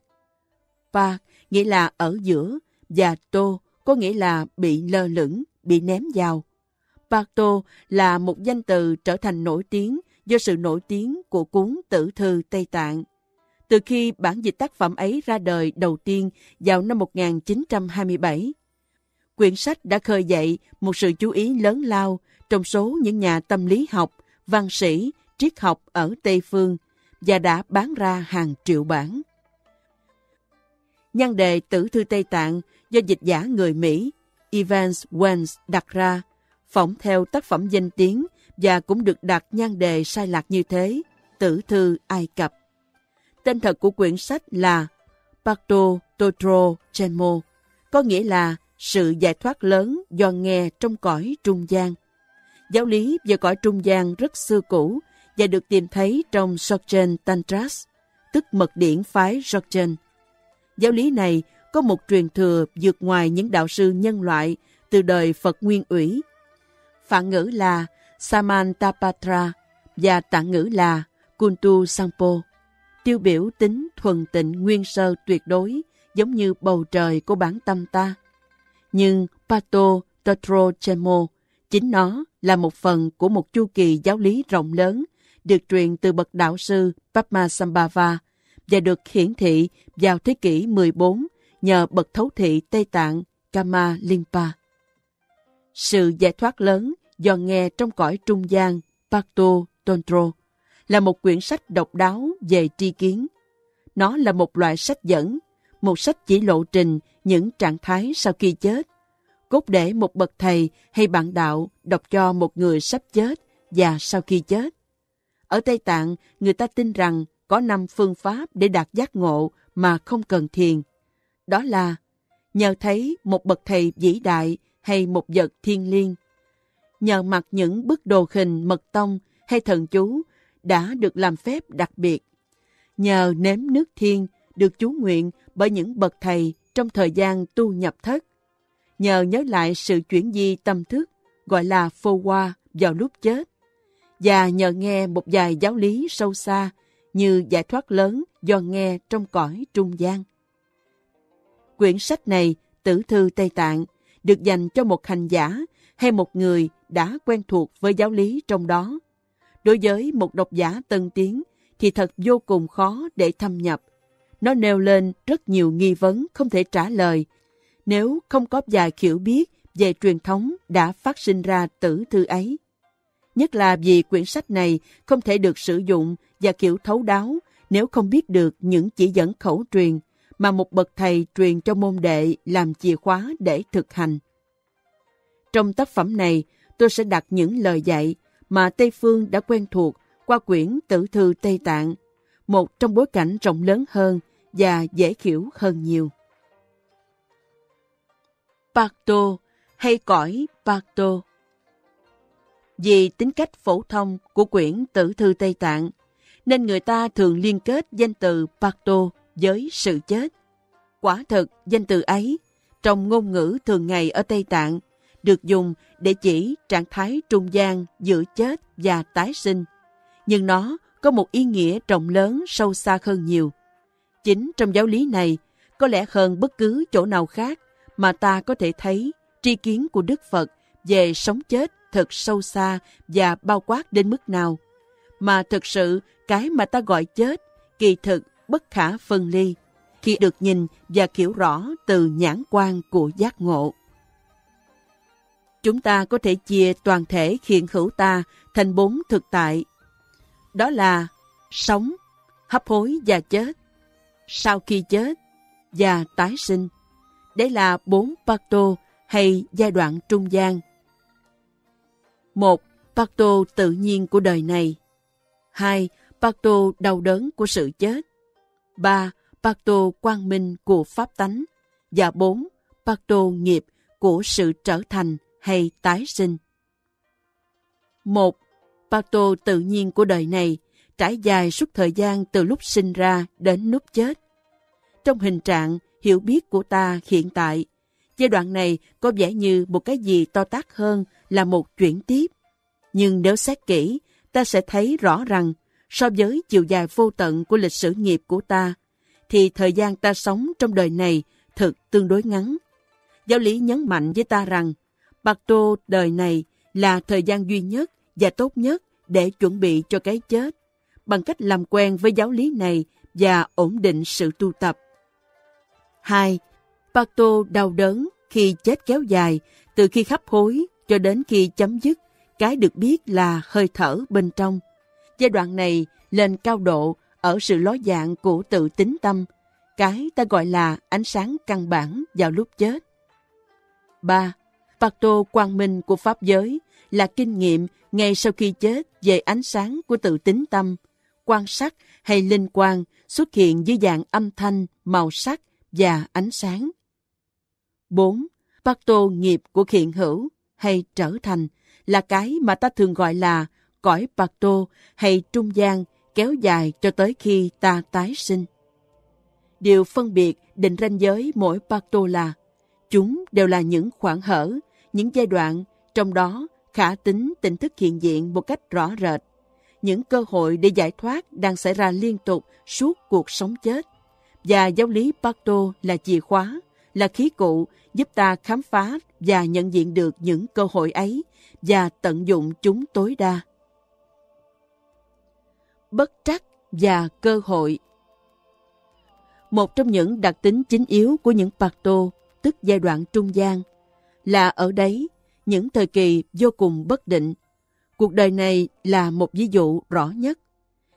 Pa nghĩa là ở giữa và tô có nghĩa là bị lơ lửng, bị ném vào. Pato là một danh từ trở thành nổi tiếng do sự nổi tiếng của cuốn tử thư Tây Tạng. Từ khi bản dịch tác phẩm ấy ra đời đầu tiên vào năm 1927, quyển sách đã khơi dậy một sự chú ý lớn lao trong số những nhà tâm lý học, văn sĩ, triết học ở Tây Phương và đã bán ra hàng triệu bản. Nhan đề Tử Thư Tây Tạng do dịch giả người Mỹ Evans Wells đặt ra, phỏng theo tác phẩm danh tiếng và cũng được đặt nhan đề sai lạc như thế, Tử Thư Ai Cập. Tên thật của quyển sách là Pacto Totro Chenmo, có nghĩa là sự giải thoát lớn do nghe trong cõi trung gian. Giáo lý về cõi trung gian rất xưa cũ và được tìm thấy trong Sokchen Tantras, tức mật điển phái Sokchen. Giáo lý này có một truyền thừa vượt ngoài những đạo sư nhân loại từ đời Phật Nguyên Ủy. Phản ngữ là Samantapatra và tạng ngữ là Kuntu Sampo, tiêu biểu tính thuần tịnh nguyên sơ tuyệt đối giống như bầu trời của bản tâm ta. Nhưng Pato Totro Chemo Chính nó là một phần của một chu kỳ giáo lý rộng lớn được truyền từ bậc đạo sư Padmasambhava và được hiển thị vào thế kỷ 14 nhờ bậc thấu thị Tây Tạng Kama Limpa. Sự giải thoát lớn do nghe trong cõi trung gian Pacto Tontro là một quyển sách độc đáo về tri kiến. Nó là một loại sách dẫn, một sách chỉ lộ trình những trạng thái sau khi chết cốt để một bậc thầy hay bạn đạo đọc cho một người sắp chết và sau khi chết. Ở Tây Tạng, người ta tin rằng có năm phương pháp để đạt giác ngộ mà không cần thiền. Đó là nhờ thấy một bậc thầy vĩ đại hay một vật thiên liêng, nhờ mặc những bức đồ hình mật tông hay thần chú đã được làm phép đặc biệt, nhờ nếm nước thiên được chú nguyện bởi những bậc thầy trong thời gian tu nhập thất, nhờ nhớ lại sự chuyển di tâm thức gọi là phô hoa vào lúc chết, và nhờ nghe một vài giáo lý sâu xa như giải thoát lớn do nghe trong cõi trung gian. Quyển sách này, Tử Thư Tây Tạng, được dành cho một hành giả hay một người đã quen thuộc với giáo lý trong đó. Đối với một độc giả tân tiến thì thật vô cùng khó để thâm nhập. Nó nêu lên rất nhiều nghi vấn không thể trả lời nếu không có vài hiểu biết về truyền thống đã phát sinh ra tử thư ấy. Nhất là vì quyển sách này không thể được sử dụng và kiểu thấu đáo nếu không biết được những chỉ dẫn khẩu truyền mà một bậc thầy truyền cho môn đệ làm chìa khóa để thực hành. Trong tác phẩm này, tôi sẽ đặt những lời dạy mà Tây Phương đã quen thuộc qua quyển Tử Thư Tây Tạng, một trong bối cảnh rộng lớn hơn và dễ hiểu hơn nhiều. Pacto hay cõi Pacto vì tính cách phổ thông của quyển Tử Thư Tây Tạng, nên người ta thường liên kết danh từ Pakto với sự chết. Quả thực, danh từ ấy, trong ngôn ngữ thường ngày ở Tây Tạng, được dùng để chỉ trạng thái trung gian giữa chết và tái sinh. Nhưng nó có một ý nghĩa rộng lớn sâu xa hơn nhiều. Chính trong giáo lý này, có lẽ hơn bất cứ chỗ nào khác mà ta có thể thấy tri kiến của Đức Phật về sống chết thật sâu xa và bao quát đến mức nào. Mà thực sự cái mà ta gọi chết kỳ thực bất khả phân ly khi được nhìn và hiểu rõ từ nhãn quan của giác ngộ. Chúng ta có thể chia toàn thể hiện hữu ta thành bốn thực tại. Đó là sống, hấp hối và chết, sau khi chết và tái sinh. Đấy là bốn pato hay giai đoạn trung gian. Một, Pakto tự nhiên của đời này. Hai, Pakto đau đớn của sự chết. Ba, Pakto quang minh của pháp tánh. Và bốn, Pakto nghiệp của sự trở thành hay tái sinh. Một, Pakto tự nhiên của đời này trải dài suốt thời gian từ lúc sinh ra đến lúc chết. Trong hình trạng hiểu biết của ta hiện tại, giai đoạn này có vẻ như một cái gì to tát hơn là một chuyển tiếp. Nhưng nếu xét kỹ, ta sẽ thấy rõ rằng so với chiều dài vô tận của lịch sử nghiệp của ta, thì thời gian ta sống trong đời này thực tương đối ngắn. Giáo lý nhấn mạnh với ta rằng, Bạc Tô đời này là thời gian duy nhất và tốt nhất để chuẩn bị cho cái chết, bằng cách làm quen với giáo lý này và ổn định sự tu tập. 2. Bạc đau đớn khi chết kéo dài, từ khi khắp hối cho đến khi chấm dứt, cái được biết là hơi thở bên trong. Giai đoạn này lên cao độ ở sự ló dạng của tự tính tâm, cái ta gọi là ánh sáng căn bản vào lúc chết. 3. Bạc quang minh của Pháp giới là kinh nghiệm ngay sau khi chết về ánh sáng của tự tính tâm, quan sát hay linh quang xuất hiện dưới dạng âm thanh, màu sắc và ánh sáng. 4. Bạc tô nghiệp của hiện hữu hay trở thành là cái mà ta thường gọi là cõi bạc tô hay trung gian kéo dài cho tới khi ta tái sinh. Điều phân biệt định ranh giới mỗi bạc tô là chúng đều là những khoảng hở những giai đoạn trong đó khả tính tỉnh thức hiện diện một cách rõ rệt. Những cơ hội để giải thoát đang xảy ra liên tục suốt cuộc sống chết. Và giáo lý Pato là chìa khóa, là khí cụ giúp ta khám phá và nhận diện được những cơ hội ấy và tận dụng chúng tối đa. Bất trắc và cơ hội Một trong những đặc tính chính yếu của những Pato, tức giai đoạn trung gian, là ở đấy những thời kỳ vô cùng bất định. Cuộc đời này là một ví dụ rõ nhất.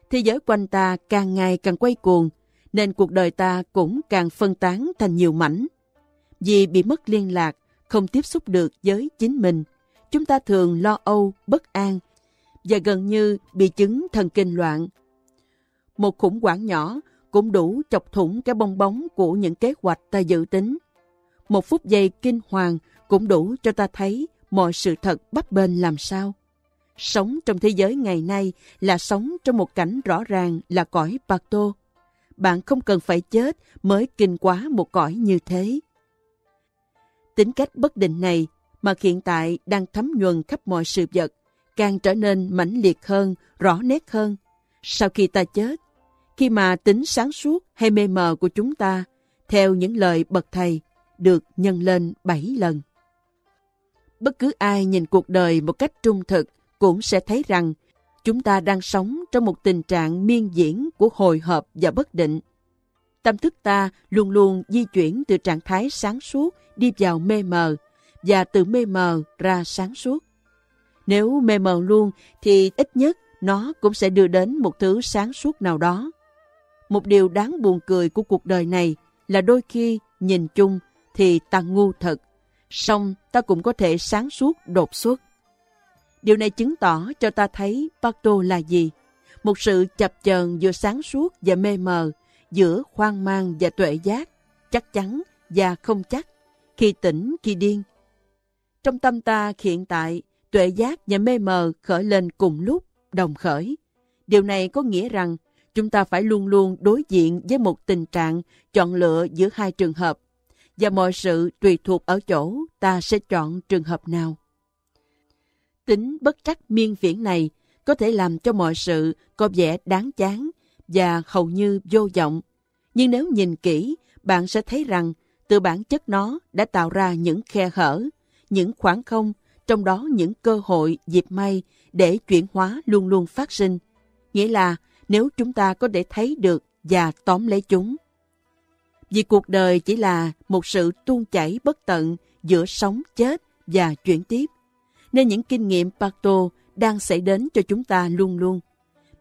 Thế giới quanh ta càng ngày càng quay cuồng, nên cuộc đời ta cũng càng phân tán thành nhiều mảnh. Vì bị mất liên lạc, không tiếp xúc được với chính mình, chúng ta thường lo âu, bất an, và gần như bị chứng thần kinh loạn. Một khủng hoảng nhỏ cũng đủ chọc thủng cái bong bóng của những kế hoạch ta dự tính. Một phút giây kinh hoàng cũng đủ cho ta thấy mọi sự thật bấp bênh làm sao. Sống trong thế giới ngày nay là sống trong một cảnh rõ ràng là cõi Pato. Bạn không cần phải chết mới kinh quá một cõi như thế. Tính cách bất định này mà hiện tại đang thấm nhuần khắp mọi sự vật, càng trở nên mãnh liệt hơn, rõ nét hơn. Sau khi ta chết, khi mà tính sáng suốt hay mê mờ của chúng ta, theo những lời bậc thầy, được nhân lên bảy lần. Bất cứ ai nhìn cuộc đời một cách trung thực cũng sẽ thấy rằng chúng ta đang sống trong một tình trạng miên diễn của hồi hộp và bất định. Tâm thức ta luôn luôn di chuyển từ trạng thái sáng suốt đi vào mê mờ và từ mê mờ ra sáng suốt. Nếu mê mờ luôn thì ít nhất nó cũng sẽ đưa đến một thứ sáng suốt nào đó. Một điều đáng buồn cười của cuộc đời này là đôi khi nhìn chung thì ta ngu thật, song ta cũng có thể sáng suốt đột xuất. Điều này chứng tỏ cho ta thấy Pato là gì? Một sự chập chờn giữa sáng suốt và mê mờ, giữa khoan mang và tuệ giác, chắc chắn và không chắc, khi tỉnh, khi điên. Trong tâm ta hiện tại, tuệ giác và mê mờ khởi lên cùng lúc, đồng khởi. Điều này có nghĩa rằng chúng ta phải luôn luôn đối diện với một tình trạng chọn lựa giữa hai trường hợp và mọi sự tùy thuộc ở chỗ ta sẽ chọn trường hợp nào. Tính bất trắc miên viễn này có thể làm cho mọi sự có vẻ đáng chán và hầu như vô vọng. Nhưng nếu nhìn kỹ, bạn sẽ thấy rằng từ bản chất nó đã tạo ra những khe hở, những khoảng không, trong đó những cơ hội, dịp may để chuyển hóa luôn luôn phát sinh. Nghĩa là nếu chúng ta có thể thấy được và tóm lấy chúng. Vì cuộc đời chỉ là một sự tuôn chảy bất tận giữa sống chết và chuyển tiếp. Nên những kinh nghiệm Pacto đang xảy đến cho chúng ta luôn luôn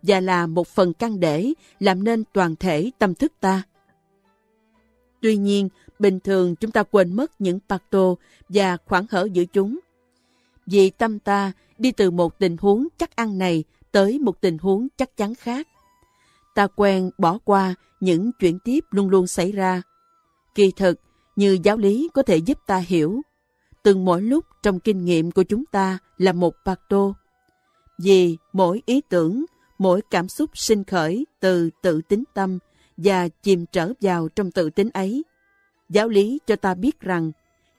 và là một phần căn để làm nên toàn thể tâm thức ta. Tuy nhiên, bình thường chúng ta quên mất những Pato và khoảng hở giữa chúng. Vì tâm ta đi từ một tình huống chắc ăn này tới một tình huống chắc chắn khác ta quen bỏ qua những chuyển tiếp luôn luôn xảy ra. Kỳ thực, như giáo lý có thể giúp ta hiểu, từng mỗi lúc trong kinh nghiệm của chúng ta là một Pato. Vì mỗi ý tưởng, mỗi cảm xúc sinh khởi từ tự tính tâm và chìm trở vào trong tự tính ấy. Giáo lý cho ta biết rằng,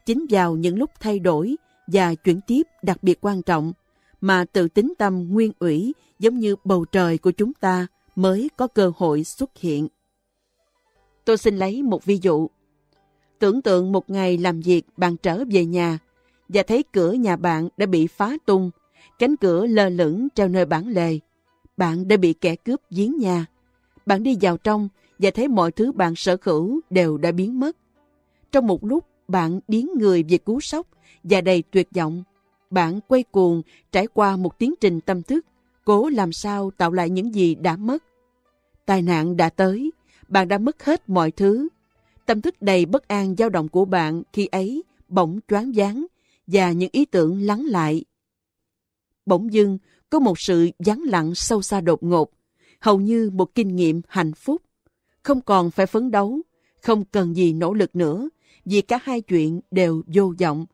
chính vào những lúc thay đổi và chuyển tiếp đặc biệt quan trọng, mà tự tính tâm nguyên ủy giống như bầu trời của chúng ta mới có cơ hội xuất hiện. Tôi xin lấy một ví dụ. Tưởng tượng một ngày làm việc bạn trở về nhà và thấy cửa nhà bạn đã bị phá tung, cánh cửa lơ lửng treo nơi bản lề. Bạn đã bị kẻ cướp giếng nhà. Bạn đi vào trong và thấy mọi thứ bạn sở hữu đều đã biến mất. Trong một lúc, bạn điến người về cú sốc và đầy tuyệt vọng. Bạn quay cuồng trải qua một tiến trình tâm thức cố làm sao tạo lại những gì đã mất. Tai nạn đã tới, bạn đã mất hết mọi thứ. Tâm thức đầy bất an dao động của bạn khi ấy bỗng choáng váng và những ý tưởng lắng lại. Bỗng dưng có một sự vắng lặng sâu xa đột ngột, hầu như một kinh nghiệm hạnh phúc. Không còn phải phấn đấu, không cần gì nỗ lực nữa, vì cả hai chuyện đều vô vọng.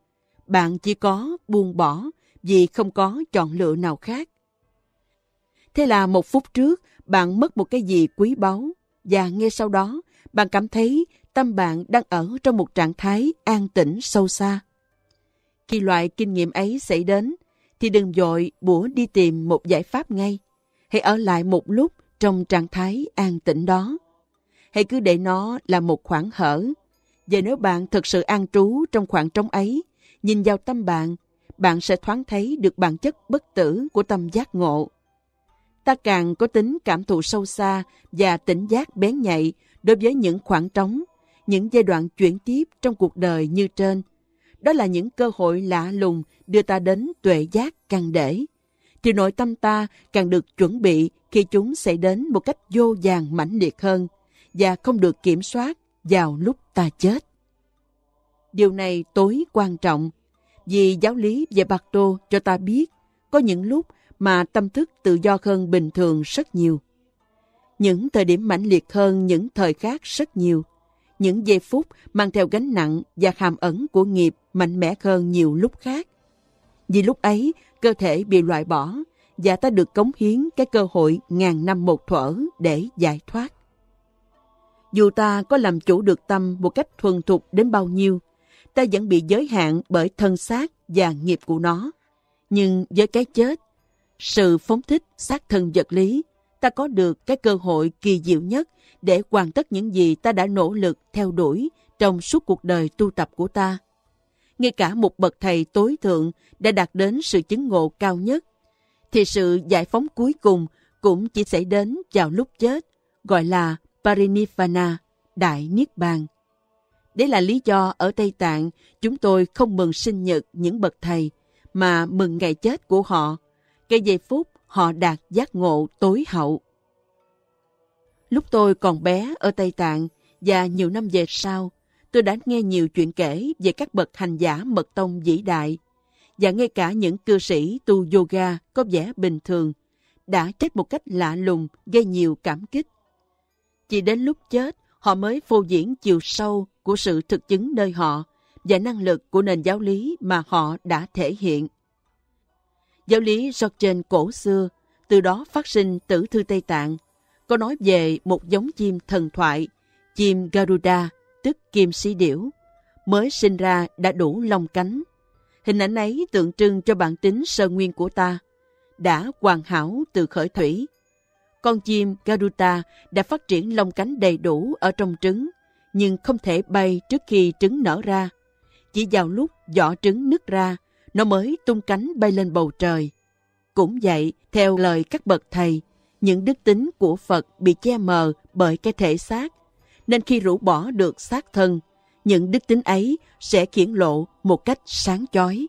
Bạn chỉ có buông bỏ vì không có chọn lựa nào khác. Thế là một phút trước, bạn mất một cái gì quý báu và ngay sau đó, bạn cảm thấy tâm bạn đang ở trong một trạng thái an tĩnh sâu xa. Khi loại kinh nghiệm ấy xảy đến, thì đừng dội bủa đi tìm một giải pháp ngay. Hãy ở lại một lúc trong trạng thái an tĩnh đó. Hãy cứ để nó là một khoảng hở. Và nếu bạn thực sự an trú trong khoảng trống ấy, nhìn vào tâm bạn, bạn sẽ thoáng thấy được bản chất bất tử của tâm giác ngộ ta càng có tính cảm thụ sâu xa và tỉnh giác bén nhạy đối với những khoảng trống, những giai đoạn chuyển tiếp trong cuộc đời như trên. Đó là những cơ hội lạ lùng đưa ta đến tuệ giác càng để. Thì nội tâm ta càng được chuẩn bị khi chúng sẽ đến một cách vô vàng mãnh liệt hơn và không được kiểm soát vào lúc ta chết. Điều này tối quan trọng vì giáo lý về Bạc Tô cho ta biết có những lúc mà tâm thức tự do hơn bình thường rất nhiều. Những thời điểm mãnh liệt hơn những thời khác rất nhiều. Những giây phút mang theo gánh nặng và hàm ẩn của nghiệp mạnh mẽ hơn nhiều lúc khác. Vì lúc ấy, cơ thể bị loại bỏ và ta được cống hiến cái cơ hội ngàn năm một thuở để giải thoát. Dù ta có làm chủ được tâm một cách thuần thục đến bao nhiêu, ta vẫn bị giới hạn bởi thân xác và nghiệp của nó. Nhưng với cái chết, sự phóng thích xác thân vật lý, ta có được cái cơ hội kỳ diệu nhất để hoàn tất những gì ta đã nỗ lực theo đuổi trong suốt cuộc đời tu tập của ta. Ngay cả một bậc thầy tối thượng đã đạt đến sự chứng ngộ cao nhất, thì sự giải phóng cuối cùng cũng chỉ xảy đến vào lúc chết, gọi là Parinirvana, Đại Niết Bàn. Đấy là lý do ở Tây Tạng chúng tôi không mừng sinh nhật những bậc thầy, mà mừng ngày chết của họ, cái giây phút họ đạt giác ngộ tối hậu. Lúc tôi còn bé ở Tây Tạng và nhiều năm về sau, tôi đã nghe nhiều chuyện kể về các bậc hành giả mật tông vĩ đại và ngay cả những cư sĩ tu yoga có vẻ bình thường đã chết một cách lạ lùng gây nhiều cảm kích. Chỉ đến lúc chết, họ mới phô diễn chiều sâu của sự thực chứng nơi họ và năng lực của nền giáo lý mà họ đã thể hiện. Giáo lý trên cổ xưa, từ đó phát sinh tử thư Tây Tạng, có nói về một giống chim thần thoại, chim Garuda, tức kim sĩ điểu, mới sinh ra đã đủ lông cánh. Hình ảnh ấy tượng trưng cho bản tính sơ nguyên của ta, đã hoàn hảo từ khởi thủy. Con chim Garuda đã phát triển lông cánh đầy đủ ở trong trứng, nhưng không thể bay trước khi trứng nở ra. Chỉ vào lúc vỏ trứng nứt ra, nó mới tung cánh bay lên bầu trời. Cũng vậy, theo lời các bậc thầy, những đức tính của Phật bị che mờ bởi cái thể xác, nên khi rũ bỏ được xác thân, những đức tính ấy sẽ khiển lộ một cách sáng chói.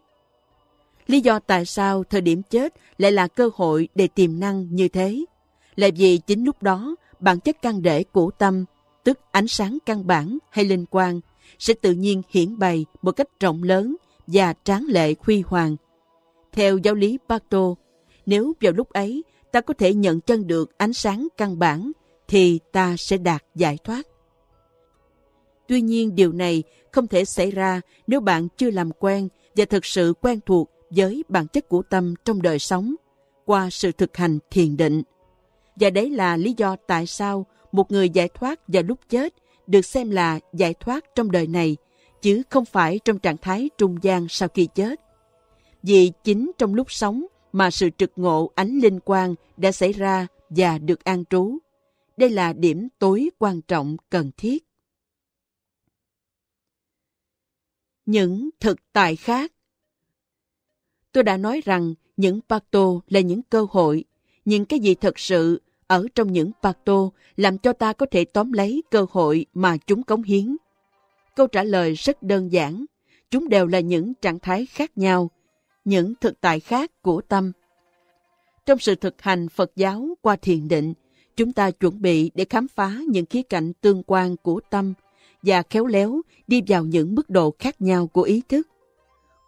Lý do tại sao thời điểm chết lại là cơ hội để tiềm năng như thế, là vì chính lúc đó bản chất căn để của tâm, tức ánh sáng căn bản hay linh quang, sẽ tự nhiên hiển bày một cách rộng lớn và tráng lệ huy hoàng. Theo giáo lý Pato, nếu vào lúc ấy ta có thể nhận chân được ánh sáng căn bản, thì ta sẽ đạt giải thoát. Tuy nhiên điều này không thể xảy ra nếu bạn chưa làm quen và thực sự quen thuộc với bản chất của tâm trong đời sống qua sự thực hành thiền định. Và đấy là lý do tại sao một người giải thoát vào lúc chết được xem là giải thoát trong đời này, chứ không phải trong trạng thái trung gian sau khi chết. Vì chính trong lúc sống mà sự trực ngộ ánh linh quang đã xảy ra và được an trú. Đây là điểm tối quan trọng cần thiết. Những thực tại khác Tôi đã nói rằng những Pacto là những cơ hội, nhưng cái gì thật sự ở trong những Pacto làm cho ta có thể tóm lấy cơ hội mà chúng cống hiến? Câu trả lời rất đơn giản. Chúng đều là những trạng thái khác nhau, những thực tại khác của tâm. Trong sự thực hành Phật giáo qua thiền định, chúng ta chuẩn bị để khám phá những khía cạnh tương quan của tâm và khéo léo đi vào những mức độ khác nhau của ý thức.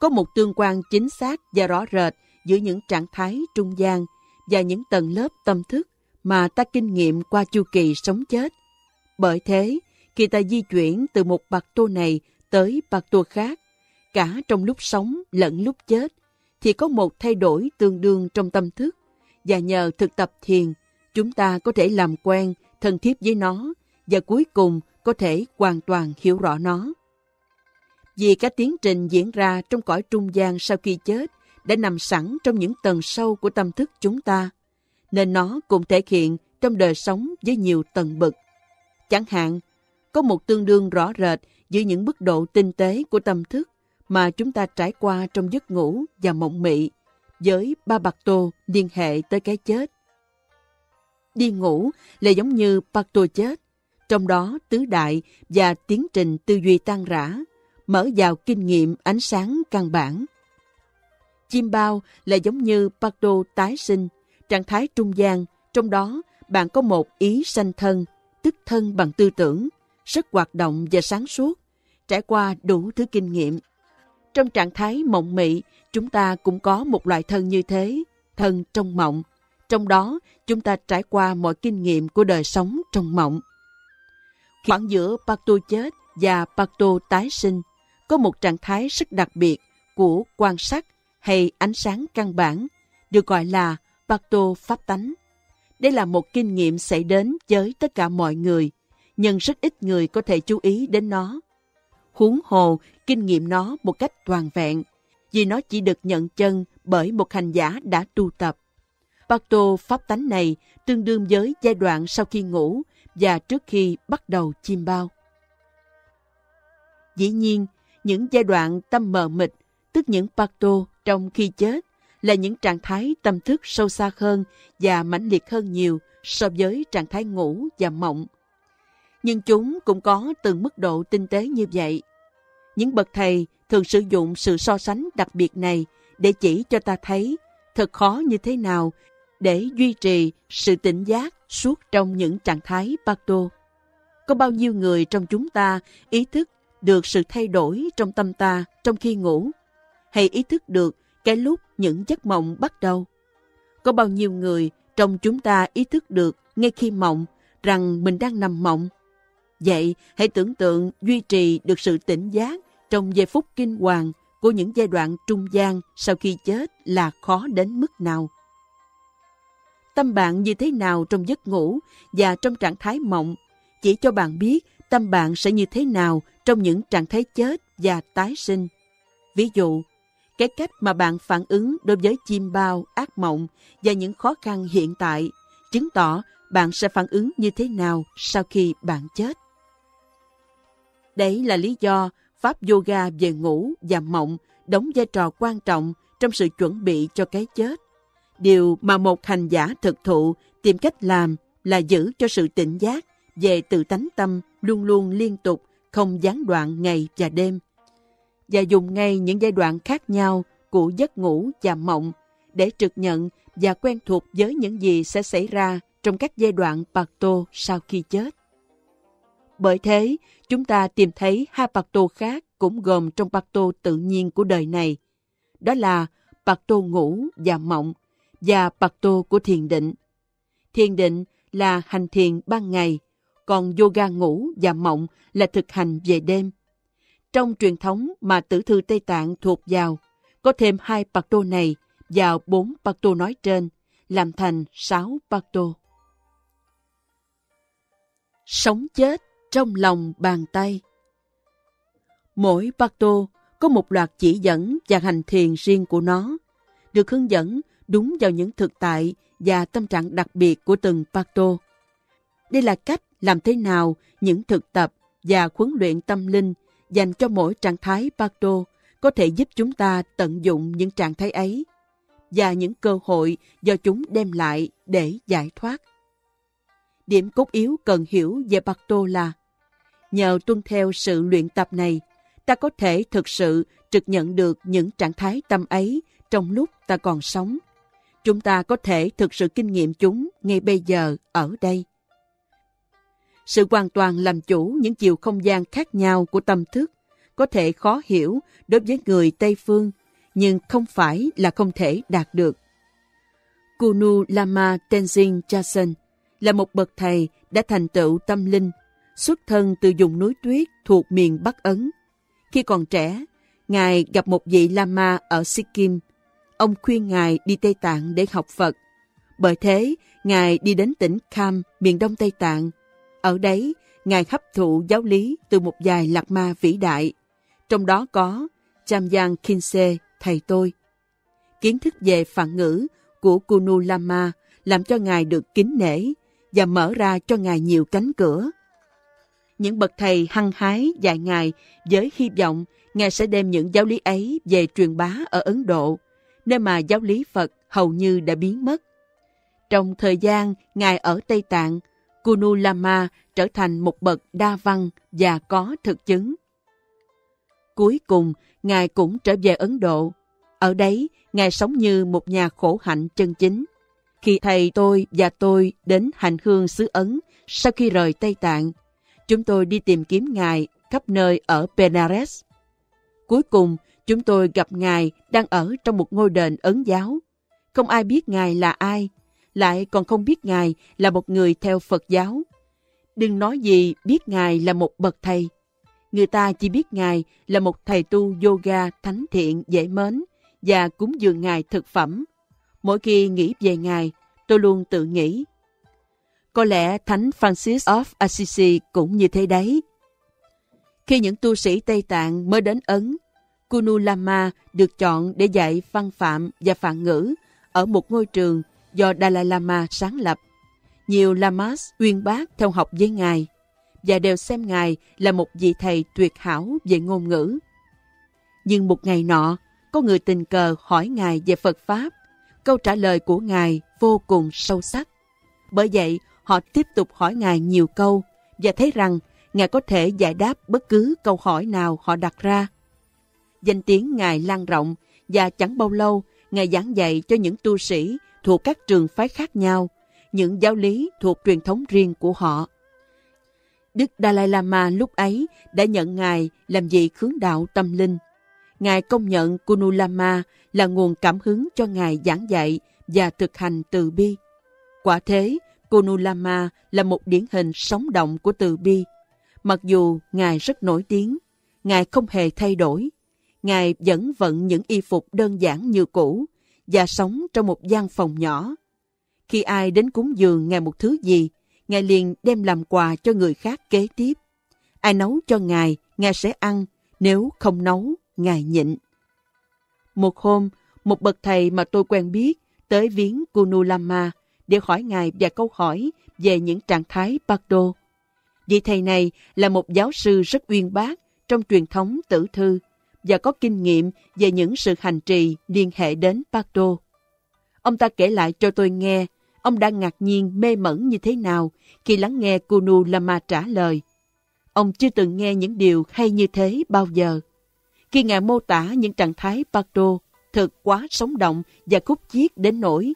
Có một tương quan chính xác và rõ rệt giữa những trạng thái trung gian và những tầng lớp tâm thức mà ta kinh nghiệm qua chu kỳ sống chết. Bởi thế, khi ta di chuyển từ một bạc tô này tới bạc tô khác, cả trong lúc sống lẫn lúc chết, thì có một thay đổi tương đương trong tâm thức. Và nhờ thực tập thiền, chúng ta có thể làm quen, thân thiết với nó và cuối cùng có thể hoàn toàn hiểu rõ nó. Vì các tiến trình diễn ra trong cõi trung gian sau khi chết đã nằm sẵn trong những tầng sâu của tâm thức chúng ta, nên nó cũng thể hiện trong đời sống với nhiều tầng bậc. Chẳng hạn, có một tương đương rõ rệt giữa những mức độ tinh tế của tâm thức mà chúng ta trải qua trong giấc ngủ và mộng mị với ba bạc tô liên hệ tới cái chết. Đi ngủ là giống như bạc tô chết, trong đó tứ đại và tiến trình tư duy tan rã, mở vào kinh nghiệm ánh sáng căn bản. Chim bao là giống như Pardo tái sinh, trạng thái trung gian, trong đó bạn có một ý sanh thân, tức thân bằng tư tưởng, rất hoạt động và sáng suốt, trải qua đủ thứ kinh nghiệm. Trong trạng thái mộng mị, chúng ta cũng có một loại thân như thế, thân trong mộng. Trong đó, chúng ta trải qua mọi kinh nghiệm của đời sống trong mộng. Khoảng giữa Pato chết và Pato tái sinh có một trạng thái rất đặc biệt của quan sát hay ánh sáng căn bản, được gọi là Pato pháp tánh. Đây là một kinh nghiệm xảy đến với tất cả mọi người, nhưng rất ít người có thể chú ý đến nó. Huống hồ, kinh nghiệm nó một cách toàn vẹn, vì nó chỉ được nhận chân bởi một hành giả đã tu tập. Pato pháp tánh này tương đương với giai đoạn sau khi ngủ và trước khi bắt đầu chim bao. Dĩ nhiên, những giai đoạn tâm mờ mịt, tức những Pato trong khi chết, là những trạng thái tâm thức sâu xa hơn và mãnh liệt hơn nhiều so với trạng thái ngủ và mộng. Nhưng chúng cũng có từng mức độ tinh tế như vậy. Những bậc thầy thường sử dụng sự so sánh đặc biệt này để chỉ cho ta thấy thật khó như thế nào để duy trì sự tỉnh giác suốt trong những trạng thái Pato. Có bao nhiêu người trong chúng ta ý thức được sự thay đổi trong tâm ta trong khi ngủ, hay ý thức được cái lúc những giấc mộng bắt đầu? Có bao nhiêu người trong chúng ta ý thức được ngay khi mộng rằng mình đang nằm mộng? Vậy hãy tưởng tượng duy trì được sự tỉnh giác trong giây phút kinh hoàng của những giai đoạn trung gian sau khi chết là khó đến mức nào. Tâm bạn như thế nào trong giấc ngủ và trong trạng thái mộng chỉ cho bạn biết tâm bạn sẽ như thế nào trong những trạng thái chết và tái sinh. Ví dụ, cái cách mà bạn phản ứng đối với chim bao, ác mộng và những khó khăn hiện tại chứng tỏ bạn sẽ phản ứng như thế nào sau khi bạn chết. Đấy là lý do Pháp yoga về ngủ và mộng đóng vai trò quan trọng trong sự chuẩn bị cho cái chết. Điều mà một hành giả thực thụ tìm cách làm là giữ cho sự tỉnh giác về tự tánh tâm luôn luôn liên tục, không gián đoạn ngày và đêm. Và dùng ngay những giai đoạn khác nhau của giấc ngủ và mộng để trực nhận và quen thuộc với những gì sẽ xảy ra trong các giai đoạn bạc tô sau khi chết. Bởi thế, chúng ta tìm thấy hai bạc tô khác cũng gồm trong bạc tô tự nhiên của đời này. Đó là bạc tô ngủ và mộng và bạc tô của thiền định. Thiền định là hành thiền ban ngày, còn yoga ngủ và mộng là thực hành về đêm. Trong truyền thống mà tử thư Tây Tạng thuộc vào, có thêm hai bạc tô này vào bốn bạc tô nói trên, làm thành sáu bạc tô. Sống chết trong lòng bàn tay Mỗi bạc tô có một loạt chỉ dẫn và hành thiền riêng của nó, được hướng dẫn đúng vào những thực tại và tâm trạng đặc biệt của từng bạc tô. Đây là cách làm thế nào những thực tập và huấn luyện tâm linh dành cho mỗi trạng thái Bardo có thể giúp chúng ta tận dụng những trạng thái ấy và những cơ hội do chúng đem lại để giải thoát. Điểm cốt yếu cần hiểu về Bardo là nhờ tuân theo sự luyện tập này, ta có thể thực sự trực nhận được những trạng thái tâm ấy trong lúc ta còn sống. Chúng ta có thể thực sự kinh nghiệm chúng ngay bây giờ ở đây sự hoàn toàn làm chủ những chiều không gian khác nhau của tâm thức có thể khó hiểu đối với người Tây Phương, nhưng không phải là không thể đạt được. Kunu Lama Tenzin Chasen là một bậc thầy đã thành tựu tâm linh, xuất thân từ vùng núi tuyết thuộc miền Bắc Ấn. Khi còn trẻ, Ngài gặp một vị Lama ở Sikkim. Ông khuyên Ngài đi Tây Tạng để học Phật. Bởi thế, Ngài đi đến tỉnh Kham, miền Đông Tây Tạng, ở đấy, Ngài hấp thụ giáo lý từ một vài lạc ma vĩ đại, trong đó có Chamyang Kinse, thầy tôi. Kiến thức về phản ngữ của Kunu Lama làm cho Ngài được kính nể và mở ra cho Ngài nhiều cánh cửa. Những bậc thầy hăng hái dạy Ngài với hy vọng Ngài sẽ đem những giáo lý ấy về truyền bá ở Ấn Độ, nơi mà giáo lý Phật hầu như đã biến mất. Trong thời gian Ngài ở Tây Tạng, Kunu Lama trở thành một bậc đa văn và có thực chứng. Cuối cùng, Ngài cũng trở về Ấn Độ. Ở đấy, Ngài sống như một nhà khổ hạnh chân chính. Khi thầy tôi và tôi đến hành hương xứ Ấn sau khi rời Tây Tạng, chúng tôi đi tìm kiếm Ngài khắp nơi ở Benares. Cuối cùng, chúng tôi gặp Ngài đang ở trong một ngôi đền Ấn giáo. Không ai biết Ngài là ai, lại còn không biết Ngài là một người theo Phật giáo. Đừng nói gì biết Ngài là một bậc thầy. Người ta chỉ biết Ngài là một thầy tu yoga thánh thiện dễ mến và cúng dường Ngài thực phẩm. Mỗi khi nghĩ về Ngài, tôi luôn tự nghĩ. Có lẽ Thánh Francis of Assisi cũng như thế đấy. Khi những tu sĩ Tây Tạng mới đến Ấn, Kunu Lama được chọn để dạy văn phạm và phạn ngữ ở một ngôi trường do Dalai Lama sáng lập. Nhiều Lamas uyên bác theo học với Ngài và đều xem Ngài là một vị thầy tuyệt hảo về ngôn ngữ. Nhưng một ngày nọ, có người tình cờ hỏi Ngài về Phật Pháp. Câu trả lời của Ngài vô cùng sâu sắc. Bởi vậy, họ tiếp tục hỏi Ngài nhiều câu và thấy rằng Ngài có thể giải đáp bất cứ câu hỏi nào họ đặt ra. Danh tiếng Ngài lan rộng và chẳng bao lâu Ngài giảng dạy cho những tu sĩ thuộc các trường phái khác nhau, những giáo lý thuộc truyền thống riêng của họ. Đức Dalai Lama lúc ấy đã nhận Ngài làm vị khướng đạo tâm linh. Ngài công nhận Kunu Lama là nguồn cảm hứng cho Ngài giảng dạy và thực hành từ bi. Quả thế, Kunu Lama là một điển hình sống động của từ bi. Mặc dù Ngài rất nổi tiếng, Ngài không hề thay đổi. Ngài vẫn vận những y phục đơn giản như cũ và sống trong một gian phòng nhỏ. Khi ai đến cúng dường Ngài một thứ gì, Ngài liền đem làm quà cho người khác kế tiếp. Ai nấu cho Ngài, Ngài sẽ ăn, nếu không nấu, Ngài nhịn. Một hôm, một bậc thầy mà tôi quen biết tới viếng Kunu Lama để hỏi Ngài vài câu hỏi về những trạng thái Bardo. Vị thầy này là một giáo sư rất uyên bác trong truyền thống tử thư và có kinh nghiệm về những sự hành trì liên hệ đến pardo. Ông ta kể lại cho tôi nghe, ông đã ngạc nhiên, mê mẩn như thế nào khi lắng nghe Kunu Lama trả lời. Ông chưa từng nghe những điều hay như thế bao giờ. Khi Ngài mô tả những trạng thái pardo thật quá sống động và khúc chiết đến nỗi,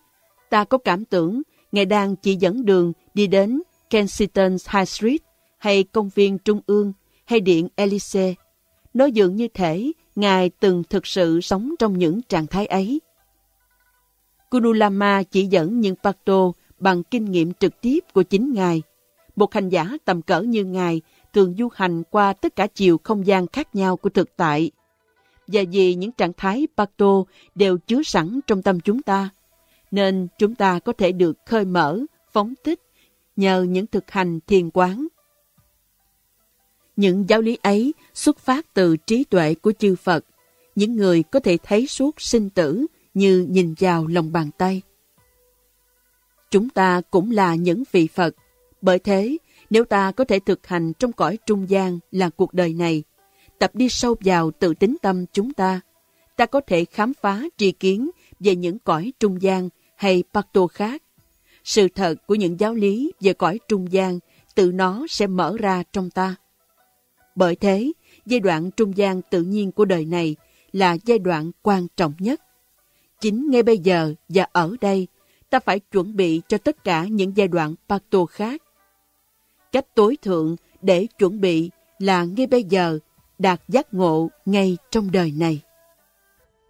ta có cảm tưởng Ngài đang chỉ dẫn đường đi đến Kensington High Street hay công viên Trung ương hay điện Elysee. Nó dường như thể Ngài từng thực sự sống trong những trạng thái ấy. Kunulama chỉ dẫn những Pato bằng kinh nghiệm trực tiếp của chính Ngài. Một hành giả tầm cỡ như Ngài thường du hành qua tất cả chiều không gian khác nhau của thực tại. Và vì những trạng thái Pato đều chứa sẵn trong tâm chúng ta, nên chúng ta có thể được khơi mở, phóng thích nhờ những thực hành thiền quán. Những giáo lý ấy xuất phát từ trí tuệ của chư Phật, những người có thể thấy suốt sinh tử như nhìn vào lòng bàn tay. Chúng ta cũng là những vị Phật, bởi thế nếu ta có thể thực hành trong cõi trung gian là cuộc đời này, tập đi sâu vào tự tính tâm chúng ta, ta có thể khám phá tri kiến về những cõi trung gian hay Pakto khác. Sự thật của những giáo lý về cõi trung gian tự nó sẽ mở ra trong ta. Bởi thế, giai đoạn trung gian tự nhiên của đời này là giai đoạn quan trọng nhất. Chính ngay bây giờ và ở đây, ta phải chuẩn bị cho tất cả những giai đoạn Pakto khác. Cách tối thượng để chuẩn bị là ngay bây giờ đạt giác ngộ ngay trong đời này.